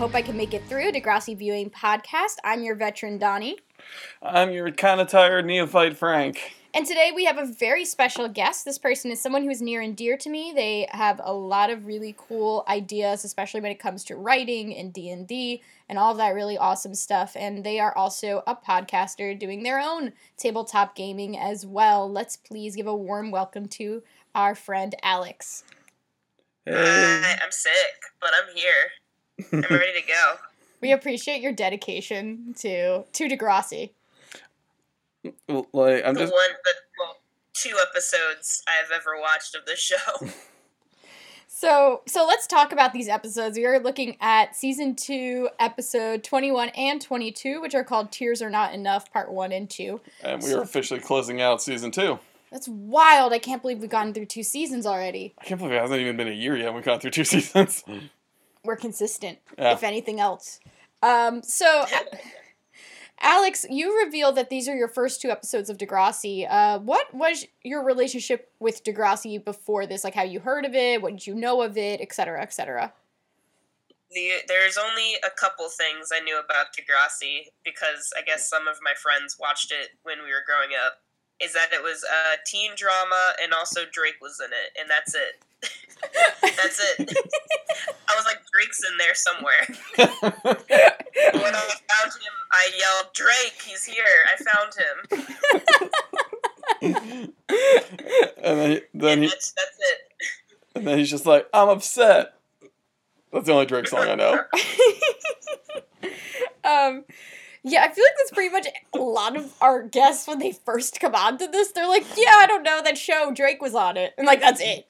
welcome to I Hope I Can Make It Through, Degrassi Viewing Podcast. I'm your veteran, Donnie. I'm your kind of tired neophyte, Frank. And today we have a very special guest. This person is someone who is near and dear to me. They have a lot of really cool ideas, especially when it comes to writing and D&D and all of that really awesome stuff. And they are also a podcaster doing their own tabletop gaming as well. Let's please give a warm welcome to our friend Alex. Hey. Hi, I'm sick, but I'm here. I'm ready to go. We appreciate your dedication to to Degrassi. Well, Like, I'm the just. one, the well, two episodes I've ever watched of this show. So, so let's talk about these episodes. We are looking at season two, episode 21 and 22, which are called Tears Are Not Enough, part one and two. And we are officially closing out season two. That's wild. I can't believe we've gotten through two seasons already. I can't believe it hasn't even been a year yet. We've gone through two seasons. We're consistent, Yeah. if anything else. Um, so, Alex, you revealed that these are your first two episodes of Degrassi. Uh, what was your relationship with Degrassi before this? Like how you heard of it, what did you know of it, et cetera, et cetera? the, there's only a couple things I knew about Degrassi because I guess some of my friends watched it when we were growing up. Is that it was a teen drama and also Drake was in it, and that's it. That's it. I was like, Drake's in there somewhere. When I found him, I yelled, Drake, he's here. I found him. and then, then, And he, that's, that's it. and then he's just like, I'm upset. That's the only Drake song I know. um, yeah, I feel like that's pretty much a lot of our guests when they first come onto this. They're like, "Yeah, I don't know that show. Drake was on it," and like that's it.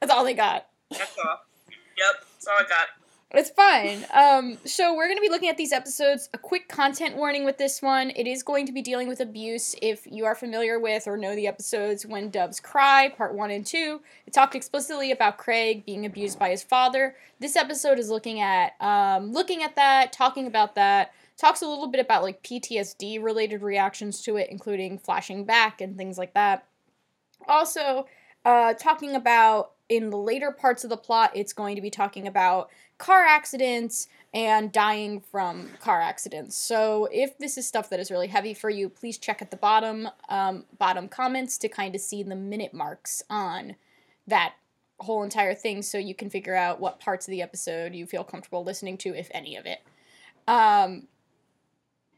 That's all they got. That's all. Yep, that's all I got. It's fine. Um, so we're gonna be looking at these episodes. A quick content warning with this one: it is going to be dealing with abuse. If you are familiar with or know the episodes "When Doves Cry" Part One and Two, it talked explicitly about Craig being abused by his father. This episode is looking at um, looking at that, talking about that. Talks a little bit about like PTSD related reactions to it, including flashing back and things like that. Also, uh, talking about in the later parts of the plot, it's going to be talking about car accidents and dying from car accidents. So if this is stuff that is really heavy for you, please check at the bottom um, bottom comments to kind of see the minute marks on that whole entire thing, so you can figure out what parts of the episode you feel comfortable listening to, if any of it. Um,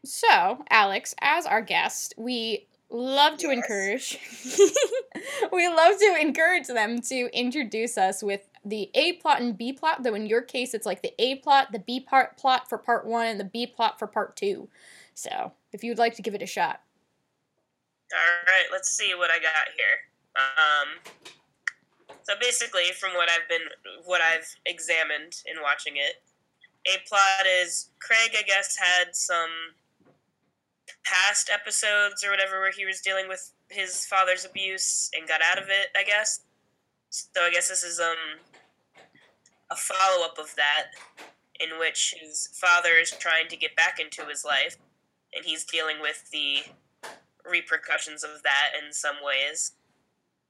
so, Alex, as our guest, we love to Yes. encourage we love to encourage them to introduce us with the A plot and B plot, though in your case it's like the A plot, the B part plot for part 1 and the B plot for part 2. So, if you'd like to give it a shot. All right, let's see what I got here. Um, so basically, from what I've been, what I've examined in watching it, a plot is Craig, I guess, had some past episodes or whatever where he was dealing with his father's abuse and got out of it. I guess. So I guess this is um a follow up of that, in which his father is trying to get back into his life, and he's dealing with the repercussions of that in some ways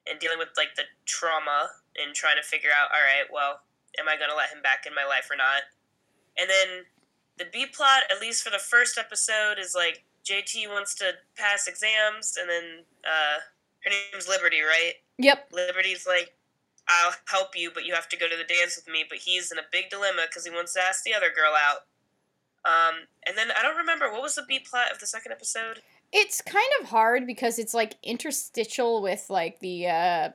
and dealing with like the trauma and trying to figure out all right well am i going to let him back in my life or not and then the b plot at least for the first episode is like jt wants to pass exams and then uh, her name's liberty right? Yep. liberty's like i'll help you but you have to go to the dance with me but he's in a big dilemma because he wants to ask the other girl out. Um, and then i don't remember what was the b plot of the second episode? It's kind of hard because it's like interstitial with like the uh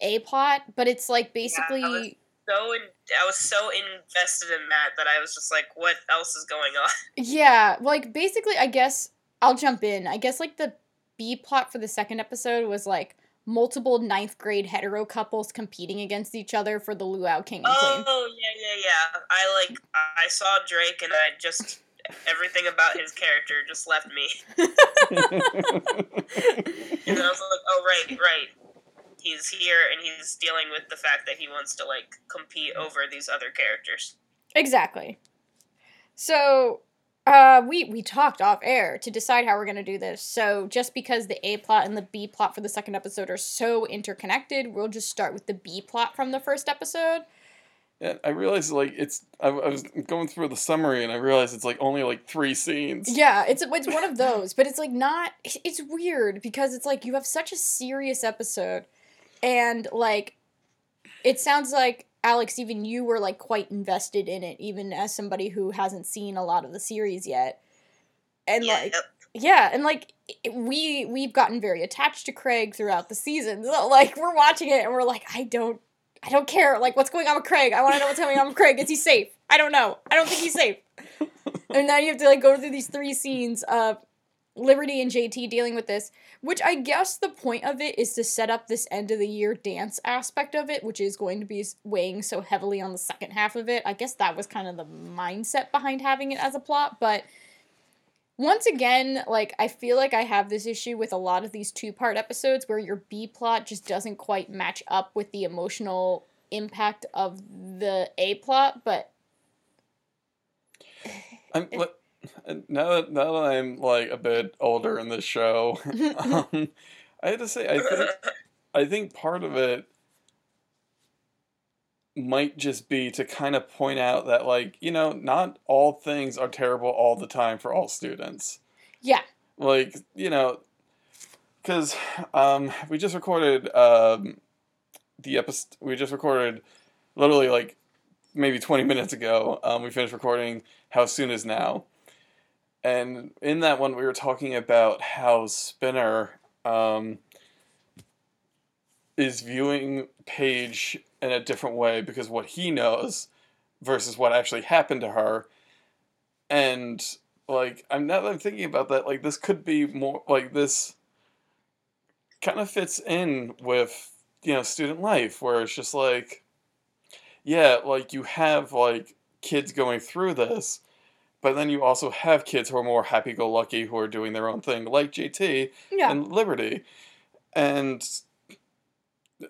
A plot, but it's like basically was- so in, I was so invested in that that I was just like, what else is going on? Yeah, like basically, I guess I'll jump in. I guess like the B plot for the second episode was like multiple ninth grade hetero couples competing against each other for the luau king and queen. Oh yeah, yeah, yeah. I like I saw Drake and I just everything about his character just left me. And I was like, oh right, right. He's here and he's dealing with the fact that he wants to like compete over these other characters. Exactly. So, uh, we we talked off air to decide how we're gonna do this. So just because the A plot and the B plot for the second episode are so interconnected, we'll just start with the B plot from the first episode. And I realized like it's I, I was going through the summary and I realized it's like only like three scenes. Yeah, it's it's one of those, but it's like not. It's weird because it's like you have such a serious episode, and like, it sounds like Alex, even you were like quite invested in it, even as somebody who hasn't seen a lot of the series yet, and Yeah, like. yep. Yeah, and like it- we we've gotten very attached to Craig throughout the season. So like we're watching it and we're like, I don't I don't care. Like what's going on with Craig? I want to know what's going on with Craig. Is he safe? I don't know. I don't think he's safe. and now you have to like go through these three scenes of Liberty and JT dealing with this, which I guess the point of it is to set up this end of the year dance aspect of it, which is going to be weighing so heavily on the second half of it. I guess that was kind of the mindset behind having it as a plot, but once again, like I feel like I have this issue with a lot of these two-part episodes where your B plot just doesn't quite match up with the emotional impact of the A plot, but I'm now that now that I'm like a bit older in this show, um, I had to say I think I think part of it might just be to kind of point out that like you know not all things are terrible all the time for all students. yeah. Like you know, because um, we just recorded um, the episode. We just recorded literally like maybe 20 minutes ago. Um, we finished recording How Soon Is Now. And in that one, we were talking about how Spinner um, is viewing Paige in a different way because what he knows versus what actually happened to her. And like, I'm now that I'm thinking about that, like, this could be more like this kind of fits in with, you know, student life where it's just like, yeah, like you have like kids going through this, but then you also have kids who are more happy go lucky who are doing their own thing, like JT Yeah. and Liberty. And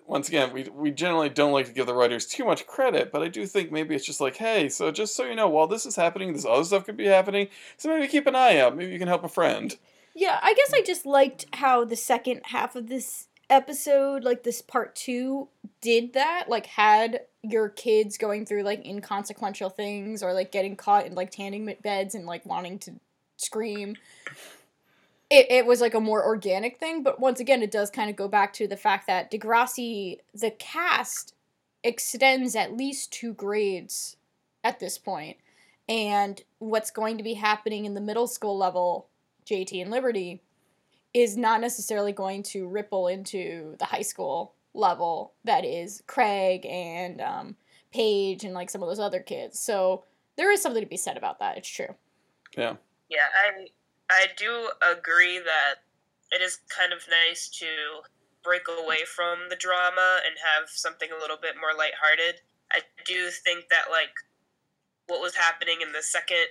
once again, we, we generally don't like to give the writers too much credit, but I do think maybe it's just like, hey, so just so you know, while this is happening, this other stuff could be happening, so maybe keep an eye out. Maybe you can help a friend. Yeah, I guess I just liked how the second half of this episode, like this part two, did that. Like, had your kids going through like inconsequential things or like getting caught in like tanning beds and like wanting to scream. It, it was like a more organic thing, but once again, it does kind of go back to the fact that Degrassi, the cast, extends at least two grades at this point. And what's going to be happening in the middle school level JT and Liberty is not necessarily going to ripple into the high school level that is Craig and um, Paige and like some of those other kids. So there is something to be said about that. It's true. Yeah. Yeah, I I do agree that it is kind of nice to break away from the drama and have something a little bit more lighthearted. I do think that like what was happening in the second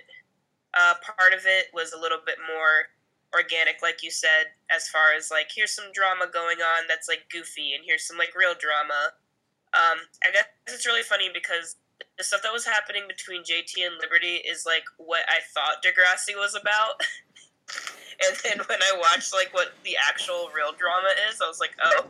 uh, part of it was a little bit more organic, like you said, as far as like here's some drama going on that's like goofy, and here's some like real drama. Um, I guess it's really funny because the stuff that was happening between JT and Liberty is like what I thought Degrassi was about. and then when I watched like what the actual real drama is, I was like, oh,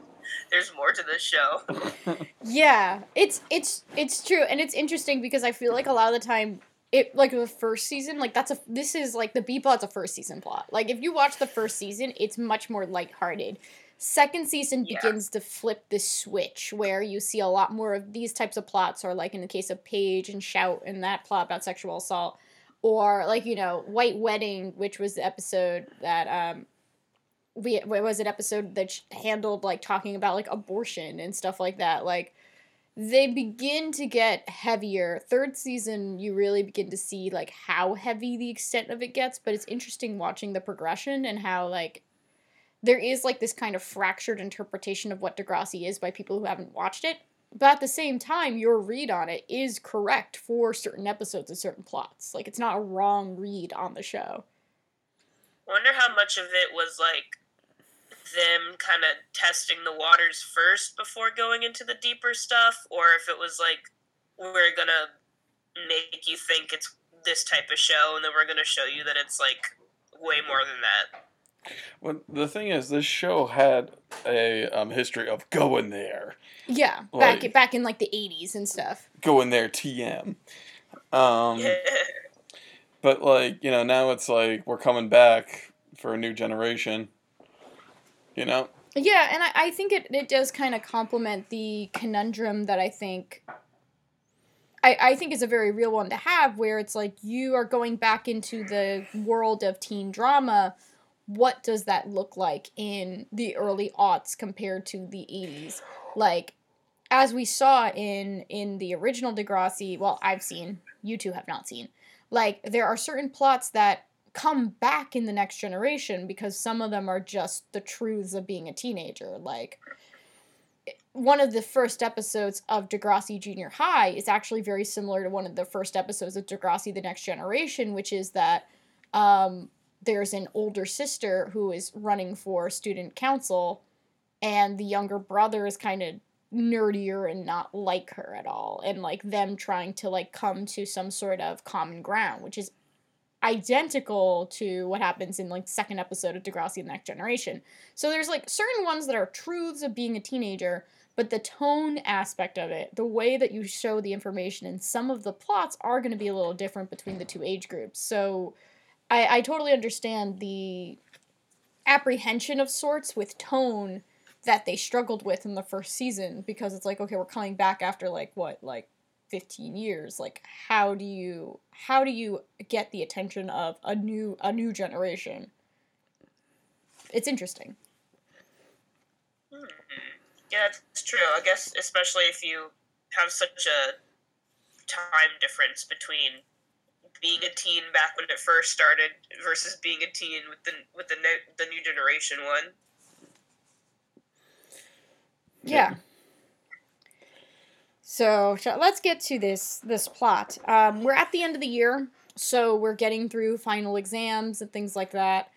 there's more to this show. Yeah, it's it's it's true, and it's interesting because I feel like a lot of the time, it like the first season, like that's a this is like the B plot's a first season plot. Like if you watch the first season, it's much more lighthearted. Second season Yeah. begins to flip the switch where you see a lot more of these types of plots, or like in the case of Paige and Shout and that plot about sexual assault, or like you know White Wedding, which was the episode that um we what was it episode that handled like talking about like abortion and stuff like that like they begin to get heavier. Third season you really begin to see like how heavy the extent of it gets but it's interesting watching the progression and how like there is like this kind of fractured interpretation of what Degrassi is by people who haven't watched it. But at the same time your read on it is correct for certain episodes and certain plots. Like it's not a wrong read on the show. I wonder how much of it was like them kind of testing the waters first before going into the deeper stuff, or if it was like we're gonna make you think it's this type of show, and then we're gonna show you that it's like way more than that. Well, the thing is, this show had a um, history of going there, Yeah, back Like- back in like the '80s and stuff. going there TM. Um, but like you know, now it's like we're coming back for a new generation. You know, Yeah, and I, I think it, it does kind of complement the conundrum that I think I, I think is a very real one to have where it's like you are going back into the world of teen drama. What does that look like in the early aughts compared to the 80s? Like as we saw in in the original Degrassi, well, I've seen, you two have not seen. Like there are certain plots that come back in the next generation because some of them are just the truths of being a teenager. Like one of the first episodes of Degrassi Junior High is actually very similar to one of the first episodes of Degrassi The Next Generation, which is that um, there's an older sister who is running for student council, and the younger brother is kind of nerdier and not like her at all, and like them trying to like come to some sort of common ground, which is identical to what happens in like second episode of Degrassi The Next Generation. So there's like certain ones that are truths of being a teenager, but the tone aspect of it, the way that you show the information, and some of the plots are going to be a little different between the two age groups. So I, I totally understand the apprehension of sorts with tone that they struggled with in the first season because it's like, okay, we're coming back after like what, like 15 years like how do you how do you get the attention of a new a new generation it's interesting Hmm. Yeah, that's true. I guess especially if you have such a time difference between being a teen back when it first started versus being a teen with the with the new, the new generation one. yeah so let's get to this this plot um, we're at the end of the year so we're getting through final exams and things like that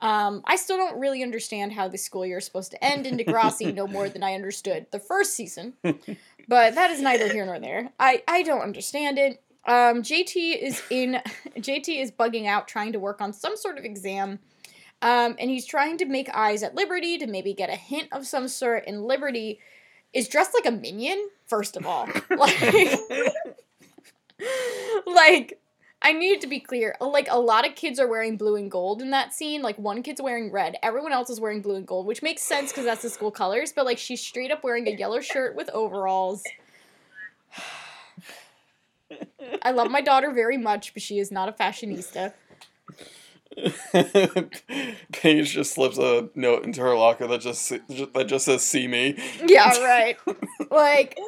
um, I still don't really understand how the school year is supposed to end in Degrassi no more than I understood the first season. but that is neither here nor there. I, I don't understand it. Um, JT is in JT is bugging out trying to work on some sort of exam. Um, and he's trying to make eyes at Liberty to maybe get a hint of some sort, and Liberty is dressed like a minion, first of all. like, like I need to be clear. Like a lot of kids are wearing blue and gold in that scene. Like one kid's wearing red. Everyone else is wearing blue and gold, which makes sense because that's the school colors. But like she's straight up wearing a yellow shirt with overalls. I love my daughter very much, but she is not a fashionista. Paige just slips a note into her locker that just that just says "See me." Yeah, right. like,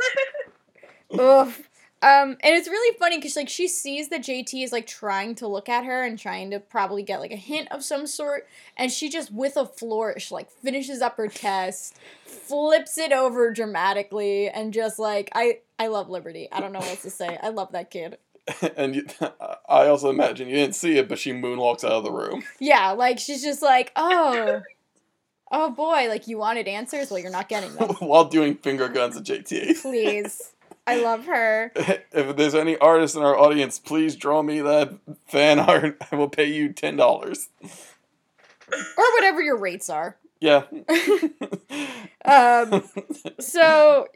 ugh. Um, and it's really funny because like she sees that JT is like trying to look at her and trying to probably get like a hint of some sort, and she just with a flourish like finishes up her test, flips it over dramatically, and just like I I love Liberty. I don't know what to say. I love that kid. and you, I also imagine you didn't see it, but she moonwalks out of the room. Yeah, like she's just like oh. Oh boy, like you wanted answers? Well, you're not getting them. while doing finger guns at JT. Please. I love her. If there's any artists in our audience, please draw me that fan art. I will pay you ten dollars. Or whatever your rates are. Yeah. Um, so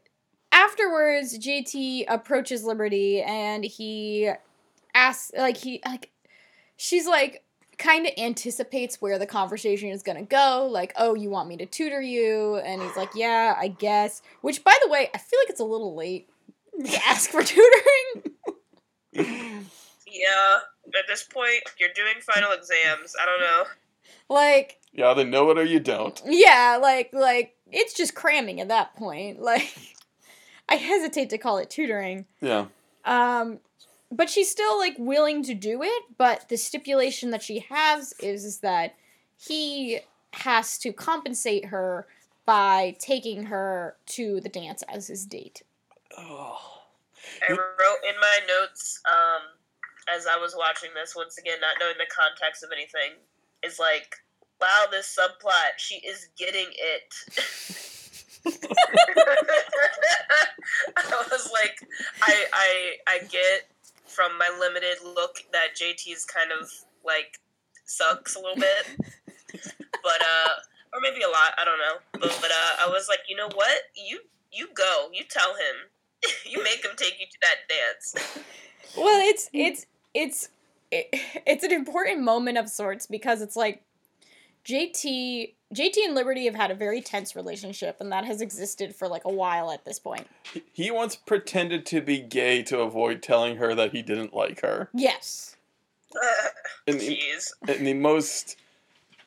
afterwards, JT approaches Liberty and he asks, like, he, like, she's like, kind of anticipates where the conversation is gonna go. Like, oh, you want me to tutor you? And he's like, yeah, I guess. Which, by the way, I feel like it's a little late to ask for tutoring. Yeah, at this point, you're doing final exams. I don't know. Like, you either know it or you don't. yeah, like, like, it's just cramming at that point. Like, I hesitate to call it tutoring. Yeah. Um, but she's still like willing to do it. But the stipulation that she has is, is that he has to compensate her by taking her to the dance as his date. Oh. I wrote in my notes um, as I was watching this, once again, not knowing the context of anything, is like, wow, this subplot, she is getting it. I was like, I, I, I get from my limited look that JT's kind of like sucks a little bit. but uh, or maybe a lot. I don't know. But but uh, I was like, you know what? You you go. You tell him. you make him take you to that dance. well, it's it's it's it, it's an important moment of sorts because it's like JT JT and Liberty have had a very tense relationship and that has existed for like a while at this point. He- He once pretended to be gay to avoid telling her that he didn't like her. Yes. In the, Jeez. in the most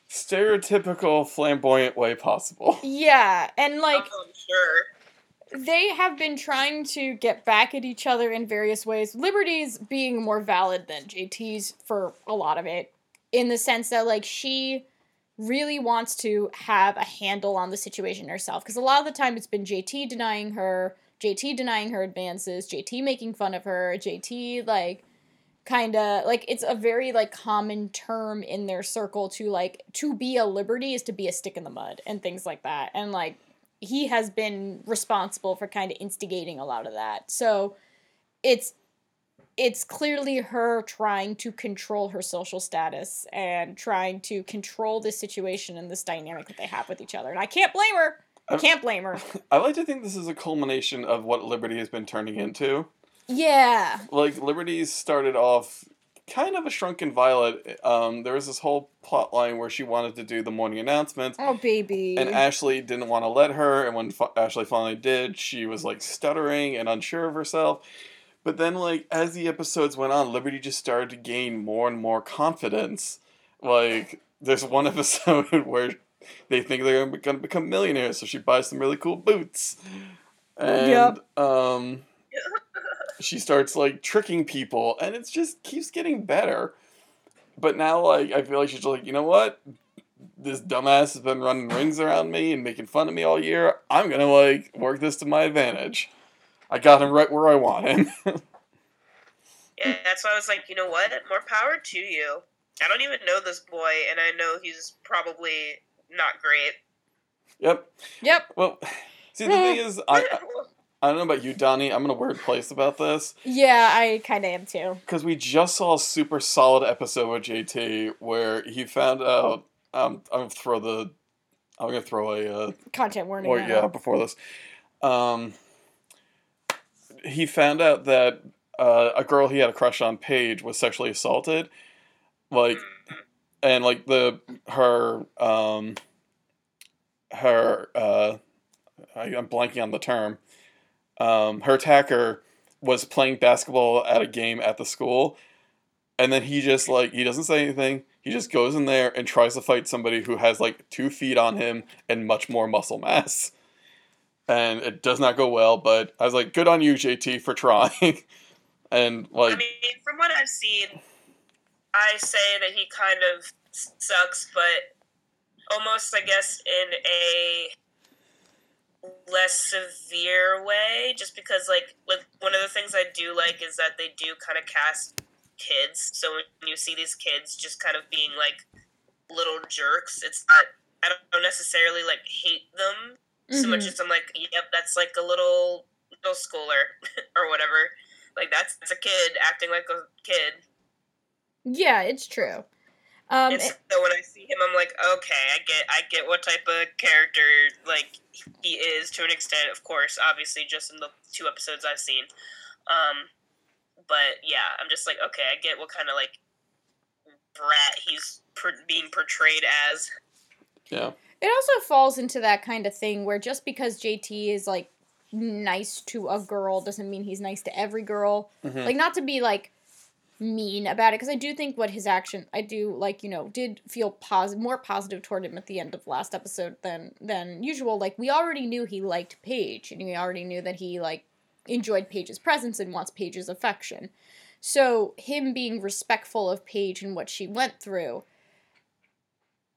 stereotypical flamboyant way possible. Yeah, and like oh, I'm sure. they have been trying to get back at each other in various ways. Liberty's being more valid than JT's for a lot of it, in the sense that like she really wants to have a handle on the situation herself. Because a lot of the time it's been JT denying her, JT denying her advances, JT making fun of her, JT like kind of like it's a very like common term in their circle to like to be a liberty is to be a stick in the mud and things like that and like he has been responsible for kind of instigating a lot of that. So it's it's clearly her trying to control her social status and trying to control this situation and this dynamic that they have with each other. And I can't blame her. I can't blame her. I like to think this is a culmination of what Liberty has been turning into. Yeah. Like Liberty's started off kind of a shrunken violet. Um, there was this whole plot line where she wanted to do the morning announcements, Oh baby. and Ashley didn't want to let her. And when Ashley finally did, she was like stuttering and unsure of herself. But then, like as the episodes went on, Liberty just started to gain more and more confidence. Like there's one episode where they think they're going to become millionaires, so she buys some really cool boots, and Yep. um, she starts like tricking people, and it just keeps getting better. But now, like I feel like she's like, you know what? This dumbass has been running rings around me and making fun of me all year. I'm gonna like work this to my advantage. I got him right where I want him. Yeah, that's why I was like, you know what? More power to you. I don't even know this boy, and I know he's probably not great. yep. Yep. Well, see the thing is, I I, I don't know about you, Donnie. I'm in a word place about this Yeah, I kind of am too. because we just saw a super solid episode with JT where he found out. Um, I'm gonna throw the. I'm gonna throw a. Uh, Content warning. or yeah, before this, um, he found out that uh, a girl he had a crush on, Paige, was sexually assaulted. Like, and like the her um, her uh, I, I'm blanking on the term. Um, her attacker was playing basketball at a game at the school, and then he just like he doesn't say anything. He just goes in there and tries to fight somebody who has like two feet on him and much more muscle mass. And it does not go well, but I was like, good on you, JT, for trying. and like, I mean, from what I've seen, I say that he kind of sucks, but almost, I guess, in a less severe way. Just because, like, like one of the things I do like is that they do kind of cast kids. So when you see these kids just kind of being like little jerks, it's not. I don't necessarily like hate them so much Mhm. as I'm like, yep, that's like a little middle schooler or whatever. Like that's that's a kid acting like a kid. Yeah, it's true. Um, and so when I see him, I'm like, okay, I get I get what type of character like he is to an extent. Of course, obviously, just in the two episodes I've seen. Um, but yeah, I'm just like, okay, I get what kind of like brat he's per- being portrayed as. yeah. It also falls into that kind of thing where just because JT is like nice to a girl doesn't mean he's nice to every girl. Mhm. Like not to be like mean about it because I do think what his action I do like you know did feel positive more positive toward him at the end of last episode than than usual. Like we already knew he liked Paige and we already knew that he like enjoyed Paige's presence and wants Paige's affection. So him being respectful of Paige and what she went through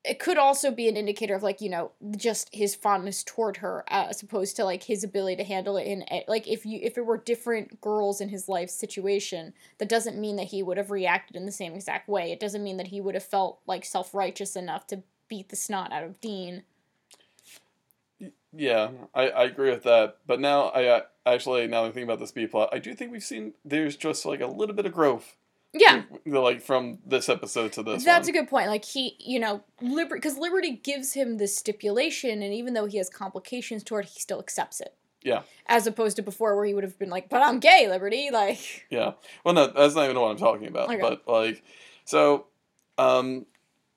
it could also be an indicator of like you know just his fondness toward her uh, as opposed to like his ability to handle it in like if you if it were different girls in his life situation that doesn't mean that he would have reacted in the same exact way it doesn't mean that he would have felt like self-righteous enough to beat the snot out of dean Yeah, I, I agree with that. But now I uh, actually now that I think about this B plot, I do think we've seen there's just like a little bit of growth Yeah. Like from this episode to this. That's one. a good point. Like he, you know, Liberty, because Liberty gives him this stipulation, and even though he has complications toward, it, he still accepts it. Yeah. As opposed to before, where he would have been like, "But I'm gay, Liberty." Like, Yeah. Well, no, that's not even what I'm talking about. Okay. But like, so, um,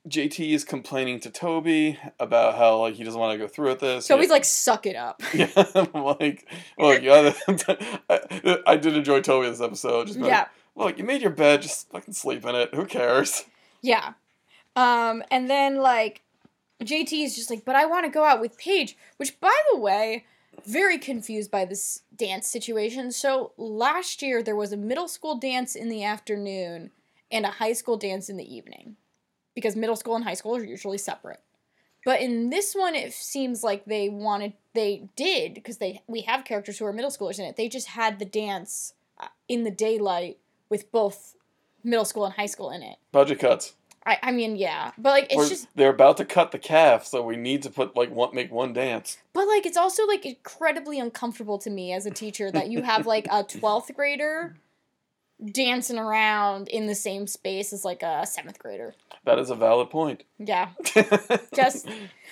JT is complaining to Toby about how like he doesn't want to go through with this. so he's like, "Suck it up." yeah, I'm like, look, gotta, I, I did enjoy Toby this episode. Just Yeah. like, look, you made your bed, just fucking sleep in it. Who cares? Yeah. Um, and then like JT is just like, but I want to go out with Paige, which by the way, very confused by this dance situation. So last year there was a middle school dance in the afternoon and a high school dance in the evening. Because middle school and high school are usually separate. But in this one it seems like they wanted they did because they we have characters who are middle schoolers in it. They just had the dance uh, in the daylight with both middle school and high school in it. Budget cuts. I, I mean, yeah, but like it's We're- just, they're about to cut the calf, so we need to put like one make one dance. but like it's also like incredibly uncomfortable to me as a teacher that you have like a twelfth grader dancing around in the same space as like a seventh grader. That is a valid point. Yeah, Just-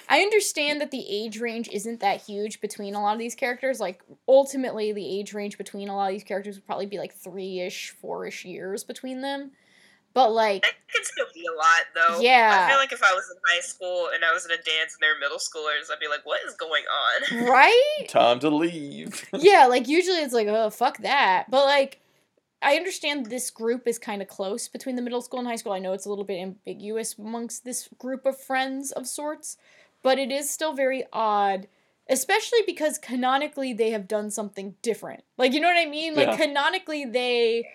I understand that the age range isn't that huge between a lot of these characters. Like ultimately, the age range between a lot of these characters would probably be like three ish, four ish years between them. But like, That could still be a lot, though. Yeah. I feel like if I was in high school and I was in a dance and they were middle schoolers, I'd be like, what is going on? right? Time to leave. yeah, like usually it's like, oh, fuck that. But like, I understand this group is kind of close between the middle school and high school. I know it's a little bit ambiguous amongst this group of friends of sorts, but it is still very odd, especially because canonically they have done something different. Like, you know what I mean? Like, Yeah. canonically they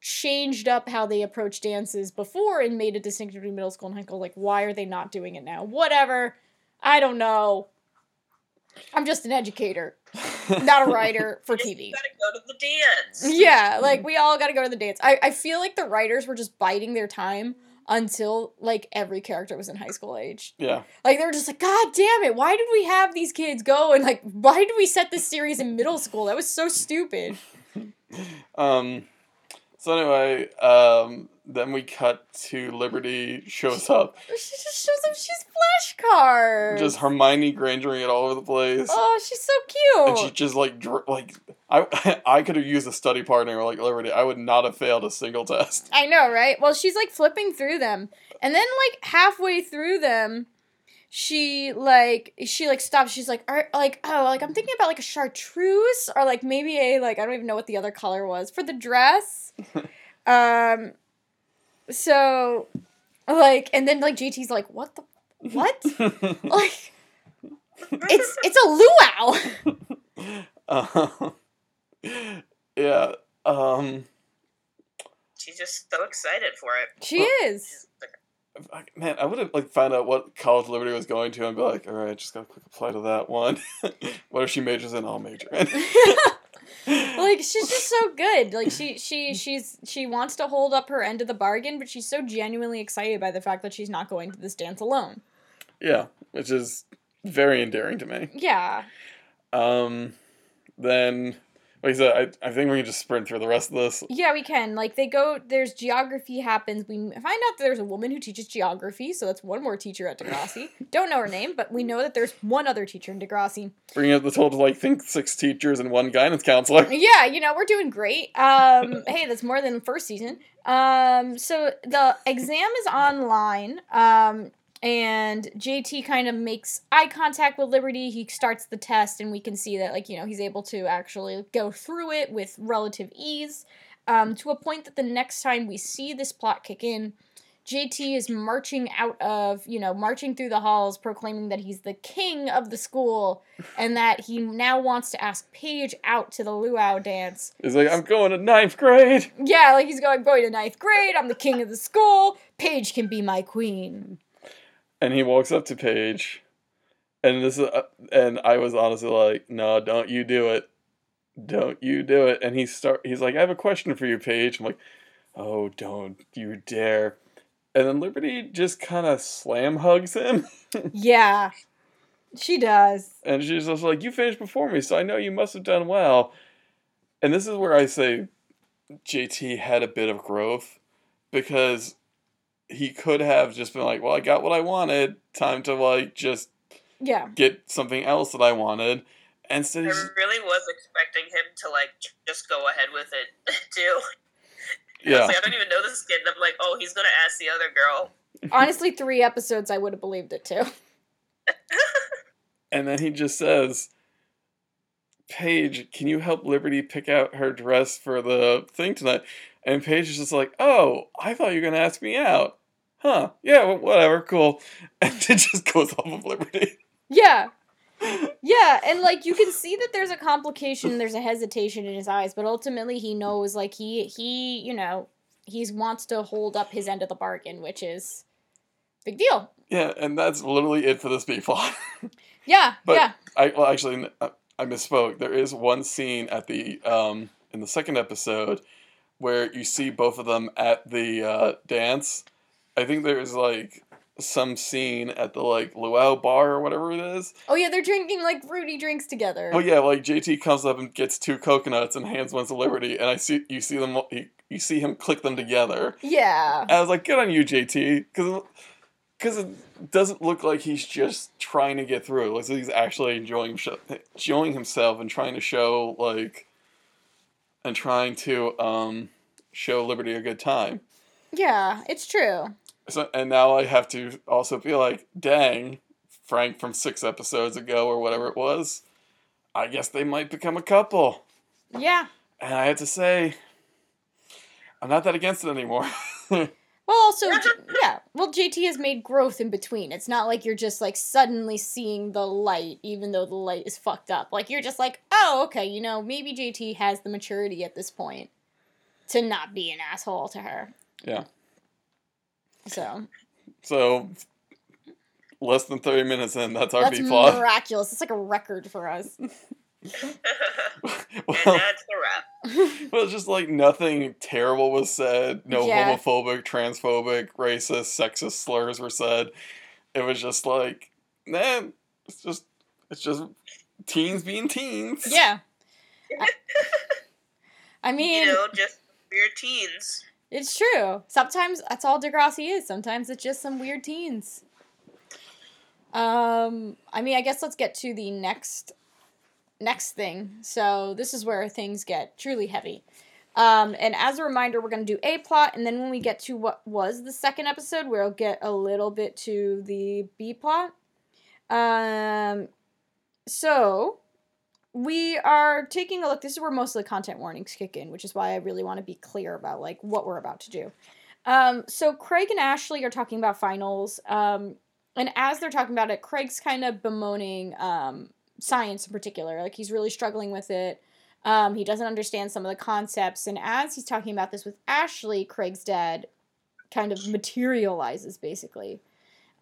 changed up how they approach dances before and made a distinction between middle school and high school. Like, why are they not doing it now? Whatever. I don't know. I'm just an educator not a writer for TV. gotta go to the dance. Yeah, like we all got to go to the dance. I, I feel like the writers were just biding their time until like every character was in high school age. Yeah. Like they were just like, God damn it, why did we have these kids go and like why did we set this series in middle school? That was so stupid. Um. So anyway, um, then we cut to Liberty shows up, She just shows up. She's flashcards. just Hermione Grangering it all over the place, Oh, she's so cute. and she just like dr- like I I could have used a study partner like Liberty. I would not have failed a single test. I know, right? Well, she's like flipping through them. And then like halfway through them, she like she like stops. She's like, Are, like, oh, like I'm thinking about like a chartreuse or like maybe a like I don't even know what the other color was for the dress. um so like and then like JT's like, what the what? like it's it's a luau. um, yeah. Um. She's just so excited for it. She is. Man, I would have like found out what college Liberty was going to and be like, all right, just gotta quick apply to that one. what if she majors in? I'll major in. Like she's just so good. Like she she she's she wants to hold up her end of the bargain but she's so genuinely excited by the fact that she's not going to this dance alone. Yeah, which is very endearing to me. yeah. Um, then, like I said, I, I think we can just sprint through the rest of this. yeah we can. Like they go there's geography happens. We find out that there's a woman who teaches geography so that's one more teacher at degrassi. Don't know her name but we know that there's one other teacher in degrassi. Bringing up the total, like, think six teachers and one guidance counselor. yeah you know we're doing great. Um hey that's more than the first season. Um so the exam is online. Um and jt kind of makes eye contact with liberty he starts the test and we can see that like you know he's able to actually go through it with relative ease um, to a point that the next time we see this plot kick in jt is marching out of you know marching through the halls proclaiming that he's the king of the school and that he now wants to ask Paige out to the luau dance. He's like, I'm going to ninth grade. Yeah, like he's going going to ninth grade. I'm the king of the school. Paige can be my queen. And he walks up to Paige, and this is, uh, and I was honestly like, no, don't you do it, don't you do it. And he start, he's like, I have a question for you, Paige. I'm like, oh, don't you dare. And then Liberty just kind of slam hugs him, Yeah, she does. and she's just like, you finished before me, so I know you must have done well. And this is where I say JT had a bit of growth because he could have just been like, "Well, I got what I wanted. Time to like just Yeah. get something else that I wanted." And so I just, really was expecting him to like just go ahead with it too. I yeah, like, I don't even know this kid. And I'm like, oh, he's gonna ask the other girl. Honestly, three episodes I would have believed it too. and then he just says, "Paige, can you help Liberty pick out her dress for the thing tonight?" And Paige is just like, "Oh, I thought you were gonna ask me out." Huh? Yeah, well, whatever, cool. And it just goes off of Liberty. Yeah. Yeah, and like you can see that there's a complication, there's a hesitation in his eyes, but ultimately he knows like he he, you know, he wants to hold up his end of the bargain, which is big deal. Yeah, and that's literally it for this B plot. Yeah, But- yeah. I well actually uh, I misspoke. There is one scene at the um in the second episode where you see both of them at the uh, dance. I think there's like some scene at the like luau bar or whatever it is. Oh yeah, they're drinking like fruity drinks together. Oh yeah, like JT comes up and gets two coconuts and hands one to Liberty, and I see you see them you, you see him click them together. Yeah. And I was like, good on you, JT, because because it doesn't look like he's just trying to get through. Like he's actually enjoying enjoying himself and trying to show like and trying to um show Liberty a good time. Yeah, it's true. So and now I have to also be like, dang, Frank from six episodes ago or whatever it was. I guess they might become a couple. Yeah. And I had to say, I'm not that against it anymore. Well, also, yeah. Well, JT has made growth in between. It's not like you're just like suddenly seeing the light, even though the light is fucked up. Like you're just like, oh, okay, you know, maybe JT has the maturity at this point to not be an asshole to her. Yeah. So So less than thirty minutes in, that's our that's B plot. miraculous. It's like a record for us. and well, that's the wrap. well, just like nothing terrible was said. No Yeah. homophobic, transphobic, racist, sexist slurs were said. It was just like, man, it's just it's just teens being teens. yeah. I, I mean, you know, just weird teens. It's true. Sometimes that's all Degrassi is. Sometimes it's just some weird teens. Um, I mean, I guess let's get to the next next thing. So this is where things get truly heavy. Um, and as a reminder, we're gonna do a plot, and then when we get to what was the second episode, we'll get a little bit to the B plot. Um, so we are taking a look. This is where most of the content warnings kick in, which is why I really want to be clear about like what we're about to do. Um, so Craig and Ashley are talking about finals, um, and as they're talking about it, Craig's kind of bemoaning um, science in particular. Like he's really struggling with it. Um, he doesn't understand some of the concepts, and as he's talking about this with Ashley, Craig's dad kind of materializes basically.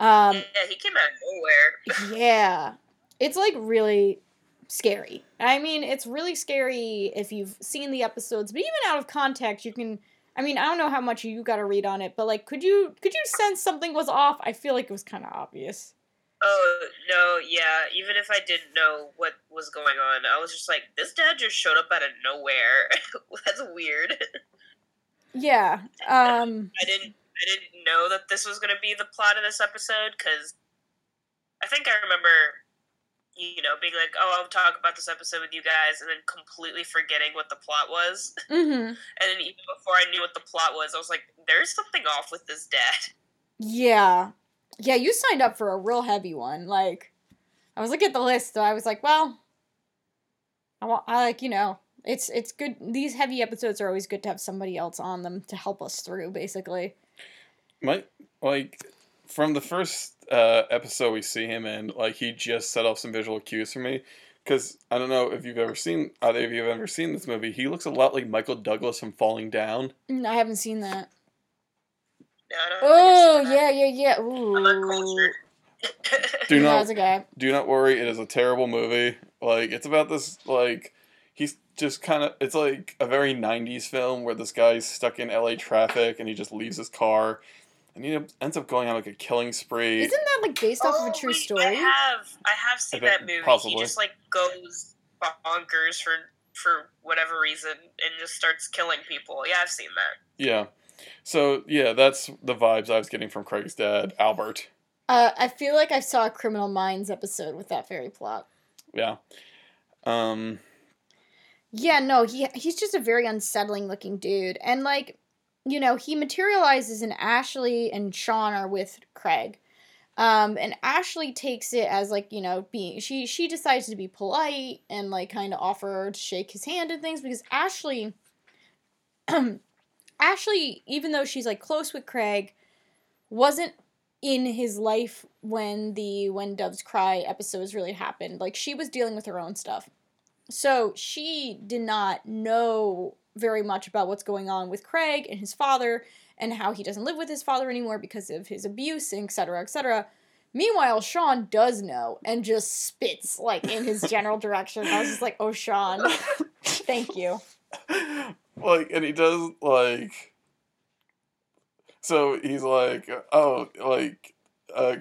Um, yeah, he came out of nowhere. yeah. It's like really scary. I mean, it's really scary if you've seen the episodes, but even out of context, you can I mean, I don't know how much you got to read on it, but like could you could you sense something was off? I feel like it was kind of obvious. Oh no, yeah. Even if I didn't know what was going on, I was just like, this dad just showed up out of nowhere. That's weird. Yeah. Um I didn't. I didn't know that this was going to be the plot of this episode because I think I remember, you know, being like, "Oh, I'll talk about this episode with you guys," and then completely forgetting what the plot was. mhm. And then even before I knew what the plot was, I was like, "There's something off with this dad." Yeah. Yeah, you signed up for a real heavy one. Like I was looking at the list, so I was like, well, I want I like, you know, it's it's good these heavy episodes are always good to have somebody else on them to help us through basically. My like from the first uh, episode we see him in, like he just set off some visual cues for me. Because I don't know if you've ever seen either of you have ever seen this movie. He looks a lot like Michael Douglas from Falling Down. Mm, I haven't seen that. No, Oh think I've seen yeah, yeah, yeah. Ooh. Do not that's okay. do not worry. It is a terrible movie. Like it's about this like he's just kind of it's like a very 90s film where this guy's stuck in LA traffic and he just leaves his car and he ends up going on like a killing spree. Isn't that like based off of a Oh, true wait, story? I have, I have seen bet- that movie. possibly. He just like goes bonkers for for whatever reason and just starts killing people. Yeah, I've seen that. Yeah. So yeah, that's the vibes I was getting from Craig's dad, Albert. Uh, I feel like I saw a Criminal Minds episode with that very plot. Yeah. Um. Yeah, no, he he's just a very unsettling looking dude, and like, you know, he materializes and Ashley and Sean are with Craig. Um, and Ashley takes it as like you know being she she decides to be polite and like kind of offer to shake his hand and things because Ashley, Ashley even though she's like close with Craig, wasn't in his life when the when doves cry episodes really happened like she was dealing with her own stuff so she did not know very much about what's going on with craig and his father and how he doesn't live with his father anymore because of his abuse etc etc meanwhile sean does know and just spits like in his general direction i was just like oh sean thank you like, and he does like. So he's like, oh, like, uh,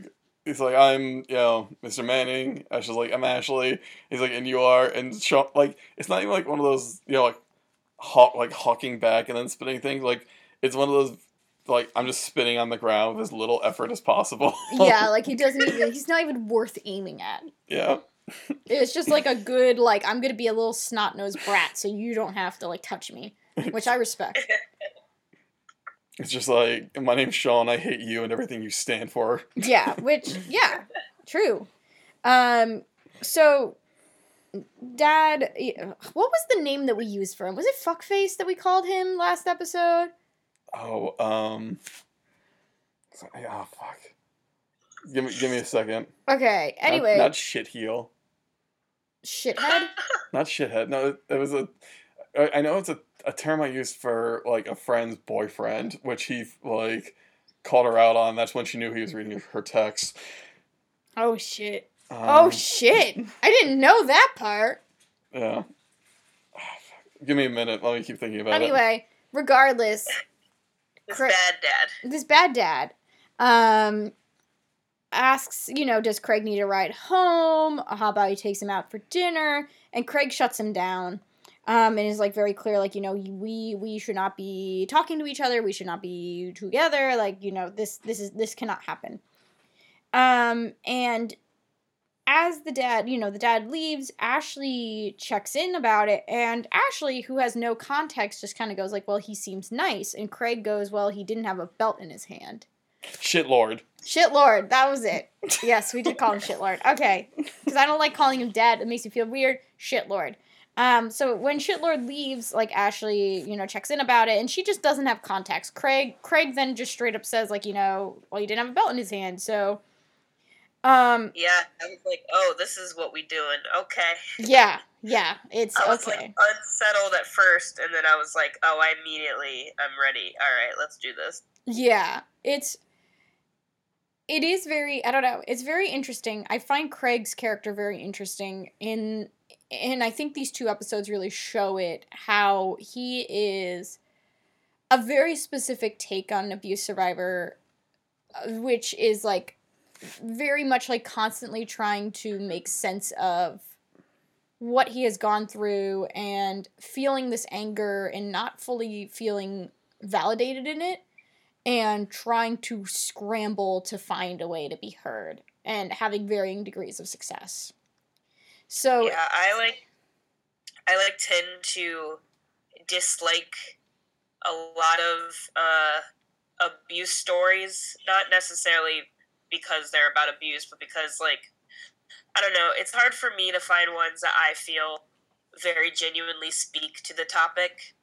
he's like, I'm, you know, Mr. Manning. I Ashley's like, I'm Ashley. He's like, and you are, and Sean, like, it's not even like one of those, you know, like, hawk, like hawking back and then spinning things. Like, it's one of those, like, I'm just spinning on the ground with as little effort as possible. yeah like he doesn't even he's not even worth aiming at yeah. It's just like a good like I'm gonna be a little snot nosed brat, so you don't have to like touch me, which I respect. It's just like, my name's Sean. I hate you and everything you stand for. Yeah, which yeah, true. Um, so dad, what was the name that we used for him? Was it fuckface that we called him last episode? Oh, um. Oh, fuck. Give me, give me a second. Okay. Anyway, Not, shit heel. shithead. Not shithead. No, it, it was a. I I know it's a, a term I used for like a friend's boyfriend, which he like called her out on. That's when she knew he was reading her text. Oh shit. Um, Oh shit. I didn't know that part. Yeah. Give me a minute. Let me keep thinking about it. Anyway, regardless, This Cra- bad dad. this bad dad um asks you know does craig need a ride home how about he takes him out for dinner and craig shuts him down um and is like very clear like you know we we should not be talking to each other we should not be together like you know this this is this cannot happen um and as the dad you know the dad leaves ashley checks in about it and ashley who has no context just kind of goes like well he seems nice and craig goes well he didn't have a belt in his hand Shit lord. Shit Lord, that was it. Yes, we did call him Shit Lord. Okay, because I don't like calling him dad. It makes me feel weird. Shit Lord. Um, so when Shit Lord leaves, like Ashley, you know, checks in about it, and she just doesn't have context. Craig, Craig then just straight up says, like, you know, well, he didn't have a belt in his hand, so, um, Yeah, I was like, oh, this is what we doing. Okay. yeah, yeah, it's I was okay. like unsettled at first, and then I was like, oh, I immediately, I'm ready. All right, let's do this. Yeah, it's it is very I don't know, it's very interesting. I find Craig's character very interesting in and I think these two episodes really show it how he is a very specific take on an abuse survivor uh, which is like very much like constantly trying to make sense of what he has gone through and feeling this anger and not fully feeling validated in it and trying to scramble to find a way to be heard and having varying degrees of success. So Yeah, I like, I like tend to dislike a lot of uh, abuse stories, not necessarily because they're about abuse, but because like, I don't know, it's hard for me to find ones that I feel very genuinely speak to the topic.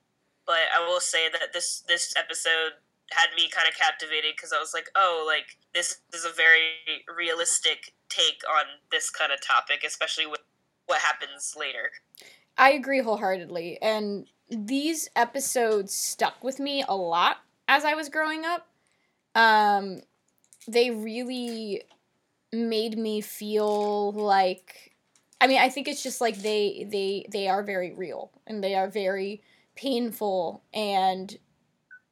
But I will say that this this episode had me kind of captivated because I was like, oh, like this is a very realistic take on this kind of topic, especially with what happens later. I agree wholeheartedly. And these episodes stuck with me a lot as I was growing up. Um, they really made me feel like I mean, I think it's just like they they they are very real and they are very painful and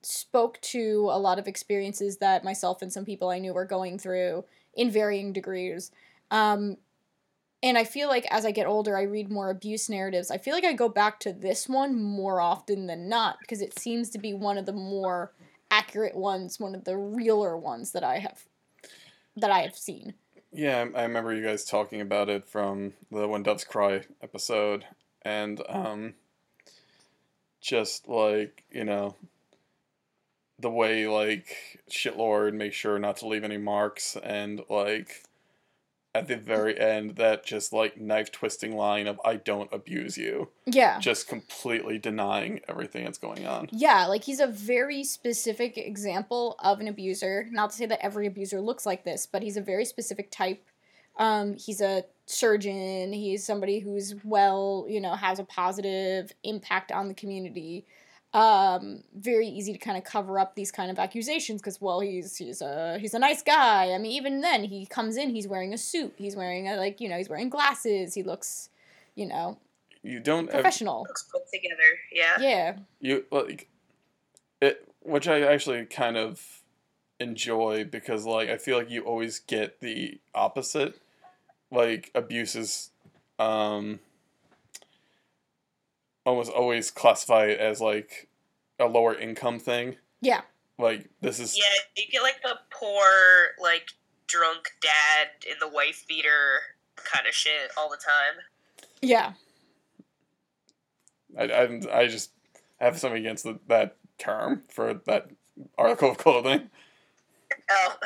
spoke to a lot of experiences that myself and some people I knew were going through in varying degrees. Um, and I feel like as I get older, I read more abuse narratives. I feel like I go back to this one more often than not because it seems to be one of the more accurate ones, one of the realer ones that I have that I have seen. Yeah, I remember you guys talking about it from the When Doves Cry episode, and um, just like you know, the way like shitlord makes sure not to leave any marks, and like at the very end, that just like knife twisting line of "I don't abuse you," Yeah. just completely denying everything that's going on. Yeah, like he's a very specific example of an abuser. Not to say that every abuser looks like this, but he's a very specific type. Um, he's a surgeon. He's somebody who's well, you know, has a positive impact on the community. Um, very easy to kind of cover up these kind of accusations because, well, he's he's a he's a nice guy. I mean, even then, he comes in, he's wearing a suit. He's wearing a like, you know, he's wearing glasses. He looks, you know, You don't ever, professional. Looks put together. Yeah. Yeah. you like it which i actually kind of enjoy because like i feel like you always get the opposite like abuses um almost always classify it as like a lower income thing Yeah. like this is Yeah, you get like the poor, like drunk dad in the wife beater kind of shit all the time. Yeah. I, I, I just have something against the, that term for that article of clothing Oh,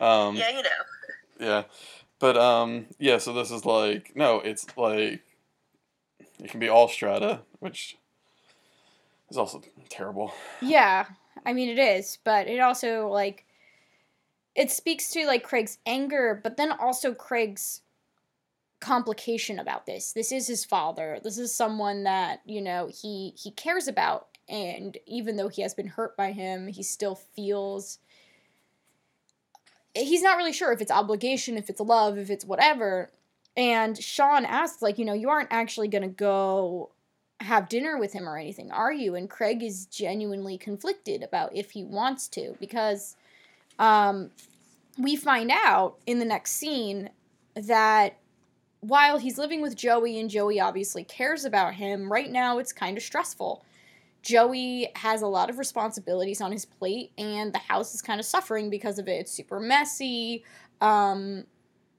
um yeah, you know. Yeah. But um yeah, so this is like no, it's like it can be all strata, which is also terrible. Yeah, I mean it is, but it also like it speaks to like Craig's anger, but then also Craig's complication about this. This is his father. This is someone that, you know, he he cares about and even though he has been hurt by him, he still feels he's not really sure if it's obligation, if it's love, if it's whatever. And Sean asks like, you know, you aren't actually going to go have dinner with him or anything, are you? And Craig is genuinely conflicted about if he wants to because um, we find out in the next scene that while he's living with Joey and Joey obviously cares about him, right now it's kind of stressful. Joey has a lot of responsibilities on his plate and the house is kind of suffering because of it. It's super messy. Um,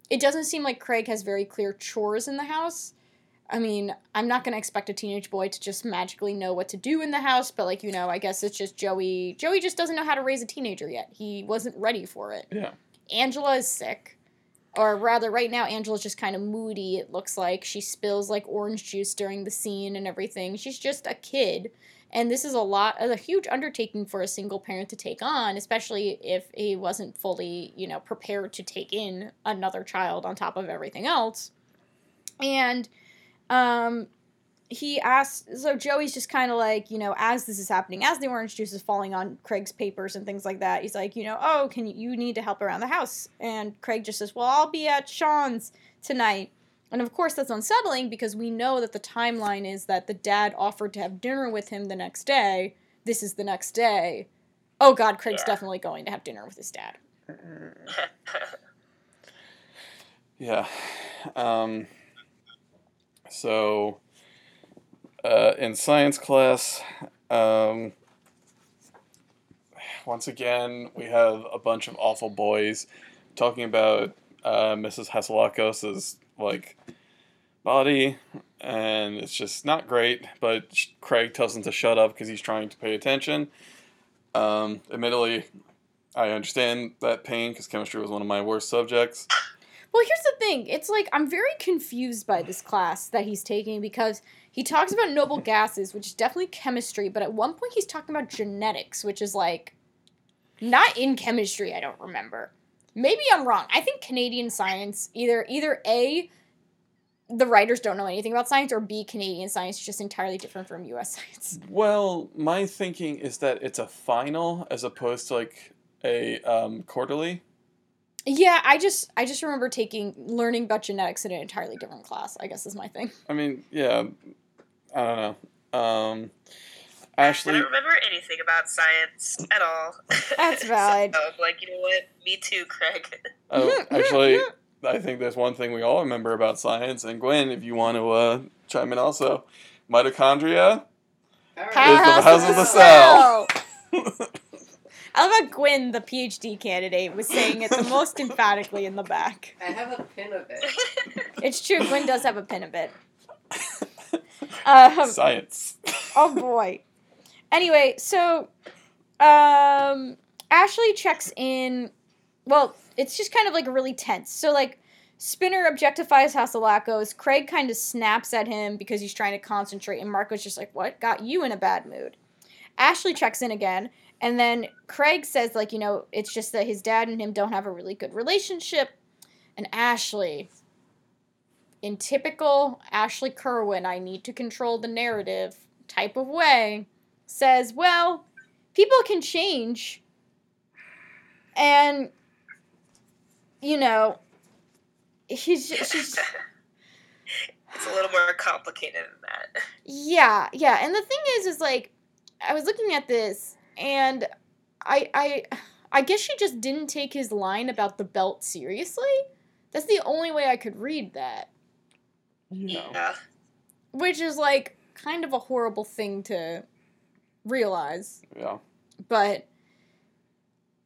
it doesn't seem like Craig has very clear chores in the house. I mean, I'm not gonna expect a teenage boy to just magically know what to do in the house, but like you know, I guess it's just Joey. Joey just doesn't know how to raise a teenager yet. He wasn't ready for it. Yeah. Angela is sick, or rather, right now Angela's just kind of moody. It looks like she spills like orange juice during the scene and everything. She's just a kid, and this is a lot, a huge undertaking for a single parent to take on, especially if he wasn't fully, you know, prepared to take in another child on top of everything else. And um he asks so joey's just kind of like you know as this is happening as the orange juice is falling on craig's papers and things like that he's like you know oh can you, you need to help around the house and craig just says well i'll be at sean's tonight and of course that's unsettling because we know that the timeline is that the dad offered to have dinner with him the next day this is the next day oh god craig's Yeah. definitely going to have dinner with his dad Yeah. Um so uh in science class, um once again we have a bunch of awful boys talking about uh Mrs. Hatzilakos's like body and it's just not great, but Craig tells him to shut up because he's trying to pay attention. Um, admittedly, I understand that pain because chemistry was one of my worst subjects. Well, here's the thing. It's like I'm very confused by this class that he's taking because he talks about noble gases, which is definitely chemistry, but at one point he's talking about genetics, which is like not in chemistry, I don't remember. Maybe I'm wrong. I think Canadian science either either A the writers don't know anything about science or B Canadian science is just entirely different from US science. Well, my thinking is that it's a final as opposed to like a um, quarterly. Yeah, I just I just remember taking learning about genetics in an entirely different class. I guess is my thing. I mean, yeah, I don't know. Um, I don't remember anything about science at all. That's valid. so, like, you know what? Me too, Craig. oh, actually, I think there's one thing we all remember about science. And Gwen, if you want to uh, chime in also, mitochondria. All Is the house of the cell. I love how Gwen, the PhD candidate, was saying it the most emphatically in the back. I have a pin of it. It's true, Gwen does have a pin of it. Um, Science. oh boy. Anyway, so um Ashley checks in well, it's just kind of like really tense. So like Spinner objectifies Hatzilakos, Craig kind of snaps at him because he's trying to concentrate, and Marco's just like, What got you in a bad mood? Ashley checks in again, and then Craig says, like, you know, it's just that his dad and him don't have a really good relationship. And Ashley, in typical Ashley Kerwin, I need to control the narrative type of way, says, well, people can change. And, you know, he's just, she's, it's a little more complicated than that. yeah, yeah. And the thing is, is like, I was looking at this and I, I, I guess she just didn't take his line about the belt seriously. That's the only way I could read that. Yeah. Yeah. which is like kind of a horrible thing to realize. Yeah. but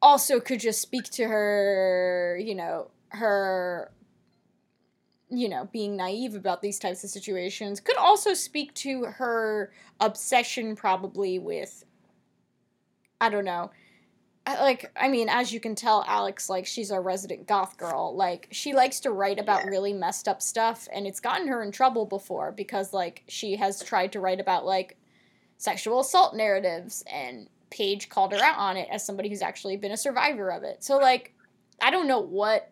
also could just speak to her you know her you know being naive about these types of situations. Could also speak to her obsession probably with i don't know like i mean as you can tell alex like she's a resident goth girl. Like she likes to write about really messed up stuff and it's gotten her in trouble before because like she has tried to write about like sexual assault narratives and Paige called her out on it as somebody who's actually been a survivor of it. So like I don't know what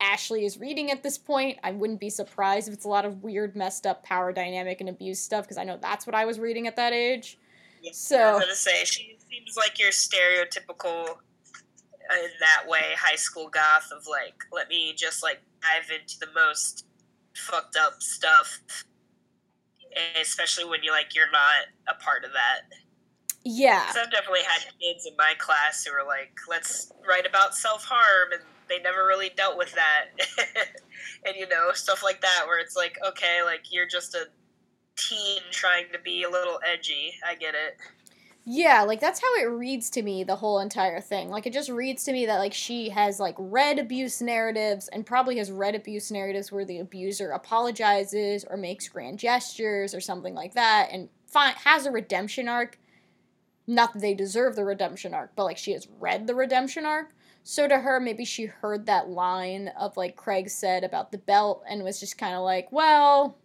Ashley is reading at this point. I wouldn't be surprised if it's a lot of weird messed up power dynamic and abuse stuff because I know that's what I was reading at that age. I So was gonna say she seems like your stereotypical uh, in that way high school goth of like let me just like dive into the most fucked up stuff especially when you like you're not a part of that. Yeah. i've definitely had kids in my class who are like let's write about self-harm and they never really dealt with that. And you know stuff like that where it's like okay like you're just a teen trying to be a little edgy. I get it Yeah, like that's how it reads to me the whole entire thing. Like it just reads to me that like she has like read abuse narratives and probably has read abuse narratives where the abuser apologizes or makes grand gestures or something like that and fi- has a redemption arc. Not that they deserve the redemption arc, but like she has read the redemption arc. So to her, maybe she heard that line of like Craig said about the belt and was just kind of like, well,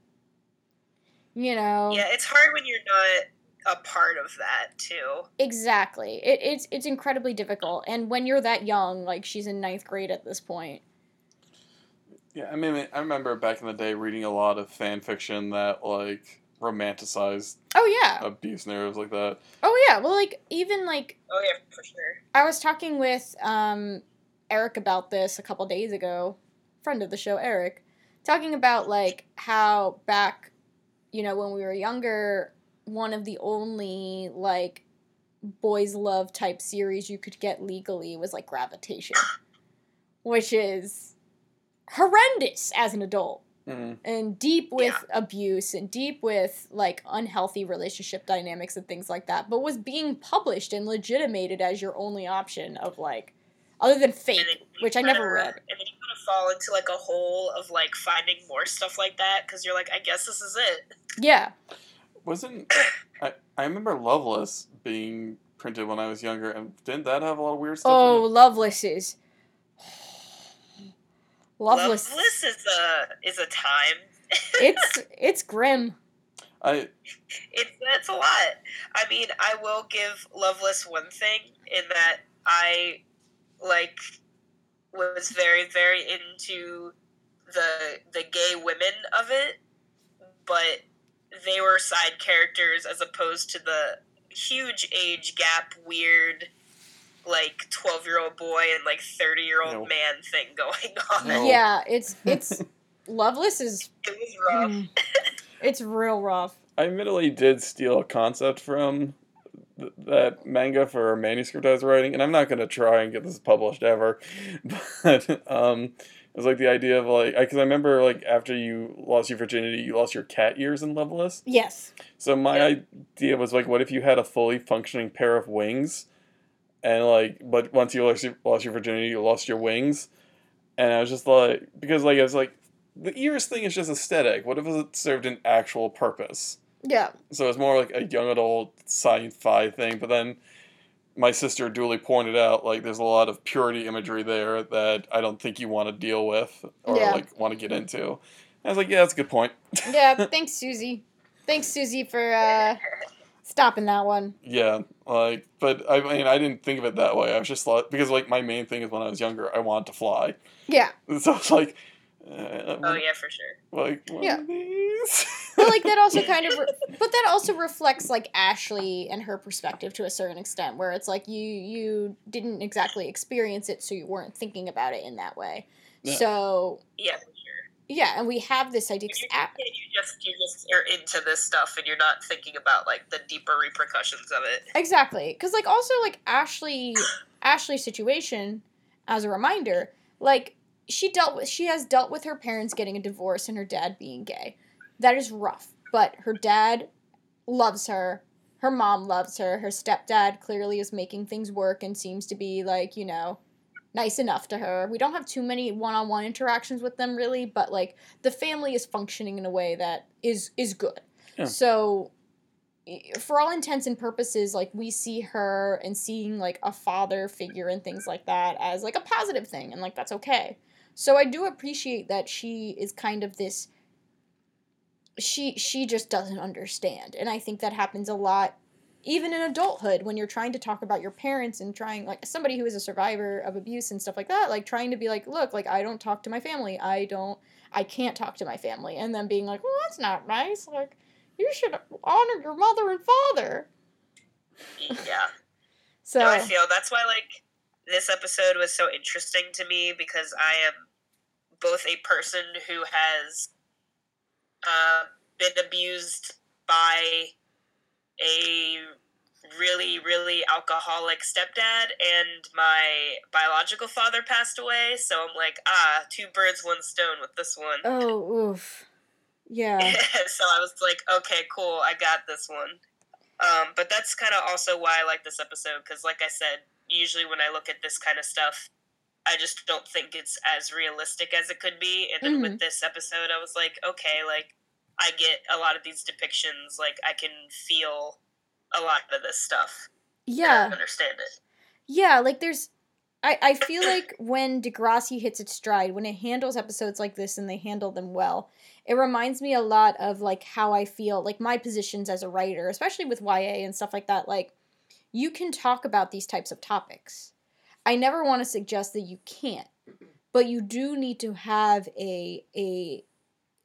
you know. Yeah, it's hard when you're not a part of that too. Exactly. It, it's it's incredibly difficult, and when you're that young, like she's in ninth grade at this point. Yeah, I mean, I remember back in the day reading a lot of fan fiction that like romanticized Oh yeah. abuse narratives like that. Oh yeah. Well, like even like Oh yeah, for sure. I was talking with um Eric about this a couple days ago, friend of the show Eric, talking about like how back, you know, when we were younger, one of the only like boys love type series you could get legally was like Gravitation, which is horrendous as an adult Mm. and deep with abuse and deep with like unhealthy relationship dynamics and things like that but was being published and legitimated as your only option of like other than fake And then you which i never read And then you kind of fall into like a hole of like finding more stuff like that because you're like, I guess this is it. yeah Wasn't I? I remember Loveless being printed when I was younger, and didn't that have a lot of weird stuff? oh in it? loveless is loveless Loveless is a is a time. it's it's grim It's I it's a lot. I mean, I will give Loveless one thing in that I like was very very into the the gay women of it, but they were side characters as opposed to the huge age gap weird like 12 year old boy and like 30 year old No. man thing going on. No. yeah it's it's loveless is It was rough. mm, it's real rough I admittedly did steal a concept from th- that manga for a manuscript I was writing, and I'm not gonna try and get this published ever. But um, it was like the idea of like, because I remember like after you lost your virginity, you lost your cat ears in Loveless. yes So my Yeah. idea was like, what if you had a fully functioning pair of wings, and like, but once you lost your, lost your virginity, you lost your wings, and I was just like, because like I was like, the ears thing is just aesthetic. What if it served an actual purpose? Yeah. So it's more like a young adult sci-fi thing, but then my sister duly pointed out like there's a lot of purity imagery there that I don't think you want to deal with or Yeah. like want to get into. I was like, yeah, that's a good point. Yeah. Thanks, Susie. Thanks, Susie, for uh, stopping that one. Yeah, like, but I mean, I didn't think of it that way. I was just like, because like my main thing is when I was younger, I wanted to fly. Yeah. So it's like, uh, Oh yeah, for sure. like one Yeah. of these. But like that also kind of, re- but that also reflects like Ashley and her perspective to a certain extent, where it's like you you didn't exactly experience it, so you weren't thinking about it in that way. Yeah. So Yeah, for sure. yeah, and we have this idea. 'cause You, A- you just you just are into this stuff and you're not thinking about like the deeper repercussions of it. Exactly. Cuz like also like Ashley Ashley's situation as a reminder, like she dealt with she has dealt with her parents getting a divorce and her dad being gay. That is rough, but her dad loves her. Her mom loves her. Her stepdad clearly is making things work and seems to be like, you know, nice enough to her. We don't have too many one-on-one interactions with them really, but like the family is functioning in a way that is is good. Yeah. So for all intents and purposes like we see her and seeing like a father figure and things like that as like a positive thing and like that's okay so i do appreciate that she is kind of this she she just doesn't understand. And i think that happens a lot even in adulthood when you're trying to talk about your parents and trying like somebody who is a survivor of abuse and stuff like that like trying to be like look like i don't talk to my family. I don't i can't talk to my family. And then being like well that's not nice. Like you should honor your mother and father. Yeah. so No, I feel that's why like this episode was so interesting to me because I am both a person who has uh, been abused by a really really alcoholic stepdad and my biological father passed away so i'm like ah two birds one stone with this one. Oh oof. Yeah. So I was like, okay, cool, I got this one. Um, but that's kind of also why I like this episode because, like I said, usually when I look at this kind of stuff, I just don't think it's as realistic as it could be. And then with mm-hmm. this episode, I was like, okay, like I get a lot of these depictions, like I can feel a lot of this stuff. yeah understand it. Yeah, like there's I, I feel like when Degrassi hits its stride, when it handles episodes like this and they handle them well, it reminds me a lot of like how I feel, like my positions as a writer, especially with YA and stuff like that. Like, you can talk about these types of topics. I never want to suggest that you can't, but you do need to have a a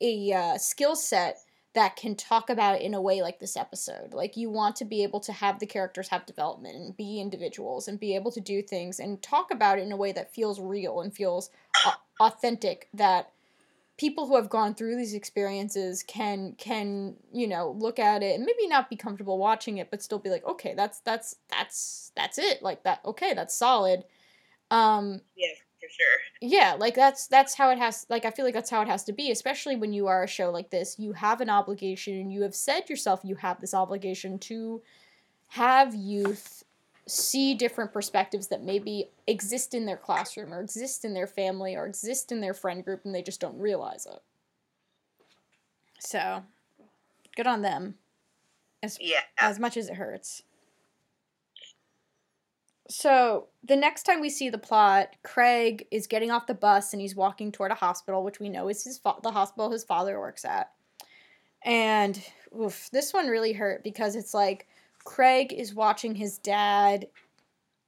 a uh, skill set that can talk about it in a way like this episode. Like you want to be able to have the characters have development and be individuals and be able to do things and talk about it in a way that feels real and feels authentic that people who have gone through these experiences can can you know look at it and maybe not be comfortable watching it but still be like okay that's that's that's that's it. Like that okay that's solid. Um Yeah, for sure. yeah like that's that's how it has like i feel like that's how it has to be especially when you are a show like this. You have an obligation and you have said yourself you have this obligation to have youth see different perspectives that maybe exist in their classroom or exist in their family or exist in their friend group and they just don't realize it so good on them as Yeah. as much as it hurts. So, the next time we see the plot, Craig is getting off the bus and he's walking toward a hospital, which we know is his fa- the hospital his father works at. And oof, this one really hurt because it's like Craig is watching his dad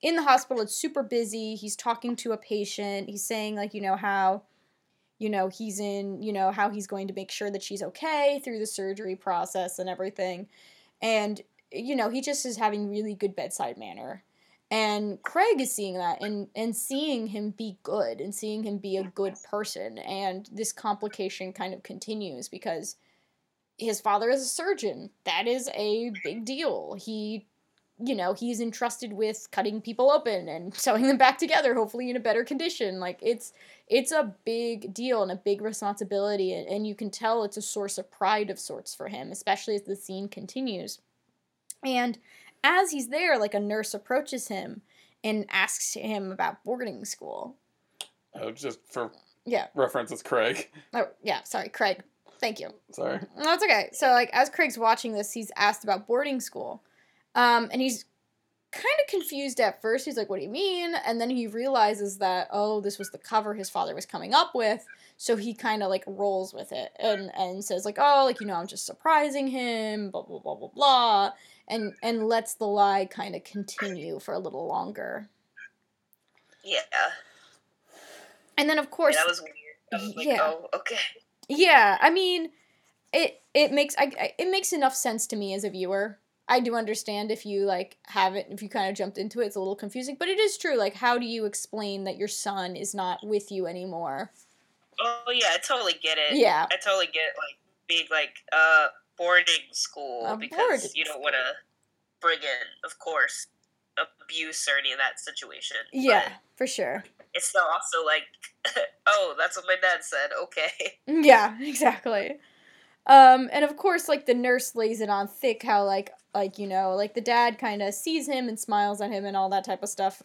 in the hospital. It's super busy. He's talking to a patient. He's saying like, you know, how you know, he's in, you know, how he's going to make sure that she's okay through the surgery process and everything and you know he just is having really good bedside manner and craig is seeing that and and seeing him be good and seeing him be a good person and this complication kind of continues because his father is a surgeon that is a big deal he you know he's entrusted with cutting people open and sewing them back together hopefully in a better condition like it's it's a big deal and a big responsibility and, and you can tell it's a source of pride of sorts for him especially as the scene continues and as he's there like a nurse approaches him and asks him about boarding school. Oh, just for Yeah. reference, it's Craig. Oh, yeah, sorry, Craig. Thank you. Sorry. That's okay. So like as Craig's watching this, he's asked about boarding school. Um, and he's kind of confused at first. He's like, "What do you mean?" And then he realizes that oh, this was the cover his father was coming up with. So he kind of like rolls with it and and says like, "Oh, like you know, I'm just surprising him." Blah blah blah blah blah, and and lets the lie kind of continue for a little longer. Yeah. And then of yeah course, that was weird. I was like, Yeah. oh, okay. Yeah, I mean, it it makes I, I it makes enough sense to me as a viewer. I do understand if you like have it if you kind of jumped into it, it's a little confusing, but it is true. Like, how do you explain that your son is not with you anymore? Oh yeah, I totally get it. Yeah, I totally get like being like uh boarding school A because boarding you don't want to bring in, of course, abuse or any of that situation. but yeah, for sure. it's still also like, oh, that's what my dad said. Okay. Yeah, exactly. Um, and of course, like the nurse lays it on thick how like like you know like the dad kind of sees him and smiles at him and all that type of stuff,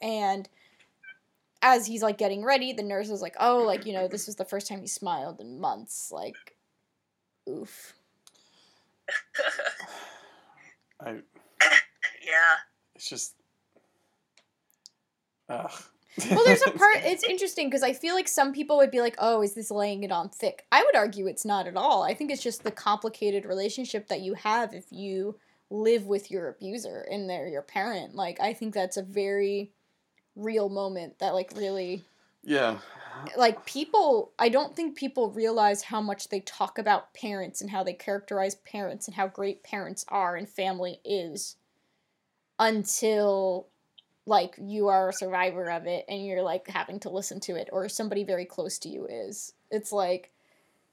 and as he's like getting ready, the nurse is like, oh, like you know this is the first time he smiled in months, like, oof. I. yeah. It's just. Ugh. Well, there's a part. It's interesting because I feel like some people would be like, "Oh, is this laying it on thick?" I would argue it's not at all. I think it's just the complicated relationship that you have if you live with your abuser and they're your parent. Like, I think that's a very real moment that, like, really, yeah. like, people. I don't think people realize how much they talk about parents and how they characterize parents and how great parents are and family is until like you are a survivor of it and you're like having to listen to it or somebody very close to you is it's like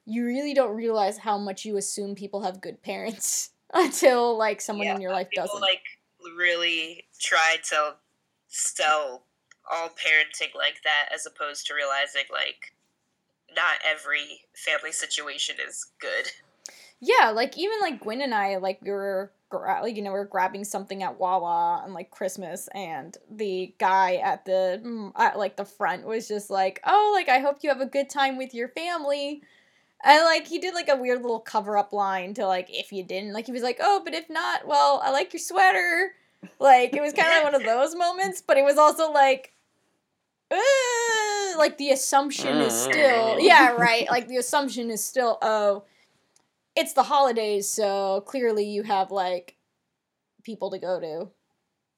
you really don't realize how much you assume people have good parents until like someone Yeah, in your life People doesn't like really try to sell all parenting like that as opposed to realizing like not every family situation is good. yeah like even like gwen and i like we were gra- like you know we are grabbing something at wawa on like christmas and the guy at the mm, at like the front was just like oh like i hope you have a good time with your family. And like he did like a weird little cover up line to like if you didn't like he was like oh but if not well I like your sweater. Like it was kind of like one of those moments but it was also like "Uh," like the assumption is still yeah right like the assumption is still oh it's the holidays so clearly you have like people to go to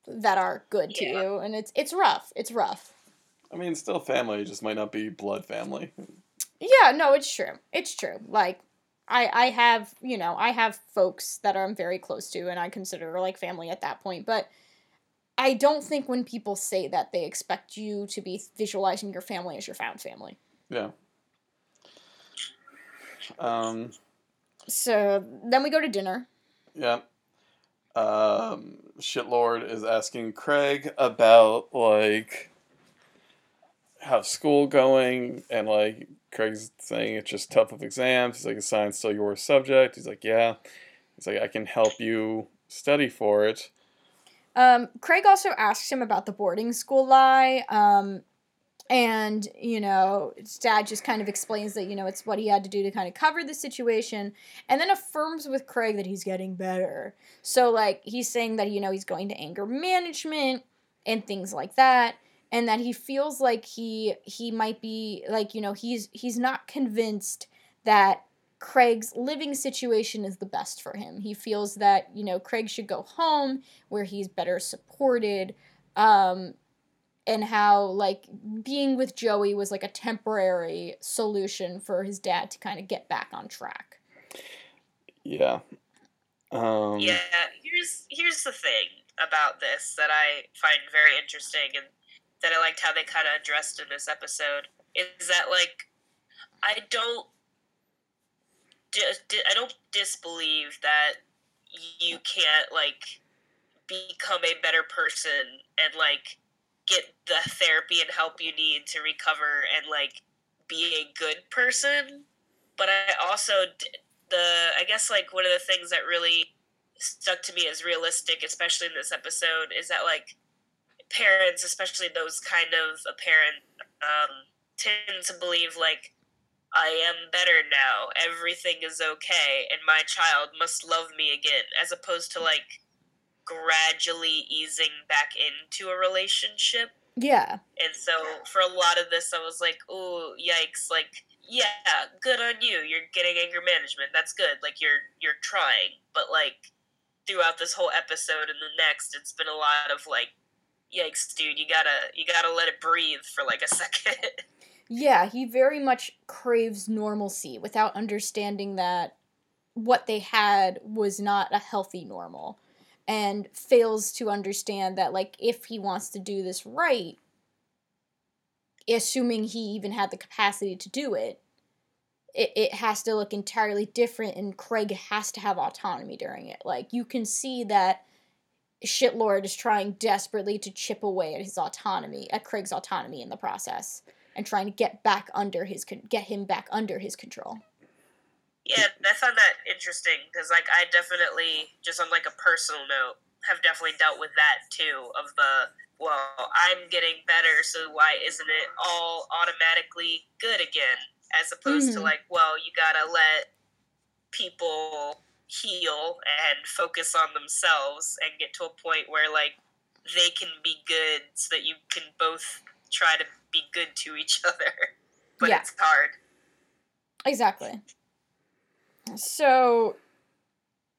that are good to you and it's it's rough it's rough I mean, still family, it just might not be blood family. Yeah, no, it's true. It's true. Like I I have, you know, I have folks that I'm very close to and I consider like family at that point, but I don't think when people say that they expect you to be visualizing your family as your found family. Yeah. Um, So then we go to dinner. yeah. Um, Shitlord is asking Craig about, like, how's school going, and, like, Craig's saying it's just tough with exams. He's like, is science still your subject? He's like, yeah. He's like, I can help you study for it. Um, Craig also asks him about the boarding school lie. Um, and, you know, dad just kind of explains that, you know, it's what he had to do to kind of cover the situation. And then affirms with Craig that he's getting better. So, like, he's saying that, you know, he's going to anger management and things like that. And that he feels like he he might be like, you know, he's he's not convinced that Craig's living situation is the best for him. He feels that, you know, Craig should go home where he's better supported um and how like being with Joey was like a temporary solution for his dad to kind of get back on track. Yeah. Um, Yeah, here's here's the thing about this that I find very interesting and that I liked how they kind of addressed in this episode is that like I don't dis- di- I don't disbelieve that you can't like become a better person and like get the therapy and help you need to recover and like be a good person. But I also the I guess like one of the things that really stuck to me as realistic, especially in this episode, is that like parents, especially those kind of a parent, um, tend to believe like I am better now, everything is okay, and my child must love me again, as opposed to like gradually easing back into a relationship. Yeah. And so for a lot of this, I was like, "Oh, yikes!" Like, yeah, good on you. You're getting anger management. That's good. Like you're you're trying, but like throughout this whole episode and the next, it's been a lot of like, "Yikes, dude! You gotta you gotta let it breathe for like a second. Yeah, he very much craves normalcy without understanding that what they had was not a healthy normal and fails to understand that like if he wants to do this right assuming he even had the capacity to do it it, it has to look entirely different and craig has to have autonomy during it. Like you can see that shitlord is trying desperately to chip away at his autonomy at craig's autonomy in the process and trying to get back under his get him back under his control Yeah, I found that interesting because, like, I definitely, just on like a personal note, have definitely dealt with that too. Of the, well, I'm getting better, so why isn't it all automatically good again? As opposed to Mhm. like, well, you gotta let people heal and focus on themselves and get to a point where like they can be good, so that you can both try to be good to each other. But Yeah. it's hard. Exactly. So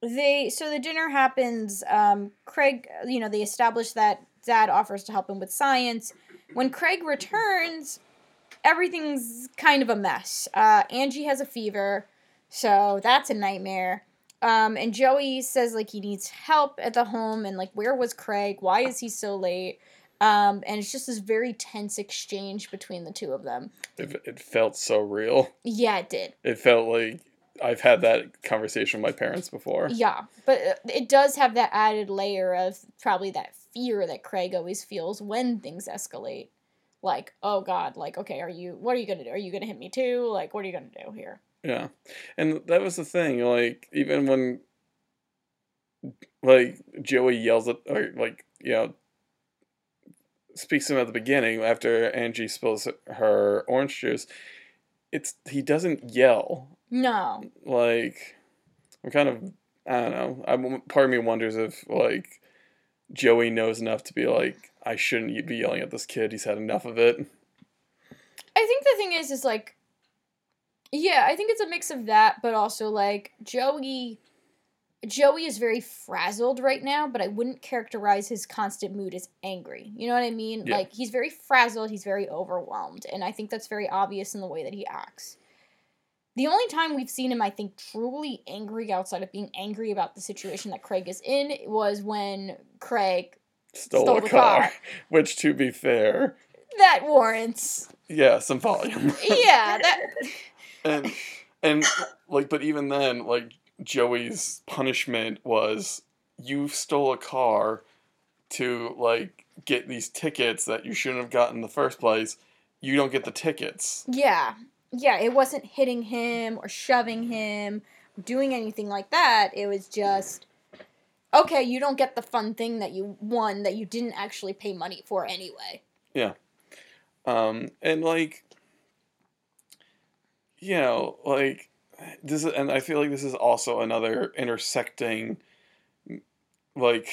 they so the dinner happens. Um, Craig, you know, they establish that Dad offers to help him with science. When Craig returns, everything's kind of a mess. Uh, Angie has a fever, so that's a nightmare. Um, and Joey says like he needs help at the home, and like where was Craig? Why is he so late? Um, and it's just this very tense exchange between the two of them. It, it felt so real. Yeah, it did. It felt like I've had that conversation with my parents before. Yeah, but uh, it does have that added layer of probably that fear that Craig always feels when things escalate. Like, oh God, like, okay, are you, what are you gonna do? Are you gonna hit me too? Like, what are you gonna do here? Yeah. And that was the thing, like, even when like Joey yells at or like, you know, speaks to him at the beginning after Angie spills her orange juice, it's he doesn't yell. No. Like I'm kind of I don't know. I'm part of me wonders if like Joey knows enough to be like I shouldn't be yelling at this kid. He's had enough of it. I think the thing is, is like, yeah, I think it's a mix of that, but also like Joey. Joey is very frazzled right now, but I wouldn't characterize his constant mood as angry. You know what I mean? Yeah. Like he's very frazzled, he's very overwhelmed, and I think that's very obvious in the way that he acts. The only time we've seen him, I think, truly angry outside of being angry about the situation that Craig is in was when Craig Stole, Stole a the car, car. which to be fair, that warrants. yeah, some volume. Yeah, that and and like but even then like joey's punishment was you stole a car to like get these tickets that you shouldn't have gotten in the first place you don't get the tickets Yeah. Yeah, it wasn't hitting him or shoving him, doing anything like that. It was just okay, you don't get the fun thing that you won that you didn't actually pay money for anyway. Yeah. Um and like you know like this is and i feel like this is also another intersecting like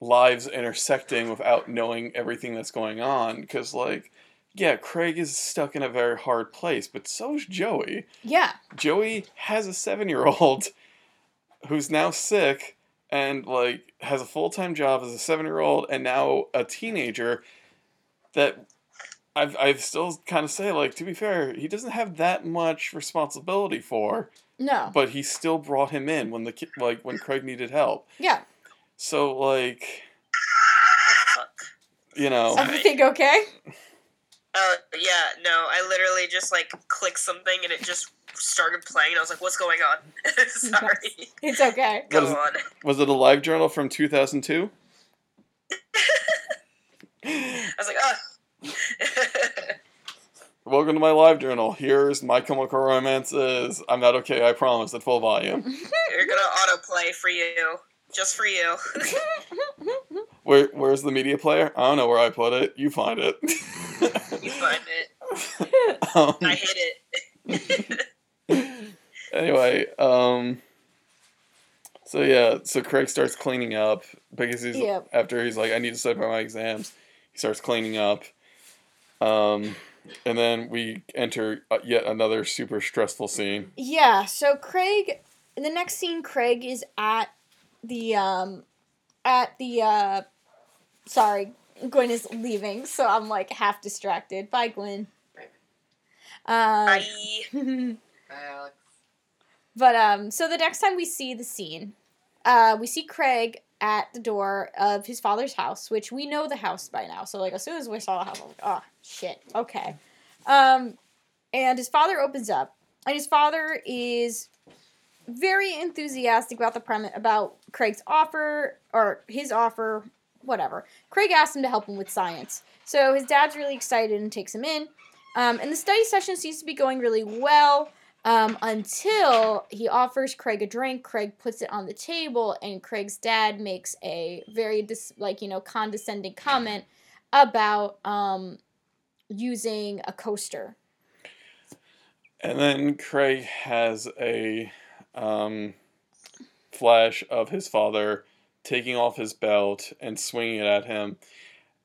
lives intersecting without knowing everything that's going on because like yeah craig is stuck in a very hard place but so is joey Yeah. joey has a seven year old who's now sick and like has a full-time job as a seven year old and now a teenager that I've I've still kind of say like to be fair he doesn't have that much responsibility for No. but he still brought him in when the ki- like when Craig needed help Yeah. so like you know Everything okay? Uh, yeah, no, I literally just like clicked something and it just started playing, and I was like, "What's going on?" Sorry. It's okay. Go What is- on. was it a live journal from 2002 I was like, "Oh." welcome to my live journal here's my chemical romances i'm not okay i promise at full volume You're gonna autoplay for you, just for you. Where where's the media player? I don't know where I put it. You find it. You find it. um, I hit it. anyway, um so yeah, so Craig starts cleaning up because he's Yep. after he's like, I need to study for my exams. He starts cleaning up. Um and then we enter uh, yet another super stressful scene. Yeah, so Craig in the next scene Craig is at the um at the uh sorry, Gwen is leaving, so I'm like half distracted. Bye Gwen. Um Bye. Alex. But um, so the next time we see the scene, uh, we see Craig at the door of his father's house, which we know the house by now. So like as soon as we saw the house, I'm like, oh shit, okay. Um, and his father opens up, and his father is very enthusiastic about the premise about Craig's offer or his offer, whatever. Craig asks him to help him with science, so his dad's really excited and takes him in. Um, and the study session seems to be going really well um, until he offers Craig a drink. Craig puts it on the table, and Craig's dad makes a very dis- like you know condescending comment about um, using a coaster. And then Craig has a um, flash of his father taking off his belt and swinging it at him.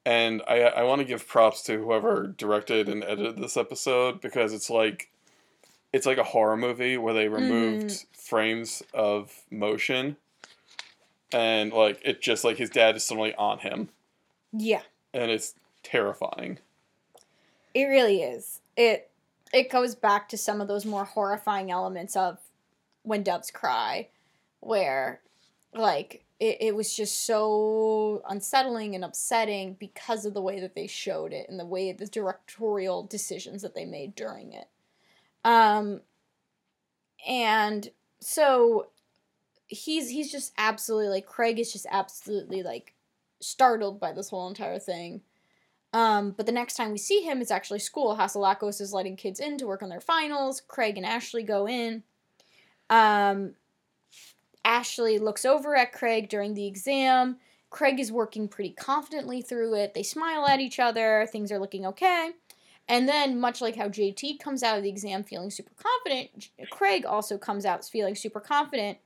And I, I want to give props to whoever directed and edited this episode because it's like it's like a horror movie where they mm-hmm. removed frames of motion and like it just like his dad is suddenly on him Yeah, and it's terrifying. it really is. It it goes back to some of those more horrifying elements of when doves cry, where like it, it was just so unsettling and upsetting because of the way that they showed it and the way the directorial decisions that they made during it. Um and so he's he's just absolutely like Craig is just absolutely like startled by this whole entire thing. Um, but the next time we see him, it's actually school. Hatzilakos is letting kids in to work on their finals. Craig and Ashley go in. Um, Ashley looks over at Craig during the exam. Craig is working pretty confidently through it. They smile at each other. Things are looking okay. And then, much like how JT comes out of the exam feeling super confident, Craig also comes out feeling super confident.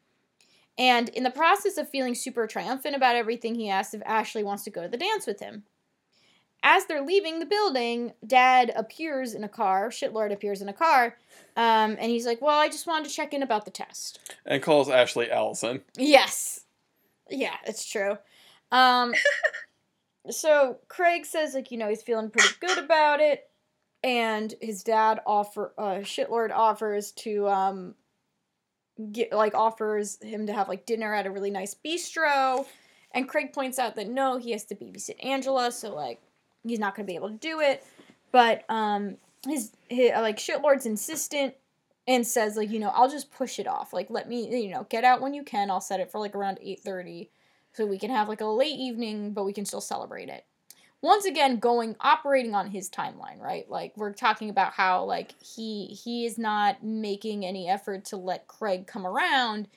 And in the process of feeling super triumphant about everything, he asks if Ashley wants to go to the dance with him. As they're leaving the building, Dad appears in a car. Shitlord appears in a car. Um, and he's like, Well, I just wanted to check in about the test. And calls Ashley Allison. Yes. Yeah, it's true. Um so Craig says like, you know, he's feeling pretty good about it and his dad offer uh shitlord offers to um get like offers him to have like dinner at a really nice bistro and Craig points out that no, he has to babysit Angela, so like he's not going to be able to do it. But um his, his like shitlord's insistent and says like you know i'll just push it off. Like let me you know get out when you can. I'll set it for like around 8.30 so we can have like a late evening but we can still celebrate it. Once again going operating on his timeline right? Like we're talking about how like he he is not making any effort to let craig come around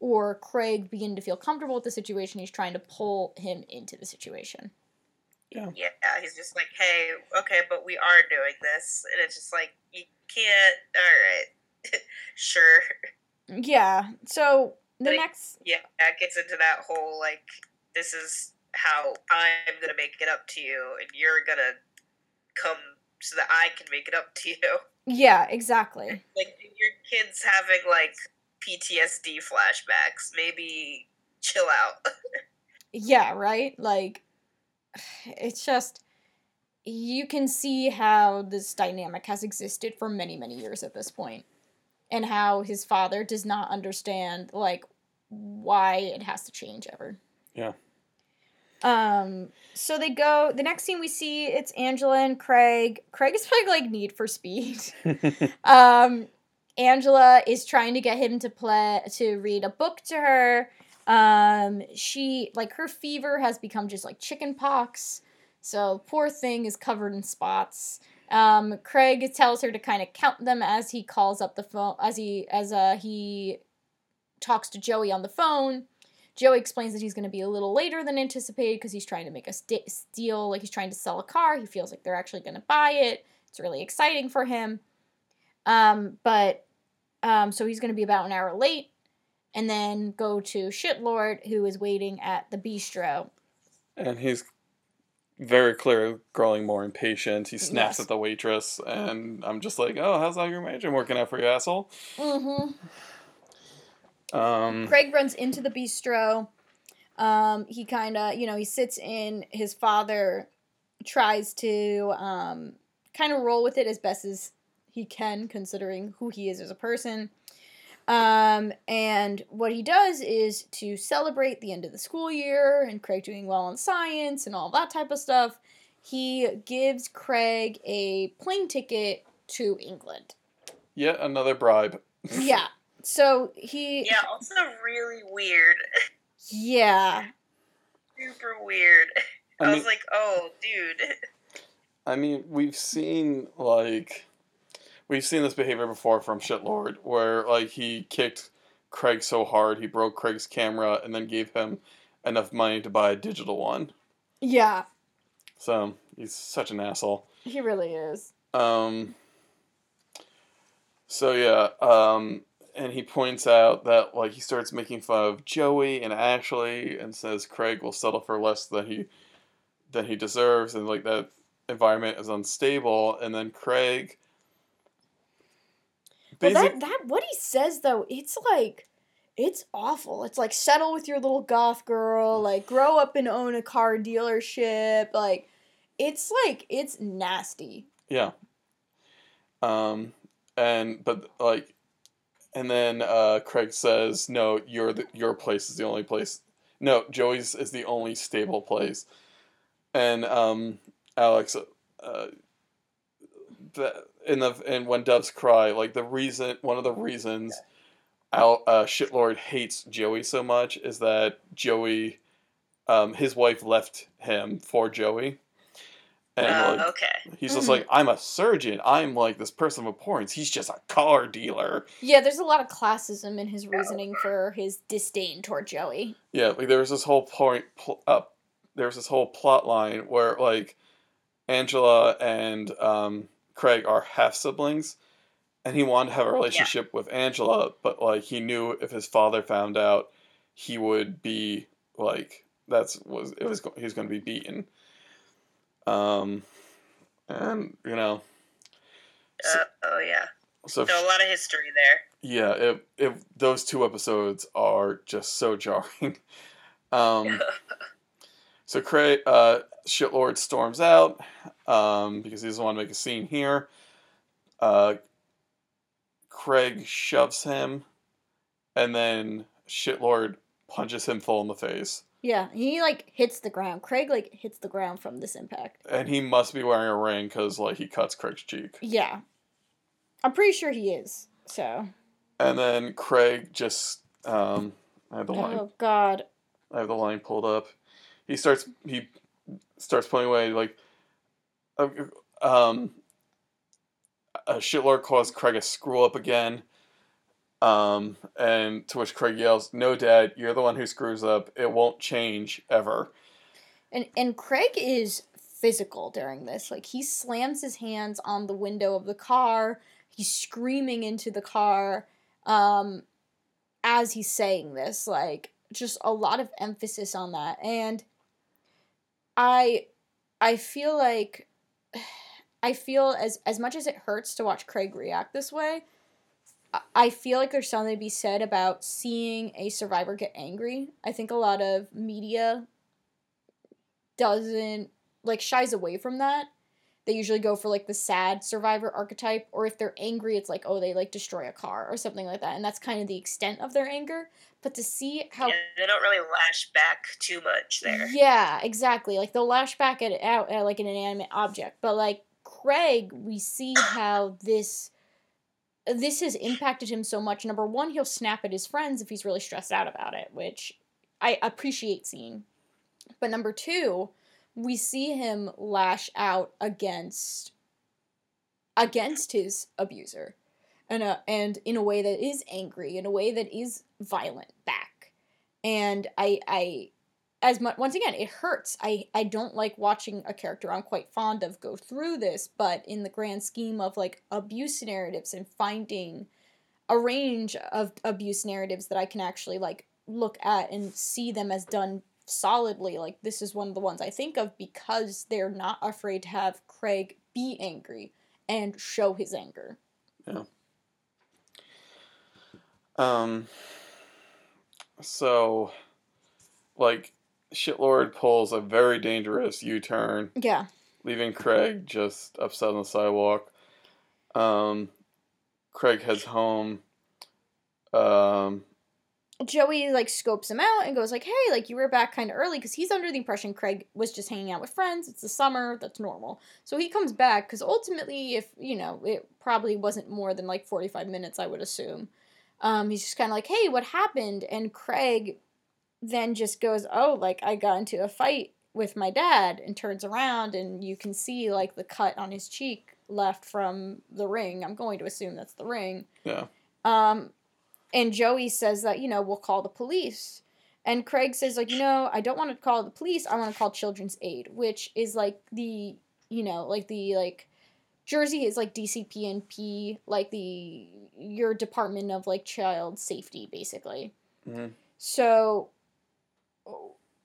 or craig begin to feel comfortable with the situation. He's trying to pull him into the situation Yeah, he's just like, hey, okay, but we are doing this, and it's just like you can't. All right, sure. yeah so the Like- next Yeah, that gets into that whole like, this is how I'm gonna make it up to you, and you're gonna come so that I can make it up to you. yeah exactly Like your kid's having like PTSD flashbacks. Maybe chill out. Yeah, right? Like it's just you can see how this dynamic has existed for many, many years at this. And how his father does not understand like why it has to change ever. Yeah. Um so they go the next scene we see it's Angela and Craig. Craig is playing like Need for Speed. um Angela is trying to get him to play to read a book to her. Um she like her fever has become just like chicken pox. So poor thing is covered in spots. Um Craig tells her to kind of count them as he calls up the phone as he as uh he talks to Joey on the phone. Joey explains that he's going to be a little later than anticipated because he's trying to make a st- deal, like he's trying to sell a car. He feels like they're actually going to buy it. It's really exciting for him. Um, but um, so he's going to be about an hour late, and then go to Shitlord, who is waiting at the bistro. And he's very clearly growing more impatient. He snaps Yes. at the waitress, and I'm just like, oh, how's all your managing working out for you, asshole? Mm-hmm. Um, Craig runs into the bistro. Um, he kind of, you know, he sits in. His father tries to um, kind of roll with it as best as he can, considering who he is as a person. Um, and what he does is to celebrate the end of the school year and Craig doing well in science and all that type of stuff. He gives Craig a plane ticket to England. yet another bribe. Yeah. So he, Yeah, also really weird. yeah. Super weird. I, I mean, was like, oh, dude. I mean, we've seen like we've seen this behavior before from Shitlord, where like he kicked Craig so hard he broke Craig's camera and then gave him enough money to buy a digital one. Yeah, So he's such an asshole. he really is. Um. So yeah, um, and he points out that like he starts making fun of Joey and Ashley and says Craig will settle for less than he than he deserves, and like that environment is unstable. And then Craig, Well, that that what he says though, it's like it's awful. It's like settle with your little goth girl, like grow up and own a car dealership. Like it's like it's nasty. yeah. Um, and but like, and then uh, Craig says, "No, your the, your place is the only place. No, Joey's is the only stable place." And um, Alex, uh, the in the and when doves cry, like the reason, one of the reasons, Al uh, shitlord hates Joey so much is that Joey, um, his wife left him for Joey, and Uh, like, okay. He's just Mhm. like, I'm a surgeon. I'm like this person of importance. He's just a car dealer. Yeah, there's a lot of classism in his reasoning for his disdain toward Joey. Yeah, like there was this whole point, pl- uh, there was this whole plot line where like Angela and um, Craig are half siblings, and he wanted to have a relationship with Angela, but like he knew if his father found out, he would be like that's was it was go- he was going to be beaten. Um, and you know, Uh, oh, yeah. so So a lot of history there. Yeah, it, it those two episodes are just so jarring. Um, so Craig, uh, Shitlord storms out um, because he doesn't want to make a scene here. Uh, Craig shoves him, and then Shitlord punches him full in the face. Yeah, he like hits the ground. Craig like hits the ground from this impact. And he must be wearing a ring because like he cuts Craig's cheek. Yeah, I'm pretty sure he is. So. And then Craig just um, I have the line. Oh God. I have the line pulled up. He starts he starts pulling away like uh, um a shitlord calls Craig a screw up again. Um and to which Craig yells, "No, Dad, you're the one who screws up. It won't change ever." And and Craig is physical during this. Like he slams his hands on the window of the car. He's screaming into the car um as he's saying this. Like just a lot of emphasis on that. And I I feel like I feel as as much as it hurts to watch Craig react this way, I- feel like there's something to be said about seeing a survivor get angry. I think a lot of media doesn't like shies away from that. They usually go for like the sad survivor archetype, or if they're angry, it's like, oh, they like destroy a car or something like that. And that's kind of the extent of their anger. But to see how Yeah, they don't really lash back too much there. yeah, exactly. Like they'll lash back at it out at like an inanimate object, but like Craig, we see how this this has impacted him so much. Number one, he'll snap at his friends if he's really stressed out about it, which I appreciate seeing. But number two, we see him lash out against against his abuser, and and in a way that is angry, in a way that is violent back, and I I as much once again it hurts. I I don't like watching a character I'm quite fond of go through this, but in the grand scheme of like abuse narratives and finding a range of abuse narratives that I can actually like look at and see them as done solidly like this is one of the ones I think of because they're not afraid to have Craig be angry and show his anger. Yeah. Um. So, like, Shitlord pulls a very dangerous U turn, Yeah. leaving Craig just upset on the sidewalk. Um, Craig heads home. Um, Joey like scopes him out and goes like, "Hey, like you were back kind of early because he's under the impression Craig was just hanging out with friends. It's the summer, that's normal. So he comes back because ultimately, if you know, it probably wasn't more than like forty five minutes, I would assume. Um, he's just kind of like, "Hey, what happened?" And Craig then just goes, "Oh, like I got into a fight with my dad," and turns around and you can see like the cut on his cheek left from the ring. I'm going to assume that's the ring. yeah. Um, and Joey says that, you know, we'll call the police. And Craig says, like, you know, I don't want to call the police. I want to call Children's Aid, which is like the, you know, like the, like, Jersey is like DCPNP, like the, your Department of, like, Child Safety, basically. hmm So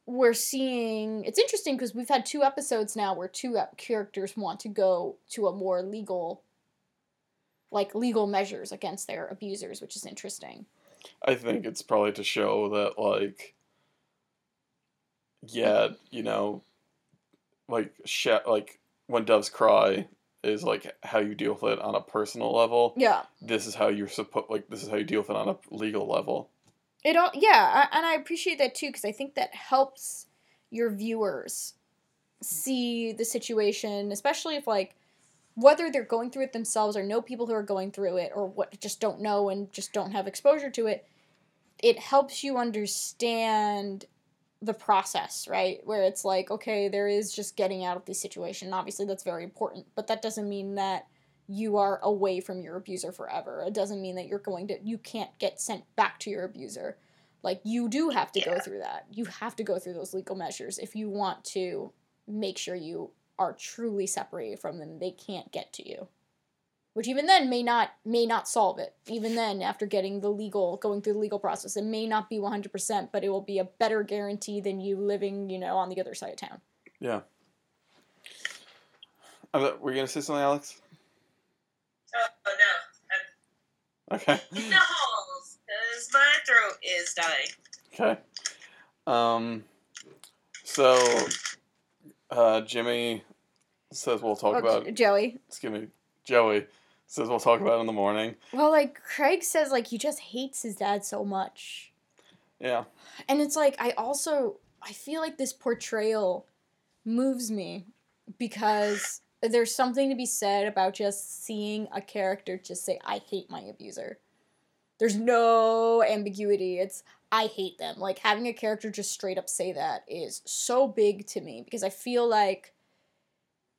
we're seeing it's interesting because we've had two episodes now where two characters want to go to a more legal like legal measures against their abusers which is interesting I think it's probably to show that, like, yeah, you know, like, sh- like when doves cry is like how you deal with it on a personal level. yeah This is how you're supposed, like, this is how you deal with it on a legal level. it all yeah I, and i appreciate that too because i think that helps your viewers see the situation especially if like whether they're going through it themselves or know people who are going through it or what just don't know and just don't have exposure to it it helps you understand the process right? Where it's like okay there is just getting out of the situation. Obviously that's very important but that doesn't mean that you are away from your abuser forever. It doesn't mean that you're going to you can't get sent back to your abuser. Like you do have to go through that. You have to go through those legal measures if you want to make sure you are truly separated from them they can't get to you which even then may not may not solve it even then after getting the legal going through the legal process it may not be 100% but it will be a better guarantee than you living you know on the other side of town Yeah. I'm, were you gonna say something, Alex? Oh, oh no, Okay. I'm in the halls because my throat is dying. Okay. Um. So, uh, Jimmy says we'll talk Oh, about. Joey Excuse me, Joey says we'll talk about it in the morning. well like craig says like he just hates his dad so much Yeah. and it's like i also i feel like this portrayal moves me because there's something to be said about just seeing a character just say i hate my abuser there's no ambiguity it's i hate them. Like having a character just straight up say that is so big to me because i feel like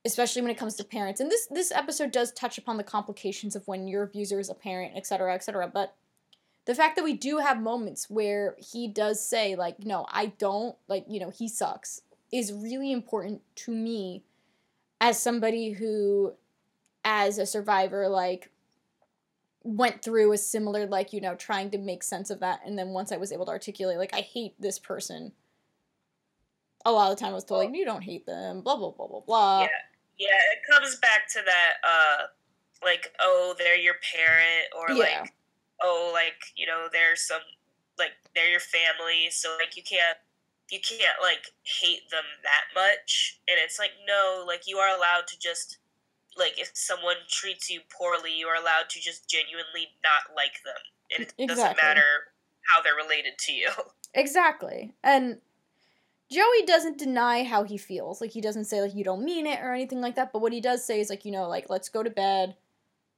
especially when it comes to parents and this this episode does touch upon the complications of when your abuser is a parent etc etc but the fact that we do have moments where he does say like no i don't like you know he sucks is really important to me as somebody who as a survivor like went through a similar like you know trying to make sense of that and then once i was able to articulate like i hate this person a lot of the time i was told like you don't hate them blah blah blah blah blah Yeah. Yeah, it comes back to that, uh, like, oh, they're your parent, or Yeah. like, oh, like, you know, there's some, like, they're your family, so, like, you can't, you can't, like, hate them that much. And it's like, no, like, you are allowed to just, like, if someone treats you poorly, you are allowed to just genuinely not like them. And it doesn't matter how they're related to you. Exactly. And Joey doesn't deny how he feels. Like he doesn't say like you don't mean it or anything like that, but what he does say is like, you know, like let's go to bed.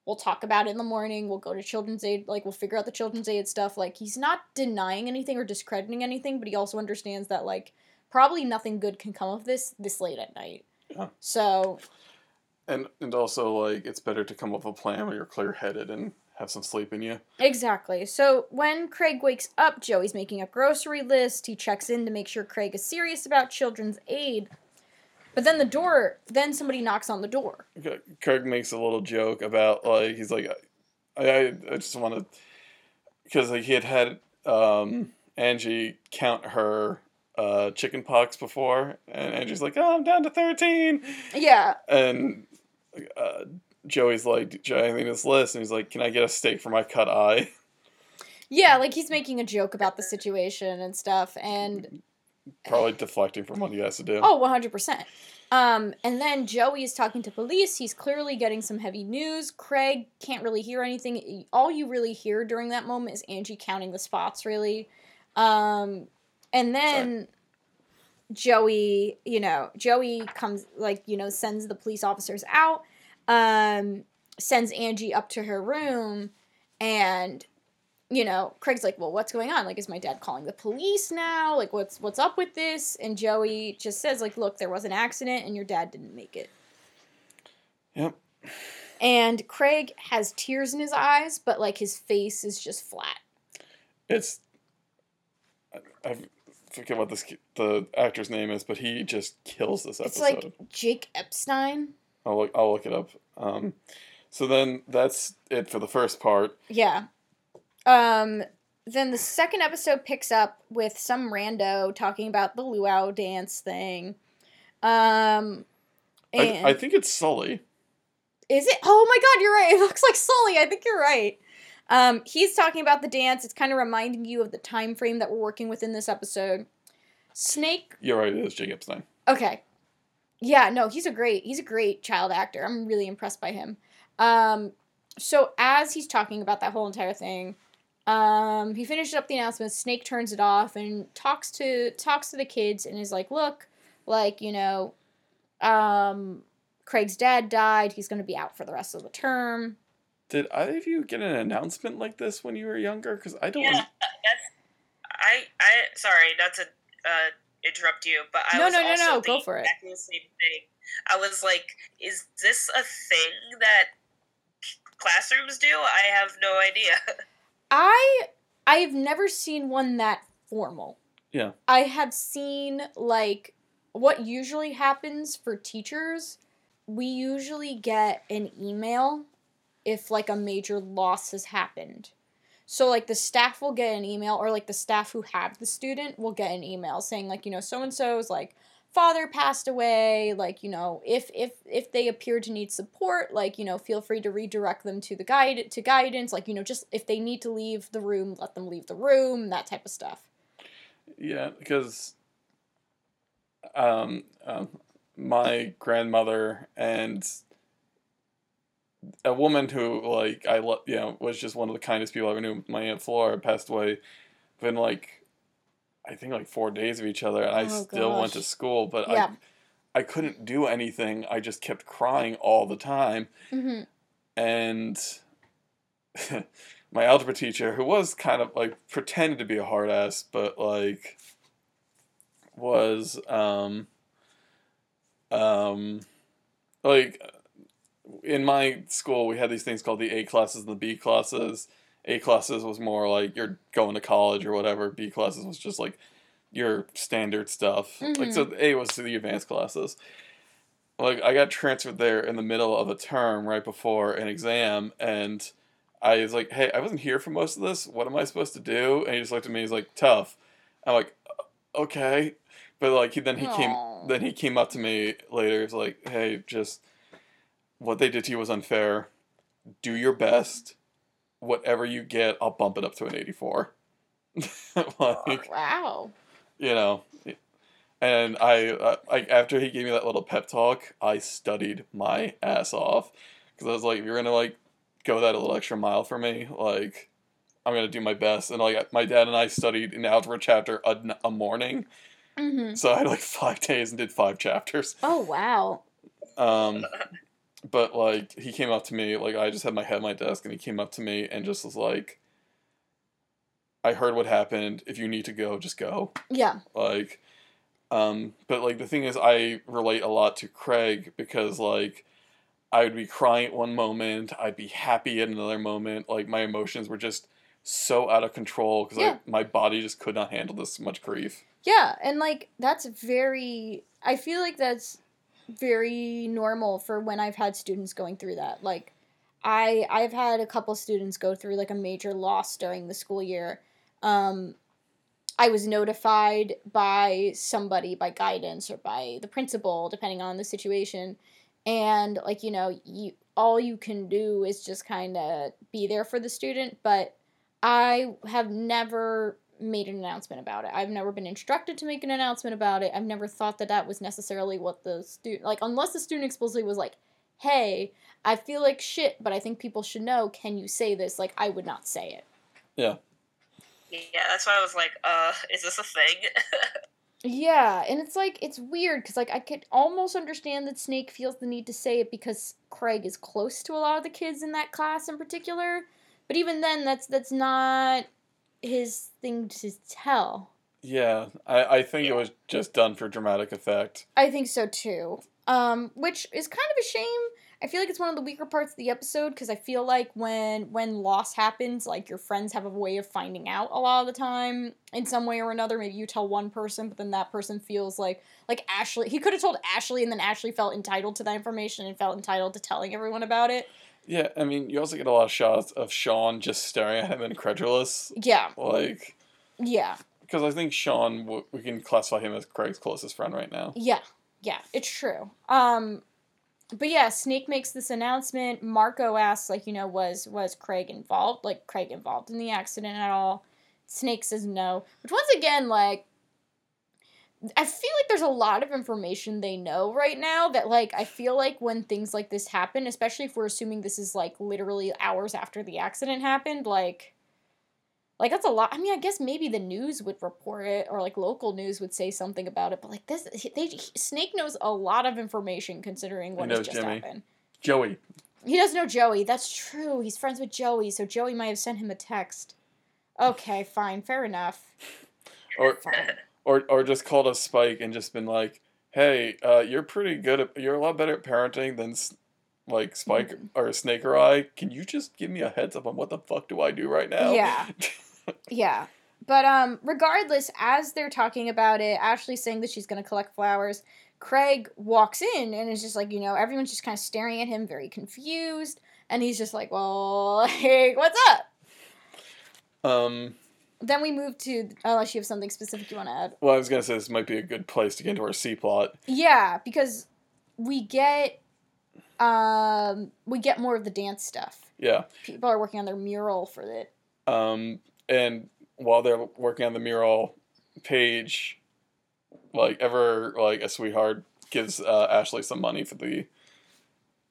We'll talk about it in the morning. We'll go to children's aid, like we'll figure out the children's aid stuff. Like he's not denying anything or discrediting anything, but he also understands that like probably nothing good can come of this this late at night. Yeah. So, And and also like it's better to come up with a plan when you're clear headed and have some sleep in you. Exactly. So when Craig wakes up, Joey's making a grocery list. He checks in to make sure Craig is serious about children's aid. But then the door, then somebody knocks on the door. Craig makes a little joke about like he's like, I I, I just want to because like he had had um, Angie count her uh, chicken pox before, and Angie's like, oh, I'm down to thirteen, Yeah. and uh, Joey's like, Joey, I think this list, and he's like, Can I get a steak for my cut eye? Yeah, like he's making a joke about the situation and stuff. And Probably deflecting from what he has to do. Oh, 100%. Um, and then Joey is talking to police. He's clearly getting some heavy news. Craig can't really hear anything. All you really hear during that moment is Angie counting the spots, really. Um, and then Joey, you know, Joey comes, like, you know, sends the police officers out, um, sends Angie up to her room, and you know, Craig's like, "Well, what's going on? Like, is my dad calling the police now? Like, what's what's up with this?" And Joey just says, "Like, look, there was an accident, and your dad didn't make it." Yep. And Craig has tears in his eyes, but like his face is just flat. It's I, I forget what this the actor's name is, but he just kills this episode. It's like Jake Epstein. I'll look. I'll look it up. Um, so then that's it for the first part. Yeah. Um. Then the second episode picks up with some rando talking about the luau dance thing. Um. And I, I think it's Sully. Is it? Oh my god, you're right. It looks like Sully. I think you're right. Um, he's talking about the dance. It's kind of reminding you of the time frame that we're working with in this episode. Snake. You're right. It is Jake Epstein. Okay. Yeah, no, he's a great he's a great child actor. I'm really impressed by him. Um, so as he's talking about that whole entire thing, um, he finishes up the announcement. Snake turns it off and talks to talks to the kids and is like, "Look, like you know, um, Craig's dad died. He's going to be out for the rest of the term." Did either of you get an announcement like this when you were younger? Because I don't. Yeah, that's. I I sorry not to uh, interrupt you, but I No, was no, no, also no, go thinking for it. exactly the same thing. I was like, is this a thing that classrooms do? I have no idea. I I've never seen one that formal. Yeah. I have seen like what usually happens for teachers, we usually get an email if like a major loss has happened. So like the staff will get an email or like the staff who have the student will get an email saying like, you know, so and so's like father passed away, like, you know, if if if they appear to need support, like, you know, feel free to redirect them to the guide to guidance, like, you know, just if they need to leave the room, let them leave the room, that type of stuff. Yeah, because um, um, my grandmother and a woman who like I lo- you know was just one of the kindest people I ever knew. My aunt Flora passed away within like I think like four days of each other, and I Oh, still went to school, but Yeah. I I couldn't do anything. I just kept crying all the time, Mm-hmm. and my algebra teacher, who was kind of like pretended to be a hard ass, but like was um um like in my school we had these things called the A classes and the B classes. A classes was more like you're going to college or whatever. B classes was just like your standard stuff. Like so mm-hmm. A was to the advanced classes. Like I got transferred there in the middle of a term right before an exam and I was like, "Hey, I wasn't here for most of this. What am I supposed to do?" And he just looked at me. He's like, "Tough." I'm like, "Okay," but like he then he Aw. came then he came up to me later. He's like, "Hey, just what they did to you was unfair. Do your best. Whatever you get, I'll bump it up to an 84." like Wow. you know, and I uh, like after he gave me that little pep talk, I studied my ass off because I was like, if you're gonna like go that a little extra mile for me, like I'm gonna do my best. And like my dad and I studied an algebra chapter a morning, Mm-hmm. so I had like five days and did five chapters. Oh wow. Um, but like he came up to me, like I just had my head on my desk, and he came up to me and just was like, "I heard what happened. If you need to go, just go." Yeah. like um but like the thing is i relate a lot to craig because like I would be crying at one moment, I'd be happy at another moment. Like my emotions were just so out of control because Yeah. my body just could not handle this much grief. Yeah, and like that's very I feel like that's very normal for when I've had students going through that. Like I I've had a couple students go through like a major loss during the school year. Um I was notified by somebody by guidance or by the principal depending on the situation and like you know, you all you can do is just kind of be there for the student, but I have never made an announcement about it. I've never been instructed to make an announcement about it. I've never thought that that was necessarily what the student like unless the student explicitly was like, "Hey, I feel like shit, but I think people should know. Can you say this?" Like I would not say it. Yeah, Yeah, that's why I was like, uh, is this a thing? Yeah, and it's like it's weird because like I could almost understand that Snake feels the need to say it because Craig is close to a lot of the kids in that class in particular, but even then, that's that's not his thing to tell. Yeah, I, I think it was just done for dramatic effect. I think so too. Um, which is kind of a shame. I feel like it's one of the weaker parts of the episode because I feel like when when loss happens, like your friends have a way of finding out a lot of the time in some way or another. Maybe you tell one person, but then that person feels like like Ashley. He could have told Ashley, and then Ashley felt entitled to that information and felt entitled to telling everyone about it. Yeah, I mean, you also get a lot of shots of Sean just staring at him incredulous. Yeah, Like, yeah, because I think Sean, w- we can classify him as Craig's closest friend right now. yeah, yeah. It's true. Um, but yeah, Snake makes this announcement. Marco asks, like, you know, was was Craig involved? Like, Craig involved in the accident at all? Snake says no. Which once again, like, I feel like there's a lot of information they know right now that, like, I feel like when things like this happen, especially if we're assuming this is like literally hours after the accident happened, like. Like that's a lot. I mean, I guess maybe the news would report it, or like local news would say something about it. But like this, they Snake knows a lot of information considering what has just Jimmy. happened. Joey. He does know Joey. That's true. He's friends with Joey, so Joey might have sent him a text. Okay, fine, fair enough. Or, Fine. Or, or just called us Spike and just been like, hey, uh, you're pretty good at, you're a lot better at parenting than, like, Spike Mm-hmm. or Snake or I. Can you just give me a heads up on what the fuck do I do right now? Yeah. Yeah. But um regardless, as they're talking about it, Ashley's saying that she's gonna collect flowers. Craig walks in and is just like, you know, everyone's just kind of staring at him, very confused. And he's just like, well, like, what's up? um, Then we move to, unless you have something specific you want to add. well, I was going to say this might be a good place to get into our C plot. Yeah, because we get, um, we get more of the dance stuff. Yeah. People are working on their mural for it. Um, and while they're working on the mural, Paige, like ever like a sweetheart, gives uh, Ashley some money for the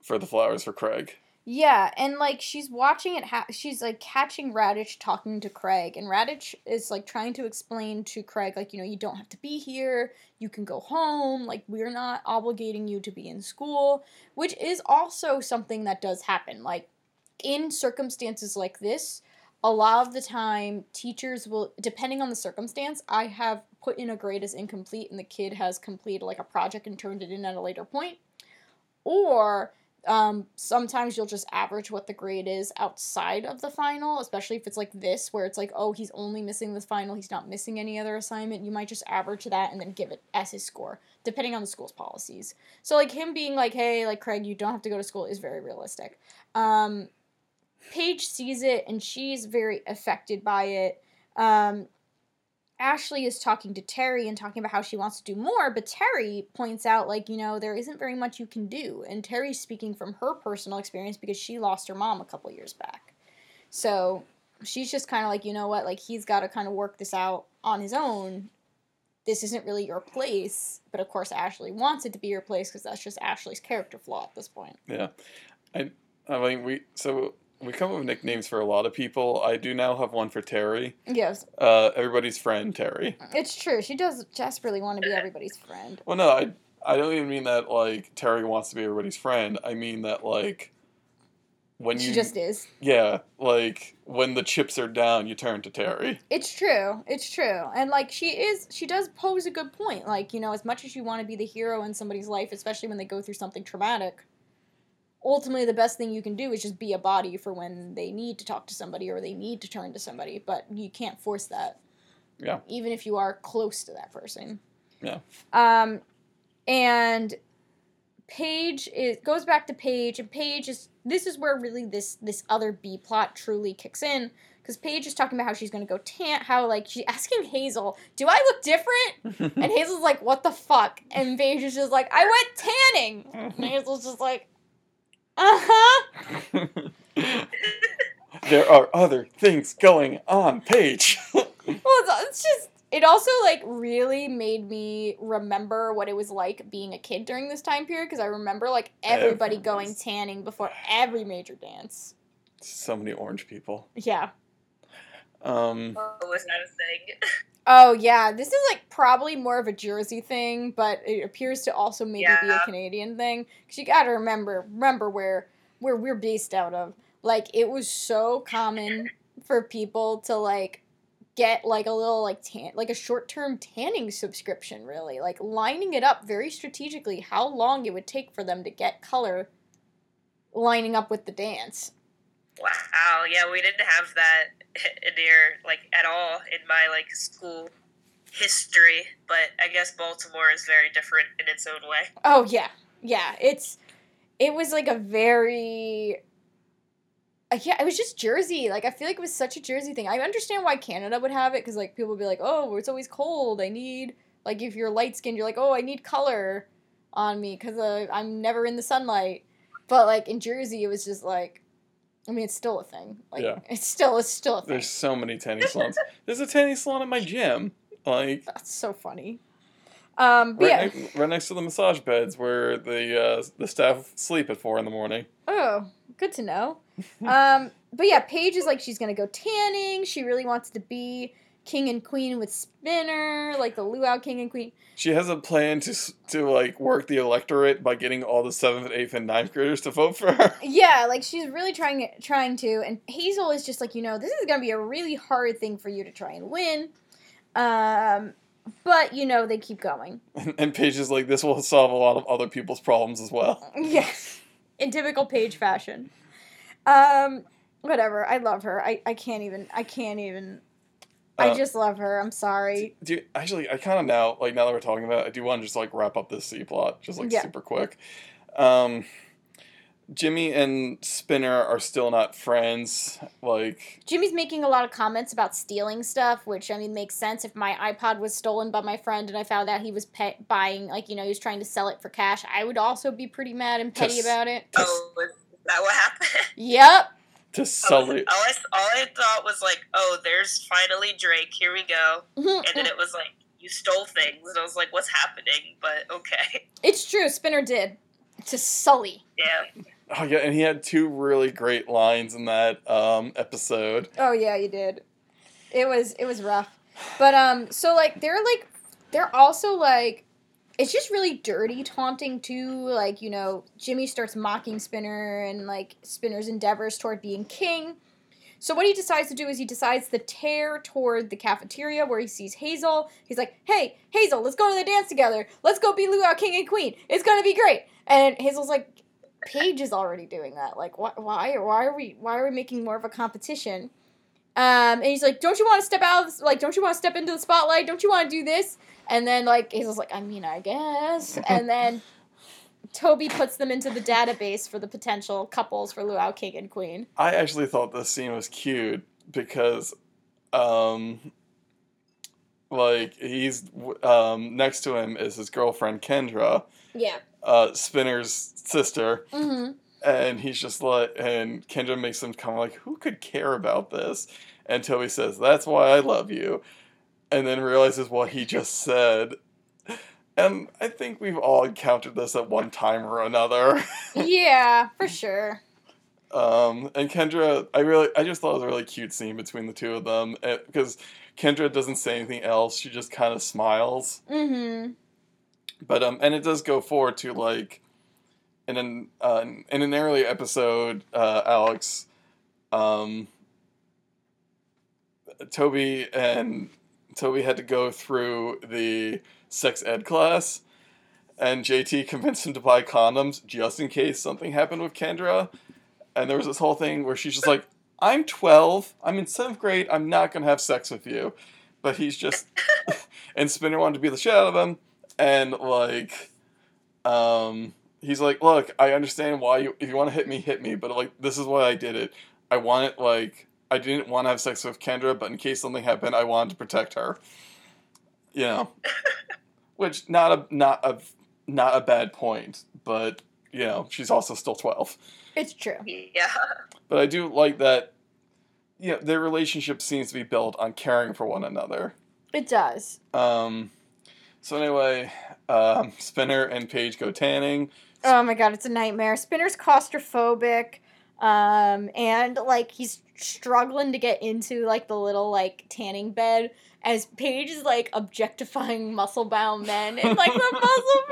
for the flowers for Craig. Yeah, and like she's watching it. Ha- she's like catching Raditch talking to Craig, and Raditch is like trying to explain to Craig, like you know, you don't have to be here. You can go home. Like we're not obligating you to be in school, which is also something that does happen. Like in circumstances like this, a lot of the time teachers will, depending on the circumstance, I have put in a grade as incomplete, and the kid has completed like a project and turned it in at a later point, or um, sometimes you'll just average what the grade is outside of the final, especially if it's like this, where it's like, oh, he's only missing this final, he's not missing any other assignment. You might just average that and then give it as his score, depending on the school's policies. So, like, him being like, hey, like, Craig, you don't have to go to school is very realistic. Um, Paige sees it and she's very affected by it. Um, Ashley is talking to Terri and talking about how she wants to do more, but Terri points out, like, you know, there isn't very much you can do. And Terri's speaking from her personal experience because she lost her mom a couple years back. So she's just kind of like, you know what, like, he's got to kind of work this out on his own. This isn't really your place. But of course, Ashley wants it to be your place because that's just Ashley's character flaw at this point. Yeah, I I mean we so we come up with nicknames for a lot of people. I do now have one for Terri. Yes, Uh, everybody's friend Terri. it's true. She does desperately want to be everybody's friend. Well, no, I I don't even mean that like Terri wants to be everybody's friend. I mean that like when you She just is. yeah like when the chips are down, you turn to Terri. It's true. It's true. And like she is she does pose a good point. Like, you know, as much as you want to be the hero in somebody's life, especially when they go through something traumatic, ultimately the best thing you can do is just be a body for when they need to talk to somebody or they need to turn to somebody, but you can't force that. Yeah. Even if you are close to that person. Yeah. Um and Paige it goes back to Paige and Paige is this is where really this this other B plot truly kicks in because Paige is talking about how she's gonna go tan how like she's asking Hazel, do I look different? And Hazel's like, what the fuck? And Paige is just like, I went tanning. And Hazel's just like, uh huh. there are other things going on, Paige. Well, it's, it's just it also like really made me remember what it was like being a kid during this time period because I remember like everybody Everyone's- going tanning before every major dance. so many orange people. Yeah. Um, Oh, was that a thing? Oh yeah, this is like probably more of a Jersey thing, but it appears to also maybe be a Canadian thing. Cause you got to remember, remember where where we're based out of. Like it was so common for people to like get like a little like tan like a short term tanning subscription. Really, like lining it up very strategically. How long it would take for them to get color, lining up with the dance. Wow, yeah, we didn't have that near like at all in my like school history, but I guess Baltimore is very different in its own way. Oh yeah, yeah. It's it was like a very yeah. It was just Jersey. Like I feel like it was such a Jersey thing. I understand why Canada would have it because like people would be like, oh, it's always cold. I need like if you're light skinned, you're like, oh, I need color on me because uh, I'm never in the sunlight. But like in Jersey, it was just like. I mean, it's still a thing. Like, Yeah. it's still it's still a thing. there's so many tanning salons. There's a tanning salon at my gym, like That's so funny. Um, but yeah. right, ne- right next to the massage beds where the uh, the staff sleep at four in the morning. Oh, good to know. um, but yeah, Paige is like she's gonna go tanning. She really wants to be king and queen with Spinner, like the luau king and queen. She has a plan to to like work the electorate by getting all the seventh, eighth, and ninth graders to vote for her. Yeah, like she's really trying trying to. And Hazel is just like you know this is gonna be a really hard thing for you to try and win. Um, but you know they keep going. And, and Paige is like, this will solve a lot of other people's problems as well. Yes, in typical Paige fashion. Um, whatever. I love her. I I can't even. I can't even. I Uh, just love her. I'm sorry. Do you, actually, I kind of now, like now that we're talking about, it, I do want to just like wrap up this C plot, just like Yeah. super quick. Um, Jimmy and Spinner are still not friends. Like, Jimmy's making a lot of comments about stealing stuff, which I mean makes sense. If my iPod was stolen by my friend and I found out he was pe- buying, like you know, he was trying to sell it for cash, I would also be pretty mad and petty Just- about it. Oh, is that what happened? Yep. To all, Sully. I, all I thought was like, oh, there's finally Drake. Here we go. And then it was like, you stole things. And I was like, what's happening? But okay. it's true. Spinner did to Sully. Yeah. Oh yeah, and he had two really great lines in that um, episode. Oh yeah, you did. It was it was rough, but um, so like they're like they're also like it's just really dirty taunting too. Like you know, Jimmy starts mocking Spinner and like Spinner's endeavors toward being king. So what he decides to do is he decides to tear toward the cafeteria where he sees Hazel. He's like, "Hey, Hazel, let's go to the dance together. Let's go be Luau King and Queen. It's gonna be great." And Hazel's like, "Paige is already doing that. Like, wh- why? Why are we? Why are we making more of a competition?" Um, and he's like, "Don't you want to step out? Like, don't you want to step into the spotlight? Don't you want to do this?" And then like Hazel's like, "I mean, I guess." And then Toby puts them into the database for the potential couples for Luau King and Queen. I actually thought this scene was cute because, um, like he's um next to him is his girlfriend Kendra, Yeah. uh, Spinner's sister, Mm-hmm. and he's just like, and Kendra makes him kind of like, who could care about this? And Toby says, "That's why I love you," and then realizes what he just said. And I think we've all encountered this at one time or another. yeah, for sure. Um, and Kendra, I really, I just thought it was a really cute scene between the two of them because Kendra doesn't say anything else; she just kind of smiles. Mm-hmm. But um, and it does go forward to like, in an uh, in an early episode, uh, Alex, um, Toby and Toby had to go through the sex ed class, and JT convinced him to buy condoms just in case something happened with Kendra. And there was this whole thing where she's just like, I'm 12, I'm in seventh grade, I'm not gonna have sex with you. But he's just, and Spinner wanted to be the shit out of him, and like, um, he's like, look, I understand why you, if you want to hit me, hit me, but like, this is why I did it. I want it, like, I didn't want to have sex with Kendra, but in case something happened, I wanted to protect her. You know, which not a not a not a bad point, but you know, she's also still twelve. It's true. Yeah. But I do like that. You know, their relationship seems to be built on caring for one another. It does. Um, so anyway, um, Spinner and Paige go tanning. Oh my god, it's a nightmare. Spinner's claustrophobic. Um, and like he's struggling to get into like the little like tanning bed as Paige is like objectifying muscle bound men in like the muscle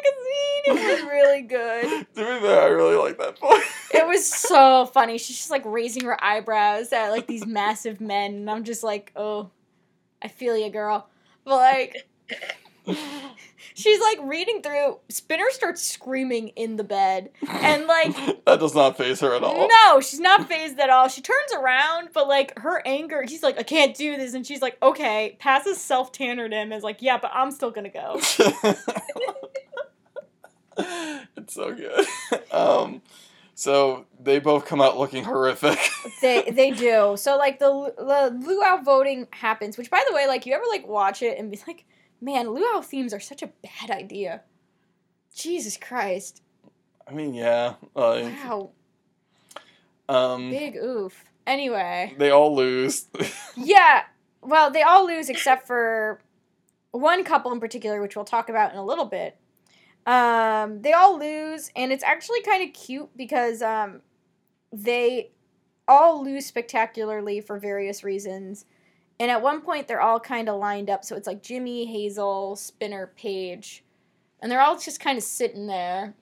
magazine. It was really good. To be fair, I really like that part. It was so funny. She's just like raising her eyebrows at like these massive men, and I'm just like, oh, I feel you, girl. But like, she's like reading through. Spinner starts screaming in the bed, and like, that does not faze her at all. no, she's not fazed at all. She turns around, but like her anger, he's like, I can't do this, and she's like, okay, passes self tannered him, is like, yeah, but I'm still gonna go. it's so good. Um, so they both come out looking horrific. They they do. So like the the luau voting happens, which by the way, like you ever like watch it and be like, man, luau themes are such a bad idea. Jesus Christ! I mean, yeah. Like, Wow, um, big oof. Anyway, they all lose. yeah. Well, they all lose except for one couple in particular, which we'll talk about in a little bit. Um, they all lose, and it's actually kind of cute because um, they all lose spectacularly for various reasons. And at one point, they're all kind of lined up. So it's like Jimmy, Hazel, Spinner, Paige. And they're all just kind of sitting there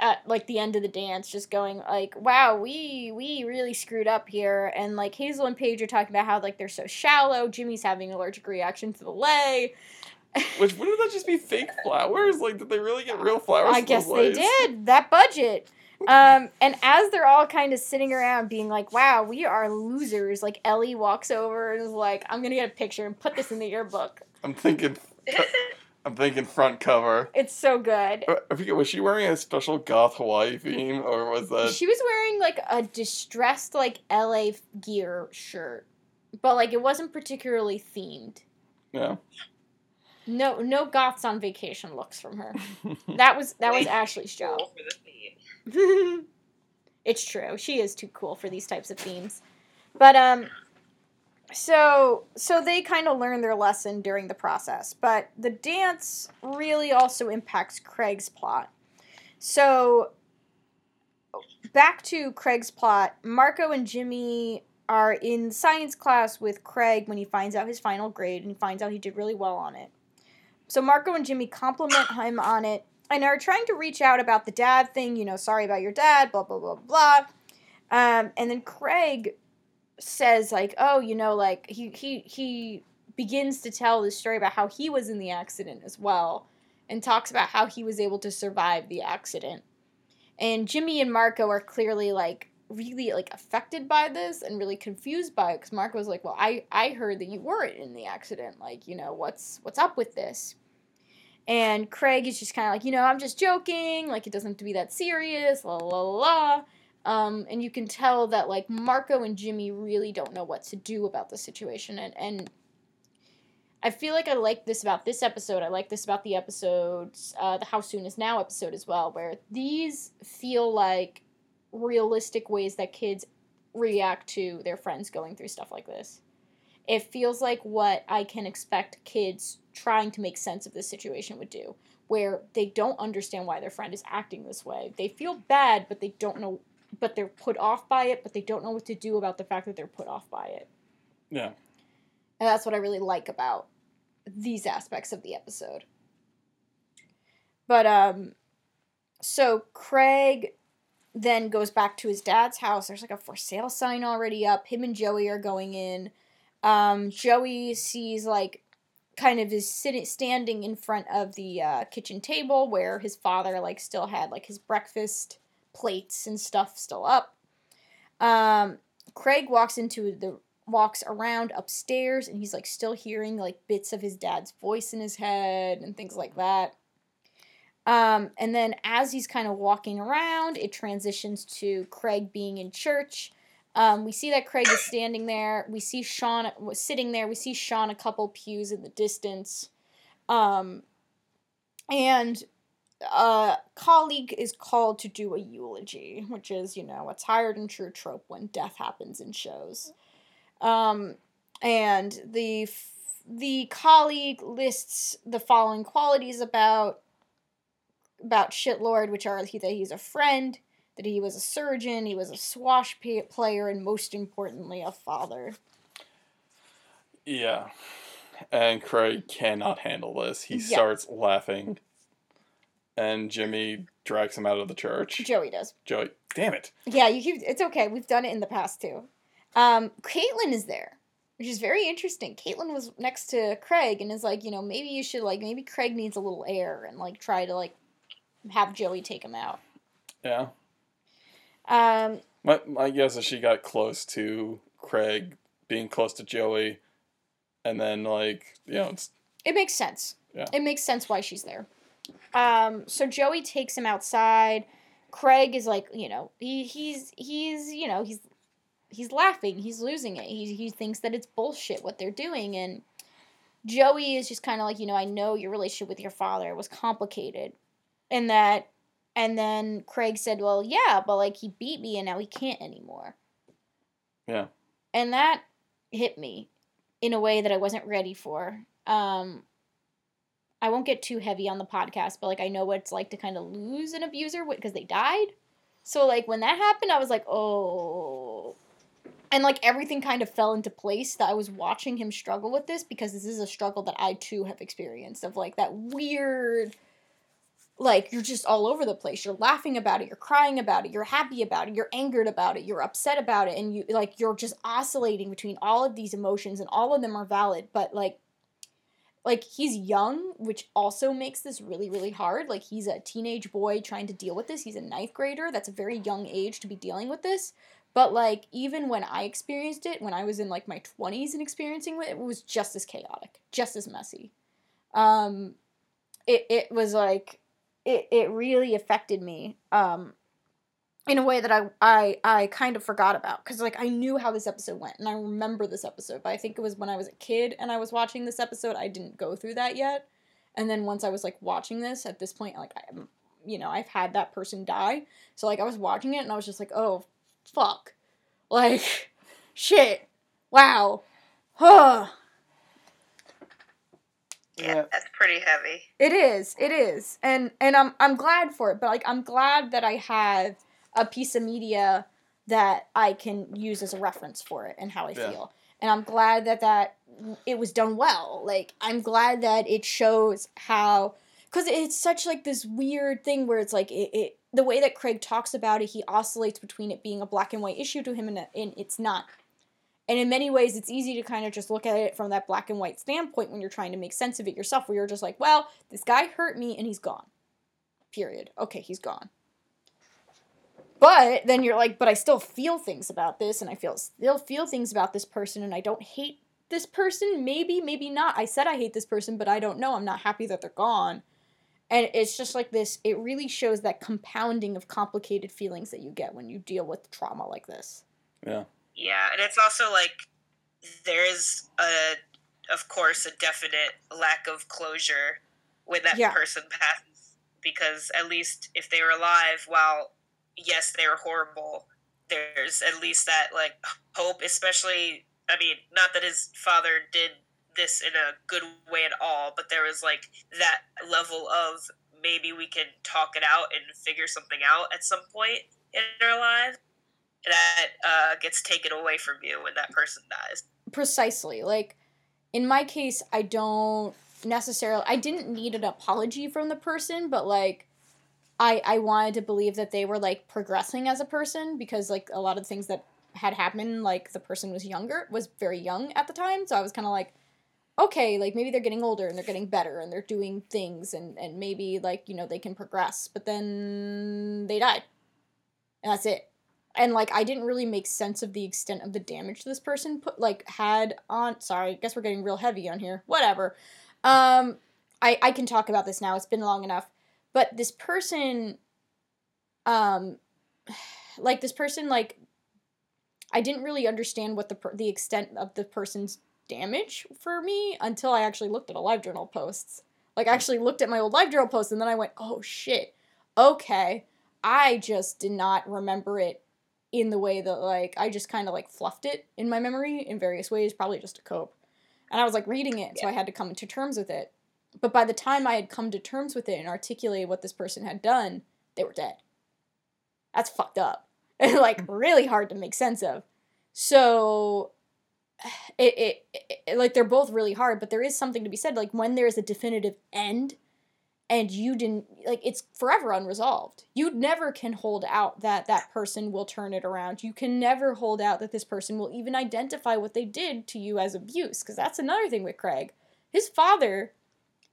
at like the end of the dance, just going like, wow, we we really screwed up here. And like Hazel and Paige are talking about how like they're so shallow. Jimmy's having an allergic reaction to the lei. Which wouldn't that just be fake flowers? Like, did they really get real flowers? I guess those they did. That budget. Um, and as they're all kind of sitting around being like, wow, we are losers, like Ellie walks over and is like, I'm gonna get a picture and put this in the yearbook. I'm thinking. I'm thinking front cover. It's so good. Uh, I forget. Was she wearing a special goth Hawaii theme, or was that? She was wearing like a distressed like LA gear shirt. But like it wasn't particularly themed. Yeah. No no goths on vacation looks from her. That was that was Ashley's job. It's true. She is too cool for these types of themes. But um so so they kind of learn their lesson during the process, but the dance really also impacts Craig's plot. So back to Craig's plot, Marco and Jimmy are in science class with Craig when he finds out his final grade and finds out he did really well on it. So Marco and Jimmy compliment him on it and are trying to reach out about the dad thing, you know, sorry about your dad, blah, blah, blah, blah. Um, and then Craig says, like, oh, you know, like, he, he, he begins to tell the story about how he was in the accident as well and talks about how he was able to survive the accident. And Jimmy and Marco are clearly, like, really, like, affected by this and really confused by it because Marco was like, well, I, I heard that you weren't in the accident. Like, you know, what's, what's up with this? And Craig is just kind of like, you know, I'm just joking. Like, it doesn't have to be that serious. La la la. Um, and you can tell that like Marco and Jimmy really don't know what to do about the situation. And and I feel like I like this about this episode. I like this about the episodes, uh, the How Soon Is Now episode as well, where these feel like realistic ways that kids react to their friends going through stuff like this. It feels like what I can expect kids trying to make sense of this situation would do, where they don't understand why their friend is acting this way. They feel bad, but they don't know, but they're put off by it, but they don't know what to do about the fact that they're put off by it. Yeah. And that's what I really like about these aspects of the episode. But um so Craig then goes back to his dad's house. There's like a for sale sign already up. Him and Joey are going in. Um Joey sees like kind of is sitting standing in front of the uh, kitchen table where his father like still had like his breakfast plates and stuff still up. Um, Craig walks into the walks around upstairs and he's like still hearing like bits of his dad's voice in his head and things like that. Um, and then as he's kind of walking around, it transitions to Craig being in church. Um, we see that Craig is standing there. We see Sean sitting there. We see Sean a couple pews in the distance. Um, and a colleague is called to do a eulogy, which is, you know, a tired and true trope when death happens in shows. Um, and the the colleague lists the following qualities about about Shitlord, which are that he's a friend, that he was a surgeon, he was a swash player, and most importantly, a father. Yeah. And Craig cannot handle this. He yeah. starts laughing. And Jimmy drags him out of the church. Joey does. Joey. Damn it. Yeah, you keep it's okay. We've done it in the past too. Um, Caitlin is there, which is very interesting. Caitlin was next to Craig and is like, you know, maybe you should like maybe Craig needs a little air and like try to like have Joey take him out. Yeah. Um, my my guess is she got close to Craig being close to Joey, and then like you know it's. It makes sense. Yeah. It makes sense why she's there. Um, so Joey takes him outside. Craig is like, you know, he he's he's you know he's he's laughing. He's losing it. He he thinks that it's bullshit what they're doing, and Joey is just kind of like, you know, I know your relationship with your father was complicated, and that and then Craig said, "Well, yeah, but like he beat me and now he can't anymore." Yeah. And that hit me in a way that I wasn't ready for. Um I won't get too heavy on the podcast, but like I know what it's like to kind of lose an abuser because they died. So like when that happened, I was like, "Oh." And like everything kind of fell into place that I was watching him struggle with this because this is a struggle that I too have experienced of like that weird like you're just all over the place. You're laughing about it. You're crying about it. You're happy about it. You're angered about it. You're upset about it. And you like you're just oscillating between all of these emotions and all of them are valid. But like like he's young which also makes this really really hard. Like he's a teenage boy trying to deal with this. He's a ninth grader. That's a very young age to be dealing with this. But like even when i experienced it when i was in like my 20s and experiencing it it was just as chaotic just as messy. Um it, it was like it, it really affected me um, in a way that I, I, I kind of forgot about because like I knew how this episode went and I remember this episode, but I think it was when I was a kid and I was watching this episode, I didn't go through that yet. And then once I was like watching this at this point, like I'm, you know, I've had that person die, so like I was watching it and I was just like, oh, fuck, like, shit, wow, huh. Yeah, that's pretty heavy. It is. It is. And and I'm I'm glad for it, but like I'm glad that I have a piece of media that I can use as a reference for it and how I yeah. feel. And I'm glad that that it was done well. Like I'm glad that it shows how cuz it's such like this weird thing where it's like it, it the way that Craig talks about it, he oscillates between it being a black and white issue to him and, and it's not. And in many ways, it's easy to kind of just look at it from that black and white standpoint when you're trying to make sense of it yourself, where you're just like, well, this guy hurt me and he's gone. Period. Okay, he's gone. But then you're like, but I still feel things about this, and I feel still feel things about this person, and I don't hate this person. Maybe, maybe not. I said I hate this person, but I don't know. I'm not happy that they're gone. And it's just like this, it really shows that compounding of complicated feelings that you get when you deal with trauma like this. Yeah. Yeah, and it's also like there is a, of course, a definite lack of closure when that yeah. person passes, because at least if they were alive, while yes, they were horrible, there's at least that like hope. Especially, I mean, not that his father did this in a good way at all, but there was like that level of maybe we can talk it out and figure something out at some point in our lives that uh, gets taken away from you when that person dies. Precisely. Like, in my case, I don't necessarily. I didn't need an apology from the person, but like, I I wanted to believe that they were like progressing as a person because like a lot of things that had happened, like the person was younger, was very young at the time, so I was kind of like, okay, like maybe they're getting older and they're getting better and they're doing things and and maybe like, you know, they can progress, but then they died. And that's it. And like I didn't really make sense of the extent of the damage this person put like had on sorry, I guess we're getting real heavy on here. Whatever. Um I I can talk about this now. It's been long enough. But this person um like this person like I didn't really understand what the per- the extent of the person's damage for me until I actually looked at a live journal posts. Like I actually looked at my old live journal posts and then I went, "Oh shit. Okay. I just did not remember it in the way that like I just kind of like fluffed it in my memory in various ways, probably just to cope. And I was like reading it, so I had to come to terms with it. But by the time I had come to terms with it and articulated what this person had done, they were dead. That's fucked up. And like mm. really hard to make sense of. So it, it, it like they're both really hard, but there is something to be said like when there's a definitive end and you didn't like it's forever unresolved. You never can hold out that that person will turn it around. You can never hold out that this person will even identify what they did to you as abuse because that's another thing with Craig. His father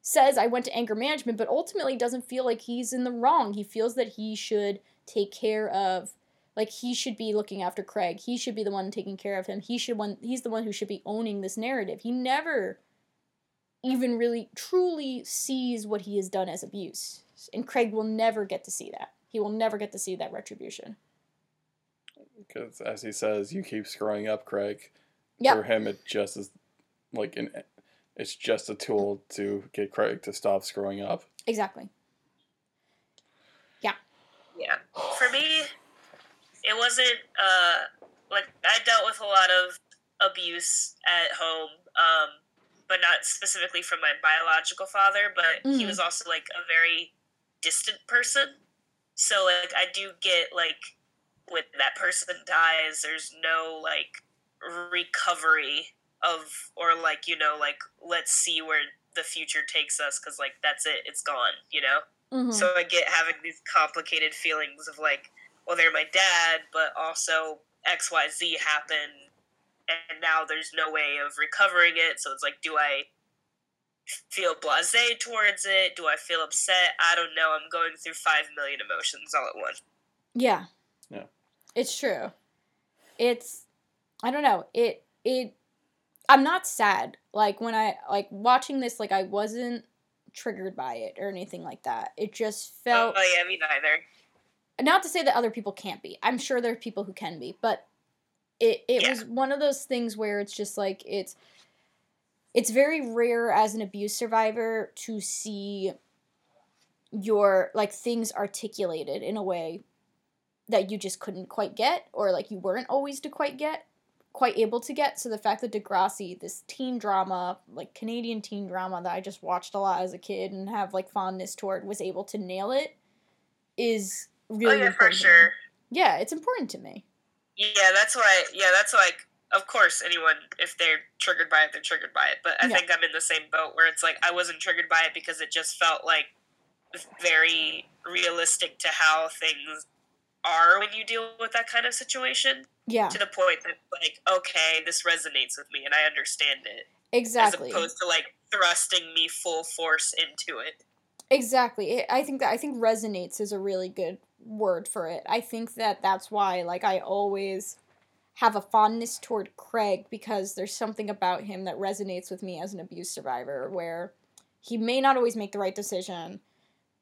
says I went to anger management but ultimately doesn't feel like he's in the wrong. He feels that he should take care of like he should be looking after Craig. He should be the one taking care of him. He should one he's the one who should be owning this narrative. He never even really truly sees what he has done as abuse. And Craig will never get to see that. He will never get to see that retribution. Because as he says, you keep screwing up, Craig. Yep. For him, it just is like an. It's just a tool to get Craig to stop screwing up. Exactly. Yeah. Yeah. For me, it wasn't uh like I dealt with a lot of abuse at home, um, but not specifically from my biological father, but he Mhm. was also like a very distant person. So like I do get like when that person dies, there's no like recovery of or like you know like let's see where the future takes us because like that's it it's gone you know Mhm. so I get having these complicated feelings of like, well, they're my dad, but also X, Y, Z happened, and now there's no way of recovering it. So it's like, do I feel blasé towards it? Do I feel upset? I don't know. I'm going through five million emotions all at once. Yeah. Yeah. It's true. It's I don't know. It it I'm not sad. Like when I like watching this like I wasn't triggered by it or anything like that. It just felt oh yeah, me neither. not to say that other people can't be. I'm sure there are people who can be, but it it Yeah. was one of those things where it's just like it's it's very rare as an abuse survivor to see your like things articulated in a way that you just couldn't quite get or like you weren't always to quite get quite able to get so the fact that Degrassi this teen drama like Canadian teen drama that I just watched a lot as a kid and have like fondness toward was able to nail it is oh, really oh yeah, important me. sure. Yeah, it's important to me. Yeah, that's why. Yeah, that's like. Of course, anyone if they're triggered by it, they're triggered by it. But I Yeah. think I'm in the same boat where it's like I wasn't triggered by it because it just felt like very realistic to how things are when you deal with that kind of situation. Yeah, To the point that like, okay, this resonates with me and I understand it, exactly. as opposed to like thrusting me full force into it. Exactly. I think that I think resonates is a really good word for it. I think that that's why like I always have a fondness toward Craig because there's something about him that resonates with me as an abuse survivor where he may not always make the right decision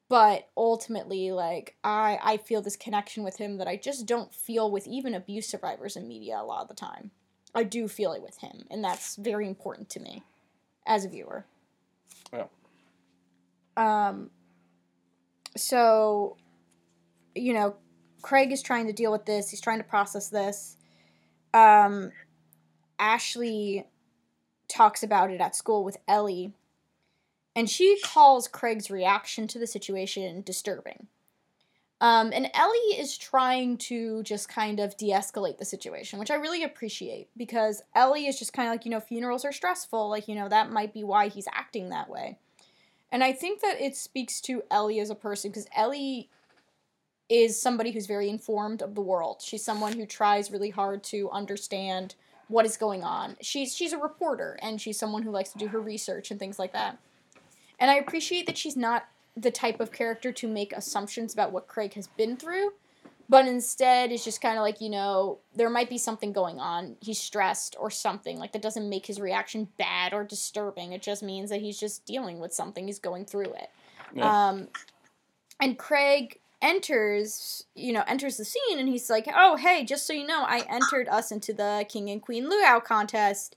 but ultimately like I I feel this connection with him that I just don't feel with even abuse survivors in media a lot of the time. I do feel it with him and that's very important to me as a viewer. Um so you know, Craig is trying to deal with this. He's trying to process this. Um, Ashley talks about it at school with Ellie, and she calls Craig's reaction to the situation disturbing. Um, and Ellie is trying to just kind of de escalate the situation, which I really appreciate because Ellie is just kind of like, you know, funerals are stressful. Like, you know, that might be why he's acting that way. And I think that it speaks to Ellie as a person because Ellie is somebody who's very informed of the world. She's someone who tries really hard to understand what is going on. She's she's a reporter and she's someone who likes to do her research and things like that. And I appreciate that she's not the type of character to make assumptions about what Craig has been through, but instead it's just kind of like, you know, there might be something going on. He's stressed or something. Like that doesn't make his reaction bad or disturbing. It just means that he's just dealing with something. He's going through it. Yeah. Um, and Craig enters, you know, enters the scene and he's like, "Oh, hey, just so you know, I entered us into the King and Queen Luau contest."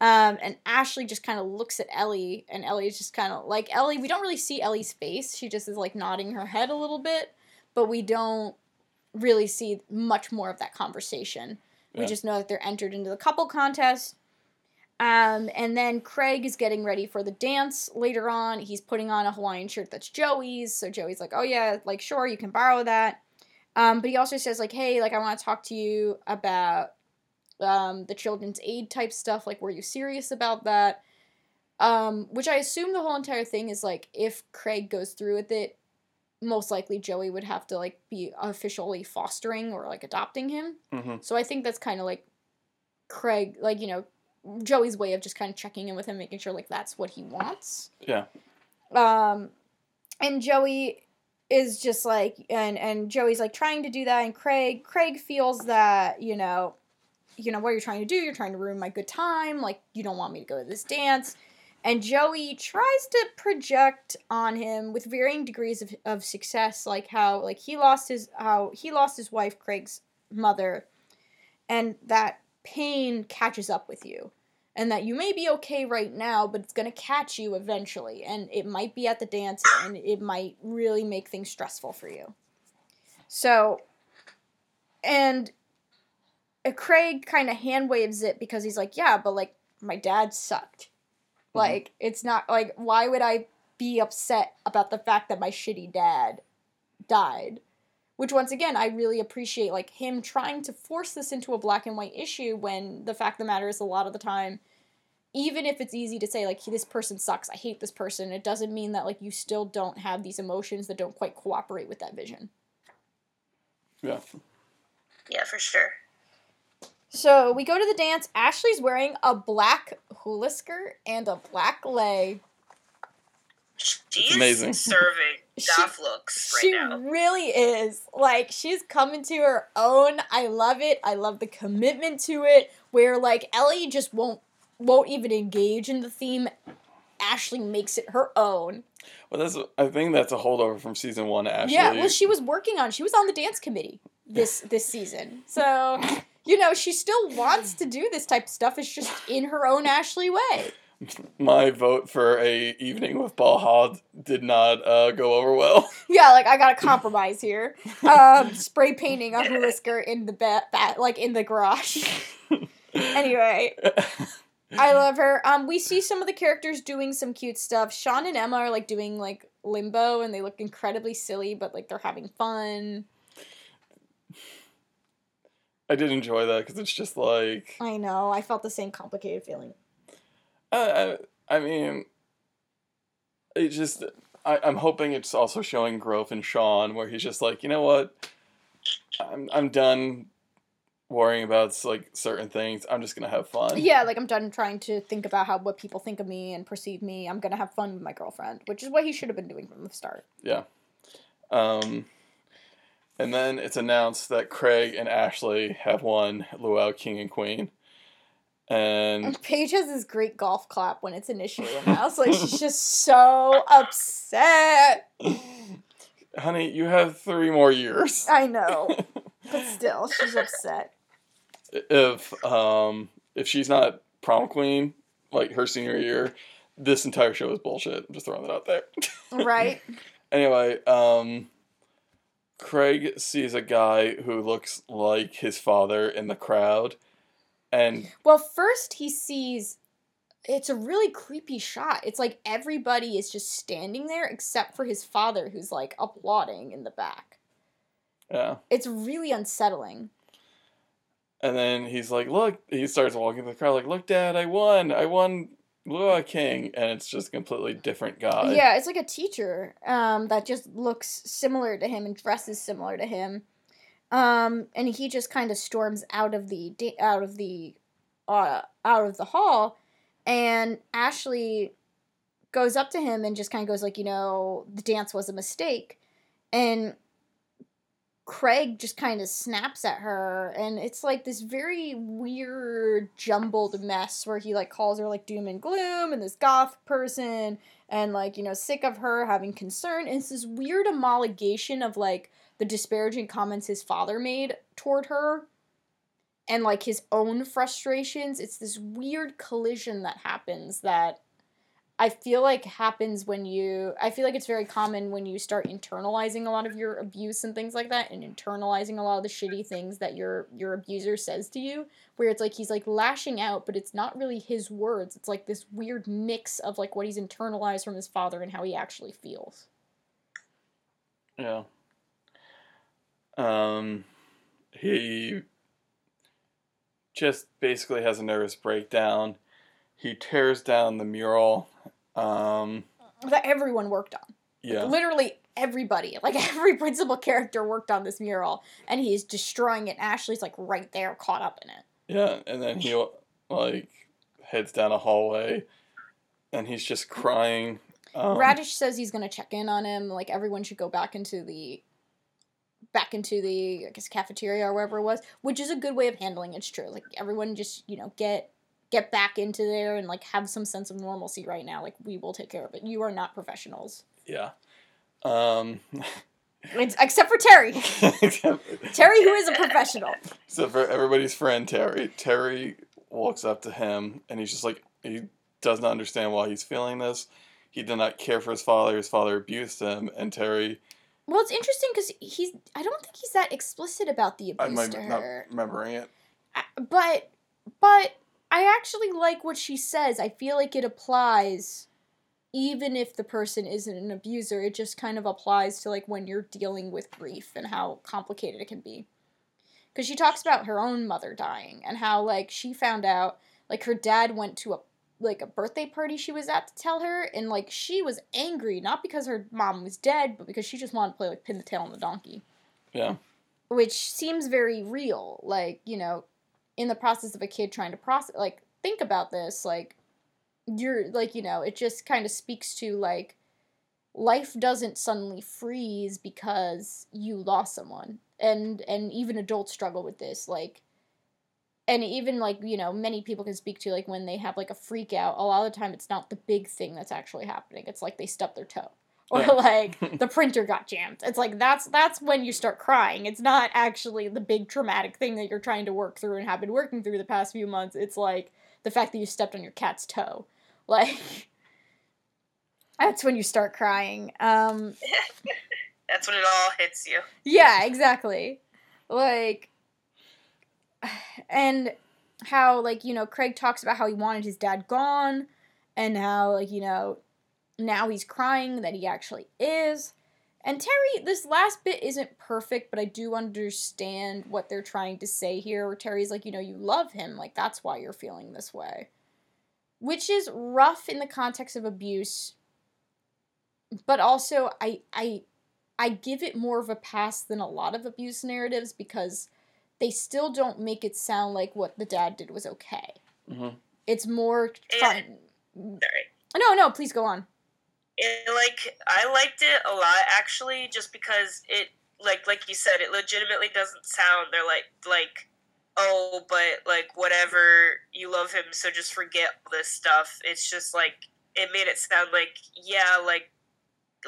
Um, and Ashley just kind of looks at Ellie, and Ellie is just kind of like Ellie. We don't really see Ellie's face; she just is like nodding her head a little bit, but we don't really see much more of that conversation. We Yeah. just know that they're entered into the couple contest. Um, and then Craig is getting ready for the dance later on. He's putting on a Hawaiian shirt that's Joey's. So Joey's like, oh, yeah, like, sure, you can borrow that. Um, but he also says, like, hey, like, I want to talk to you about um, the children's aid type stuff. Like, were you serious about that? Um, which I assume the whole entire thing is like, if Craig goes through with it, most likely Joey would have to like be officially fostering or like adopting him. hmm So I think that's kind of like Craig, like you know, Joey's way of just kind of checking in with him, making sure like that's what he wants. Yeah. Um, and Joey is just like, and and Joey's like trying to do that, and Craig, Craig feels that you know, you know what you're trying to do. You're trying to ruin my good time. Like you don't want me to go to this dance. And Joey tries to project on him with varying degrees of, of success, like how like he lost his how he lost his wife Craig's mother, and that pain catches up with you and that you may be okay right now, but it's to catch you eventually. And it might be at the dance, and it might really make things stressful for you. So, and Craig kind of hand waves it because he's like, yeah, but like, my dad sucked. Mm-hmm. Like, it's not like, why would I be upset about the fact that my shitty dad died? Which, once again, I really appreciate, like, him trying to force this into a black and white issue when the fact of the matter is, a lot of the time, even if it's easy to say, like, this person sucks, I hate this person, it doesn't mean that, like, you still don't have these emotions that don't quite cooperate with that vision. Yeah. Yeah, for sure. So we go to the dance. Ashley's wearing a black hula skirt and a black lei. She's amazing. serving She- looks right she now. really is. Like she's coming to her own. I love it. I love the commitment to it. Where like Ellie just won't won't even engage in the theme. Ashley makes it her own. Well, that's I think that's a holdover from season one. Ashley. Yeah, well, she was working on. She was on the dance committee this this season, so you know she still wants to do this type of stuff. It's just in her own Ashley way. My vote for a evening with Paul Hod did not uh, go over well. Yeah, like I got a compromise here. Um, spray painting a skirt in the ba- ba- like in the garage. anyway, I love her. Um, we see some of the characters doing some cute stuff. Sean and Emma are like doing like limbo, and they look incredibly silly, but like they're having fun. I did enjoy that because it's just like I know. I felt the same complicated feeling. I, I, I mean, it just I, I'm hoping it's also showing growth in Sean, where he's just like, you know what, I'm I'm done worrying about like certain things. I'm just gonna have fun. Yeah, like I'm done trying to think about how what people think of me and perceive me. I'm gonna have fun with my girlfriend, which is what he should have been doing from the start. Yeah. Um, and then it's announced that Craig and Ashley have won Luau King and Queen. And Paige has this great golf clap when it's initially announced. Like she's just so upset. honey, you have three more years. I know, but still, she's upset. If um if she's not prom queen like her senior year, this entire show is bullshit. I'm just throwing that out there. Right? anyway, um Craig sees a guy who looks like his father in the crowd and Well, first he sees. It's a really creepy shot. It's like everybody is just standing there except for his father, who's like applauding in the back. yeah. It's really unsettling. And then he's like, "Look!" He starts walking through the crowd, like, "Look, Dad! I won! I won Luau King!" And it's just a completely different guy. yeah, it's like a teacher um, that just looks similar to him and dresses similar to him. Um, and he just kind of storms out of the out of the uh, out of the hall, and Ashley goes up to him and just kind of goes like, you know, the dance was a mistake, and Craig just kind of snaps at her, and it's like this very weird, jumbled mess where he like calls her like doom and gloom and this goth person, and like, you know, sick of her having concern. And it's this weird amalgamation of like the disparaging comments his father made toward her and like his own frustrations. It's this weird collision that happens that I feel like happens when you I feel like it's very common when you start internalizing a lot of your abuse and things like that and internalizing a lot of the shitty things that your your abuser says to you where it's like he's like lashing out but it's not really his words it's like this weird mix of like what he's internalized from his father and how he actually feels Yeah. Um, he just basically has a nervous breakdown. He tears down the mural. Um, that everyone worked on. Yeah. literally everybody like every principal character worked on this mural and he's destroying it. Ashley's like right there caught up in it. Yeah, and then he like heads down a hallway, and he's just crying. Um, Raditch says he's gonna check in on him like everyone should go back into the back into the i guess cafeteria or wherever it was which is a good way of handling it, it's true. Like everyone just you know get get back into there and like have some sense of normalcy right now like we will take care of it you are not professionals Yeah. Um, it's, except for terri terri who is a professional so for everybody's friend Terri, Terri walks up to him, and he's just like he does not understand why he's feeling this. He did not care for his father. His father abused him, and Terri, well it's interesting because he's i don't think he's that explicit about the I abuse might to not remembering it. But but I actually like what she says. I feel like it applies even if the person isn't an abuser. It just kind of applies to like when you're dealing with grief and how complicated it can be. Cuz she talks about her own mother dying and how like she found out like her dad went to a like a birthday party she was at to tell her and like she was angry not because her mom was dead but because she just wanted to play like pin the tail on the donkey Yeah. which seems very real like you know in the process of a kid trying to process like think about this like you're like you know it just kind of speaks to like life doesn't suddenly freeze because you lost someone. And and even adults struggle with this like and even like you know many people can speak to like when they have like a freak out a lot of the time it's not the big thing that's actually happening. It's like they stubbed their toe or Yeah. like the printer got jammed it's like that's that's when you start crying it's not actually the big traumatic thing that you're trying to work through and have been working through the past few months it's like the fact that you stepped on your cat's toe like that's when you start crying um That's when it all hits you. yeah, exactly. Like, and how, like, you know, Craig talks about how he wanted his dad gone, and how, like, you know, now he's crying that he actually is. And Terri, this last bit isn't perfect, but I do understand what they're trying to say here. Where Terri's like, you know, you love him, like, that's why you're feeling this way. Which is rough in the context of abuse, but also, I, I, I give it more of a pass than a lot of abuse narratives because they still don't make it sound like what the dad did was okay. hmm It's more Yeah. fun. Sorry. No, no, please go on. It, like I liked it a lot actually, just because it like like you said, it legitimately doesn't sound. They're like like oh, but like whatever, you love him, so just forget this stuff. It's just like it made it sound like yeah, like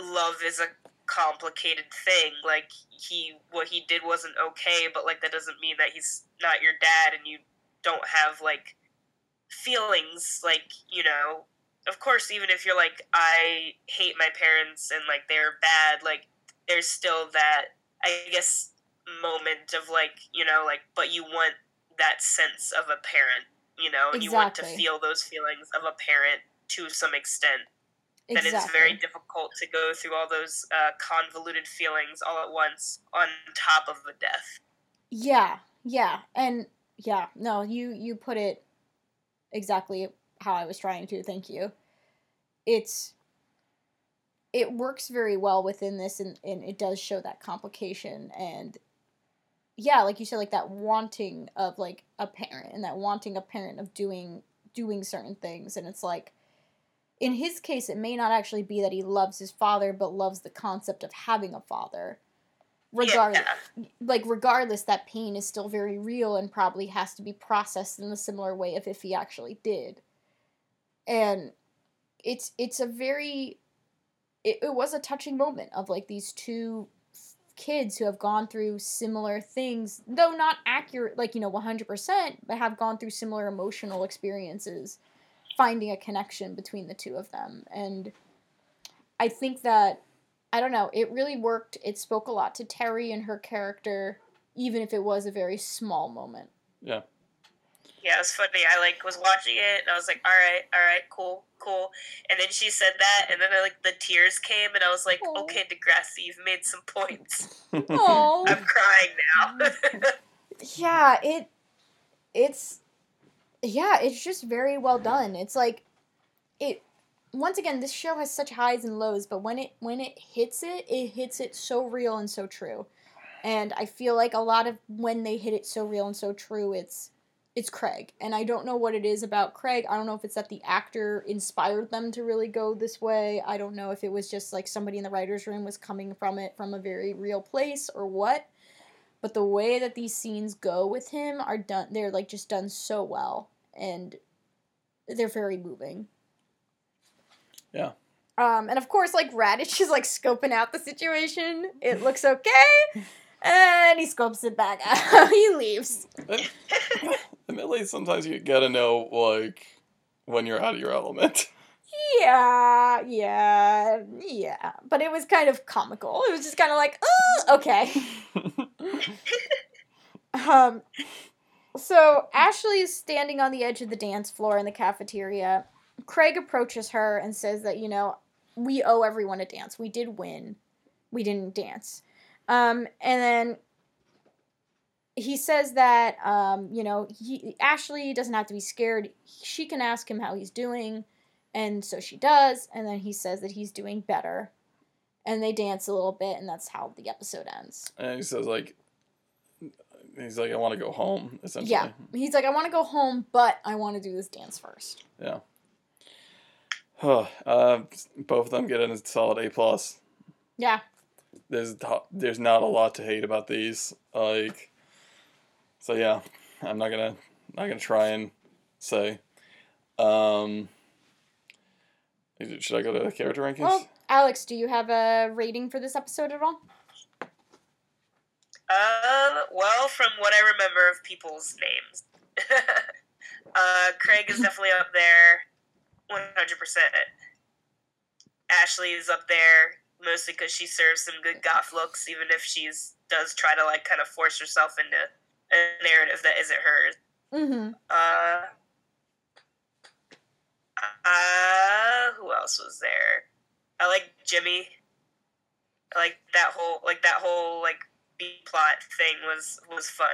love is a complicated thing. Like he what he did wasn't okay, but like that doesn't mean that he's not your dad and you don't have like feelings like, you know, of course even if you're like I hate my parents and like they're bad, like there's still that I guess moment of like, you know, like but you want that sense of a parent, you know, and you want to feel those feelings of a parent to some extent that Exactly. it's very difficult to go through all those uh, convoluted feelings all at once on top of the death. Yeah, yeah, and yeah, no, you you put it exactly how I was trying to. Thank you. It's it works very well within this, and, and it does show that complication, and yeah, like you said, like that wanting of like a parent and that wanting a parent of doing doing certain things, and it's like. In his case, it may not actually be that he loves his father, but loves the concept of having a father. Regardless, Yeah. like regardless that pain is still very real and probably has to be processed in a similar way if, if he actually did and it's it's a very it, it was a touching moment of like these two kids who have gone through similar things though not accurate like you know 100% but have gone through similar emotional experiences finding a connection between the two of them and i think that I don't know. It really worked. It spoke a lot to Terri and her character, even if it was a very small moment. Yeah, it was funny. I like was watching it and I was like, all right, all right, cool, cool. And then she said that, and then I, like the tears came, and I was like, Aw. okay, Degrassi, you've made some points. Oh, I'm crying now. yeah. It, it's, yeah. It's just very well done. It's like, it. Once again, this show has such highs and lows, but when it when it hits it, it hits it so real and so true. And I feel like a lot of when they hit it so real and so true, it's it's Craig. And I don't know what it is about Craig. I don't know if it's that the actor inspired them to really go this way. I don't know if it was just like somebody in the writer's room was coming from it from a very real place or what. But the way that these scenes go with him are done they're like just done so well and they're very moving. Yeah. Um, and of course, like Raditch is like scoping out the situation. It looks okay, and he scopes it back out. he leaves. Admittedly, sometimes you gotta know like when you're out of your element. Yeah, yeah, yeah. But it was kind of comical. It was just kind of like, oh, okay. Um, so Ashley is standing on the edge of the dance floor in the cafeteria. Craig approaches her and says that, you know, we owe everyone a dance. We did win. We didn't dance. Um, and then he says that, um, you know, he, Ashley doesn't have to be scared. She can ask him how he's doing. And so she does. And then he says that he's doing better. And they dance a little bit, and that's how the episode ends. and he says like, he's like, I want to go home. Essentially. Yeah. He's like, I want to go home, but I want to do this dance first. Yeah. uh, both of them get a solid A plus. Yeah. There's there's not a lot to hate about these. Like, so yeah, I'm not gonna not gonna try and say. Um, should I go to the character rankings? Well, Alex, do you have a rating for this episode at all? Um, well, from what I remember of people's names, uh, Craig is definitely up there, one hundred percent. Ashley is up there mostly because she serves some good goth looks, even if she's does try to like kind of force herself into a narrative that isn't hers. Mm-hmm. Uh, uh, who else was there? I like Jimmy. I like that whole like that whole like B plot thing was was fun.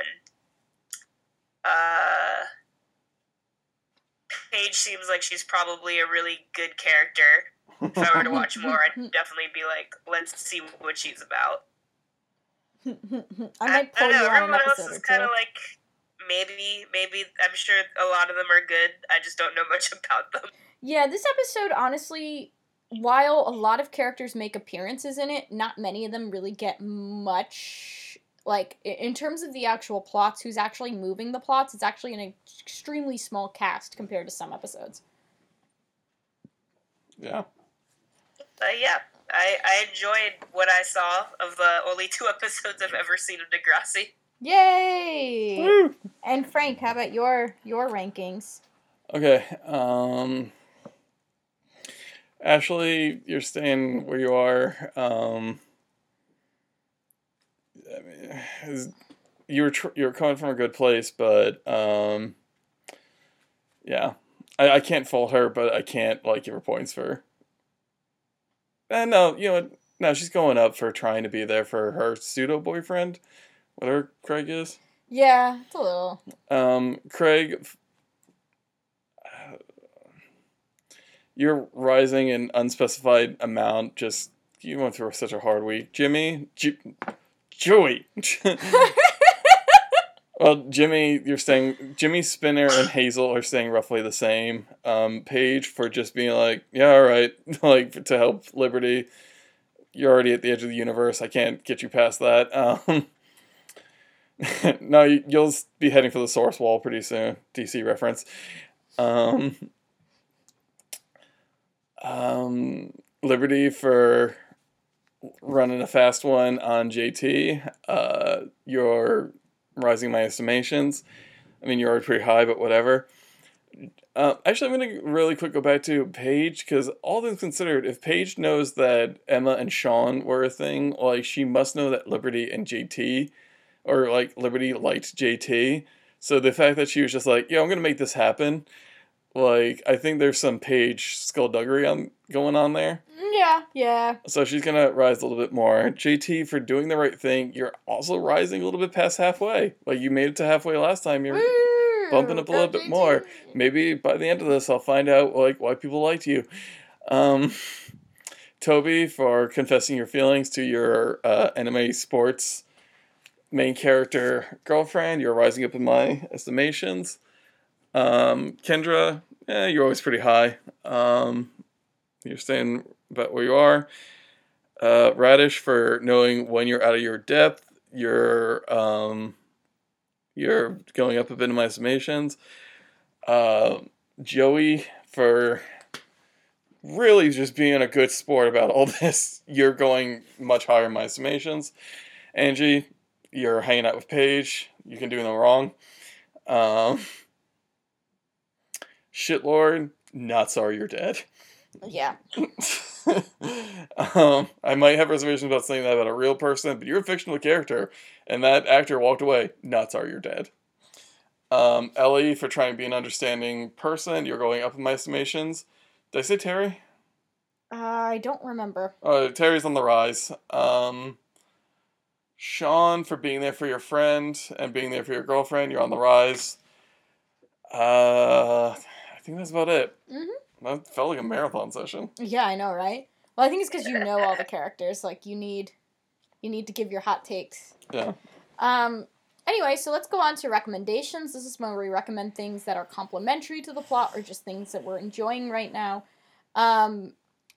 Uh, Paige seems like she's probably a really good character. If I were to watch more, I'd definitely be like, let's see what she's about. I might pull don't know. you on an Everyone else episode is or kind of two. like maybe maybe I'm sure a lot of them are good. I just don't know much about them. Yeah, this episode, honestly, while a lot of characters make appearances in it, not many of them really get much. Like, in terms of the actual plots, who's actually moving the plots, it's actually an extremely small cast compared to some episodes. yeah. But yeah, I, I enjoyed what I saw of the only two episodes I've ever seen of Degrassi. Yay! Woo! And Frank, how about your your rankings? Okay. Um. Ashley, you're staying where you are. Um. I mean, is- you were tr- you were coming from a good place, but um. Yeah, I, I can't fault her, but I can't like give her points for. No, you know what? No, she's going up for trying to be there for her pseudo boyfriend, whatever Craig is. Yeah, it's a little. Um, Craig, uh, you're rising in unspecified amount. Just you went through such a hard week, Jimmy. J- Joey. Well, Jimmy, you're saying Jimmy Spinner and Hazel are saying roughly the same. Um, Paige for just being like, yeah, all right, like to help Liberty. You're already at the edge of the universe. I can't get you past that. Um, no, you- you'll be heading for the source wall pretty soon. DC reference. Um, um, Liberty for running a fast one on JT. Uh, you're rising my estimations. I mean, you're already pretty high, but whatever. Uh, actually, I'm going to really quick go back to Paige because all things considered, if Paige knows that Emma and Sean were a thing, like she must know that Liberty and JT, or like Liberty liked JT. So the fact that she was just like, yeah, I'm going to make this happen, like I think there's some Paige skullduggery on going on there. Yeah, yeah. So she's gonna rise a little bit more. JT for doing the right thing. You're also rising a little bit past halfway. Like you made it to halfway last time. You're Woo! bumping up a little bit JT. more. maybe by the end of this, I'll find out like why people liked you. Um, Toby for confessing your feelings to your uh, anime sports main character girlfriend. You're rising up in my estimations. Um, Kendra, eh, you're always pretty high. Um, you're staying about where you are. Uh, Raditch for knowing when you're out of your depth. You're um, you're going up a bit in my estimations. Uh, Joey for really just being a good sport about all this. You're going much higher in my estimations. Angie, you're hanging out with Paige. You can do no wrong. Um, Shitlord, not sorry you're dead. Yeah. um, I might have reservations about saying that about a real person, but you're a fictional character, and that actor walked away. Not sorry you're dead. Um, Ellie for trying to be an understanding person. You're going up in my estimations. Did I say Terri? I don't remember. Uh, Terri's on the rise. Um, Sean for being there for your friend and being there for your girlfriend. You're on the rise. Uh, think that's about it. Mhm. That felt like a marathon session. Yeah, I know, right? Well, I think it's because you know all the characters. Like you need, you need to give your hot takes. Yeah. Um. Anyway, so let's go on to recommendations. This is when we recommend things that are complementary to the plot or just things that we're enjoying right now. Um,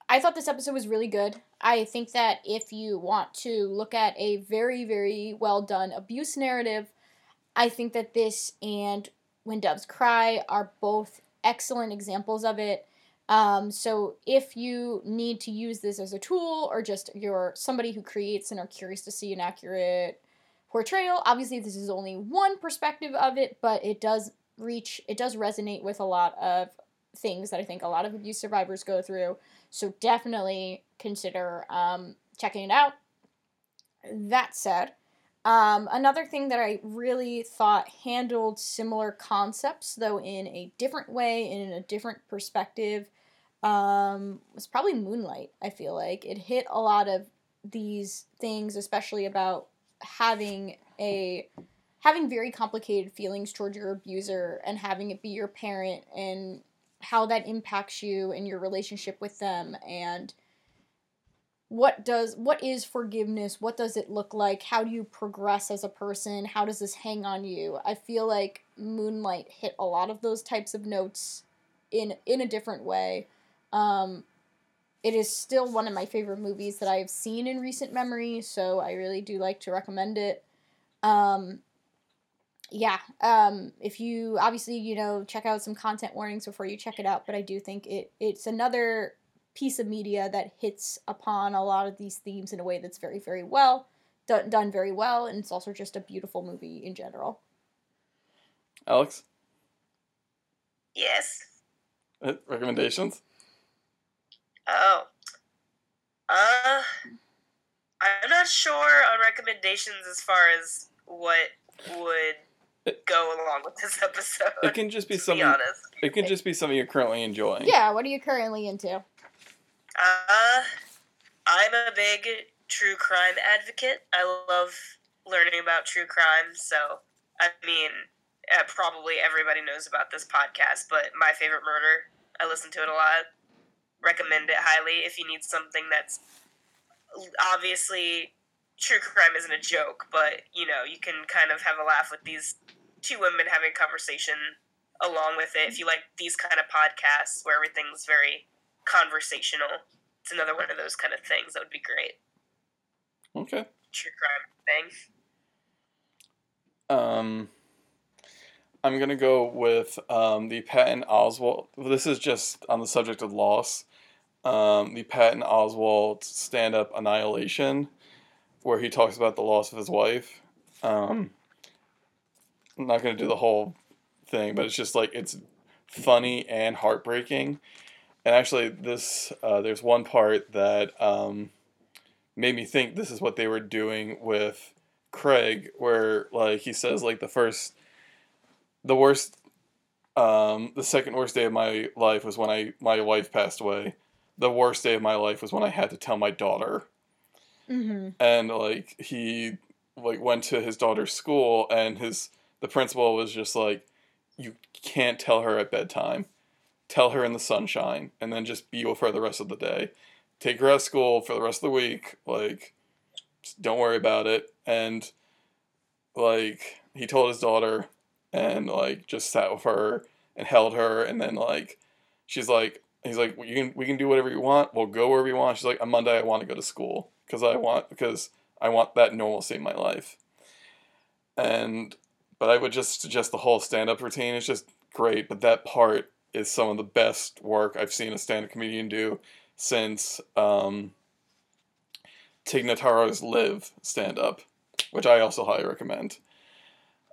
I thought this episode was really good. I think that if you want to look at a very, very well done abuse narrative, I think that this and When Doves Cry are both excellent examples of it. Um, so if you need to use this as a tool or just you're somebody who creates and are curious to see an accurate portrayal, obviously this is only one perspective of it, but it does reach, it does resonate with a lot of things that I think a lot of abuse survivors go through. So definitely consider um, checking it out. That said, um, another thing that I really thought handled similar concepts, though in a different way and in a different perspective, um, was probably Moonlight. I feel like it hit a lot of these things, especially about having a having very complicated feelings towards your abuser and having it be your parent and how that impacts you and your relationship with them and what does what is forgiveness? What does it look like? How do you progress as a person? How does this hang on you? I feel like moonlight hit a lot of those types of notes in in a different way. Um it is still one of my favorite movies that i have seen in recent memory so i really do like to recommend it. Um yeah um if you obviously you know check out some content warnings before you check it out but i do think it it's another piece of media that hits upon a lot of these themes in a way that's very very well done, done very well and it's also just a beautiful movie in general Alex, Yes. uh, recommendations? Oh. Uh, I'm not sure on recommendations as far as what would go along with this episode. It can just be to be something. It can just be something you're currently enjoying. yeah what are you currently into Uh, I'm a big true crime advocate. I love learning about true crime. So, I mean, uh, probably everybody knows about this podcast, but my favorite murder. I listen to it a lot. Recommend it highly if you need something that's obviously true crime isn't a joke, but you know, you can kind of have a laugh with these two women having a conversation along with it. If you like these kind of podcasts where everything's very conversational, it's another one of those kind of things that would be great. Okay. True crime thing. Um, I'm gonna go with um, the Patton Oswalt. This is just on the subject of loss. Um, the Patton Oswalt stand-up Annihilation, where he talks about the loss of his wife. Um, I'm not gonna do the whole thing, but it's just like it's funny and heartbreaking. And actually, this uh, there's one part that um, made me think this is what they were doing with Craig, where like he says like the first, the worst, um, the second worst day of my life was when I my wife passed away. The worst day of my life was when I had to tell my daughter, Mm-hmm. and like he like went to his daughter's school, and his the principal was just like, you can't tell her at bedtime, tell her in the sunshine, and then just be with her the rest of the day. Take her out of school for the rest of the week, like don't worry about it. And like he told his daughter and like just sat with her and held her and then like she's like he's like you can we can do whatever you want. We'll go wherever you want. She's like on Monday I want to go to school because I want because I want that normalcy in my life. And but I would just suggest the whole stand up routine is just great, but that part is some of the best work I've seen a stand up comedian do since um, Tig Notaro's Live stand up, which I also highly recommend.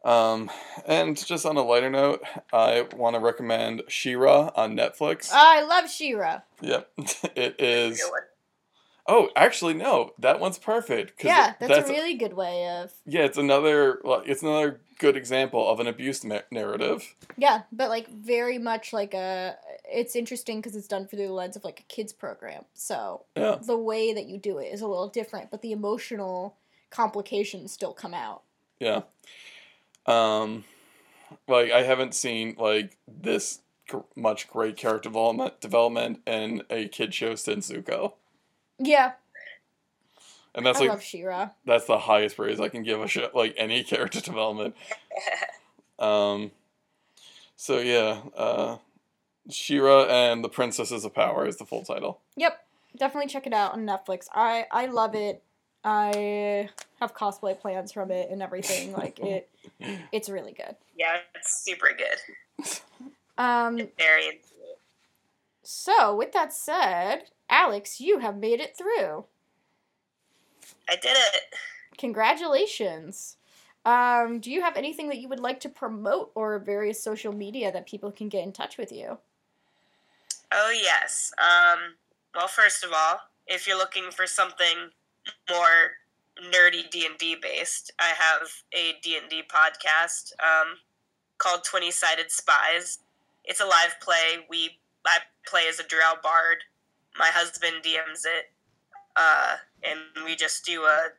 Um, and just on a lighter note, I want to recommend She-Ra on Netflix. I love She-Ra. Yep, it is. Oh, actually, no, that one's perfect. Yeah, it- that's, a really good way of. yeah, it's another like it's another good example of an abuse ma- narrative. Yeah, but like very much like a. It's interesting because it's done through the lens of like a kids program. So Yeah, the way that you do it is a little different, but the emotional complications still come out. yeah. Um, like I haven't seen like this gr- much great character development development in a kid show since Zuko, Yeah, and that's I like love She-Ra. that's the highest praise I can give a show like any character development. Um, so yeah, uh, She-Ra and the Princesses of Power is the full title. Yep, definitely check it out on Netflix. I I love it. I have cosplay plans from it and everything. Like it, it's really good. yeah, it's super good. Um, Very so with that said, Alex, you have made it through. I did it. Congratulations. Um, do you have anything that you would like to promote or various social media that people can get in touch with you? Oh yes. Um, well, first of all, if you're looking for something more nerdy D and D based, I have a D and D podcast um, called Twenty Sided Spies. It's a live play. We I play as a drow bard. My husband DMs it, uh, and we just do a,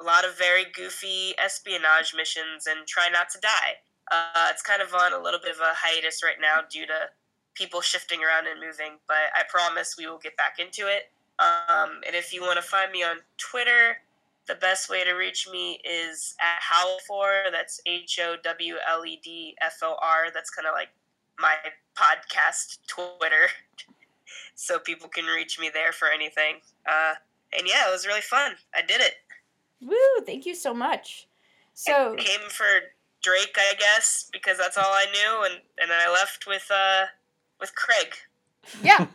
a lot of very goofy espionage missions and try not to die. Uh, it's kind of on a little bit of a hiatus right now due to people shifting around and moving, but I promise we will get back into it. Um, and if you want to find me on Twitter, the best way to reach me is at Howledfor. That's H O W L E D F O R. That's kind of like my podcast Twitter. so people can reach me there for anything. Uh, and yeah, it was really fun. I did it. Woo! Thank you so much. So I came for Drake, I guess, because that's all I knew, and, and then I left with uh with Craig. yeah,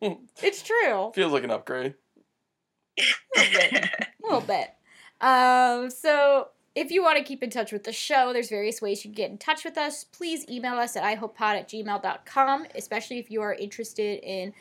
it's true. Feels like an upgrade. a little bit. Um, so if you want to keep in touch with the show, there's various ways you can get in touch with us. Please email us at ihopepod at gmail.com, especially if you are interested in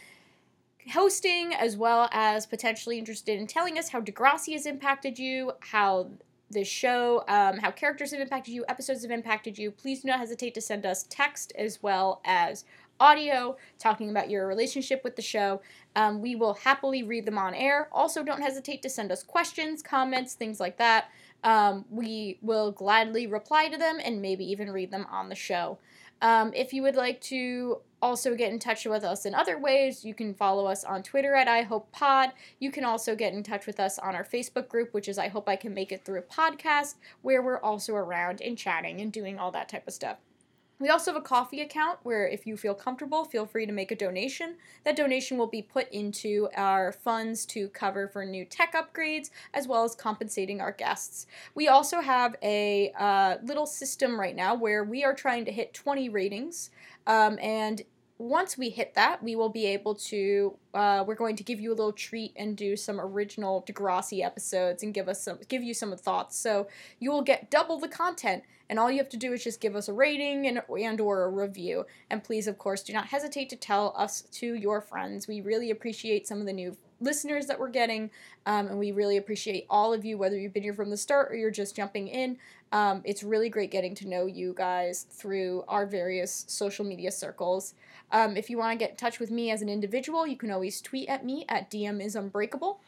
hosting as well as potentially interested in telling us how Degrassi has impacted you, how the show, um, how characters have impacted you, episodes have impacted you. Please do not hesitate to send us text as well as audio talking about your relationship with the show. Um, we will happily read them on air. Also, don't hesitate to send us questions, comments, things like that. Um, we will gladly reply to them and maybe even read them on the show. Um, if you would like to also get in touch with us in other ways, you can follow us on Twitter at I Hope Pod. You can also get in touch with us on our Facebook group, which is I Hope I Can Make It Through a Podcast, where we're also around and chatting and doing all that type of stuff. We also have a Ko-fi account where, if you feel comfortable, feel free to make a donation. That donation will be put into our funds to cover for new tech upgrades as well as compensating our guests. We also have a uh, little system right now where we are trying to hit 20 ratings. Um, and once we hit that, we will be able to. Uh, we're going to give you a little treat and do some original Degrassi episodes and give us some, give you some thoughts. So you will get double the content, and all you have to do is just give us a rating and and or a review. And please, of course, do not hesitate to tell us to your friends. We really appreciate some of the new listeners that we're getting, um, and we really appreciate all of you, whether you've been here from the start or you're just jumping in. Um, it's really great getting to know you guys through our various social media circles. Um, if you want to get in touch with me as an individual, you can always tweet at me at DM is unbreakable.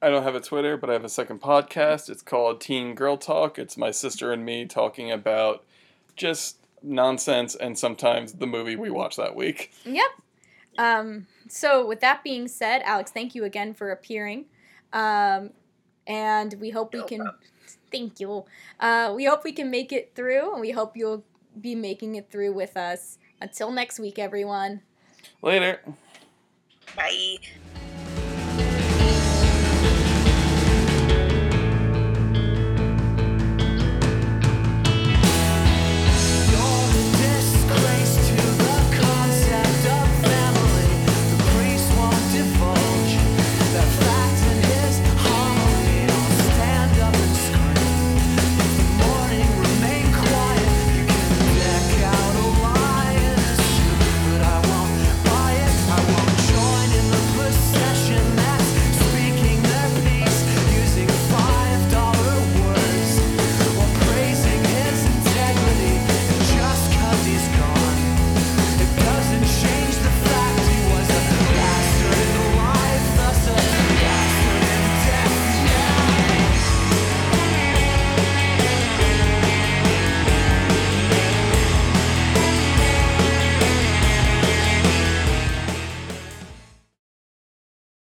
I don't have a Twitter, but I have a second podcast. It's called Teen Girl Talk. It's my sister and me talking about just nonsense and sometimes the movie we watched that week. Yep. Um, so, with that being said, Alex, thank you again for appearing. Um, and we hope we can. Thank you. Uh, we hope we can make it through, and we hope you'll be making it through with us. Until next week, everyone. Later. Bye.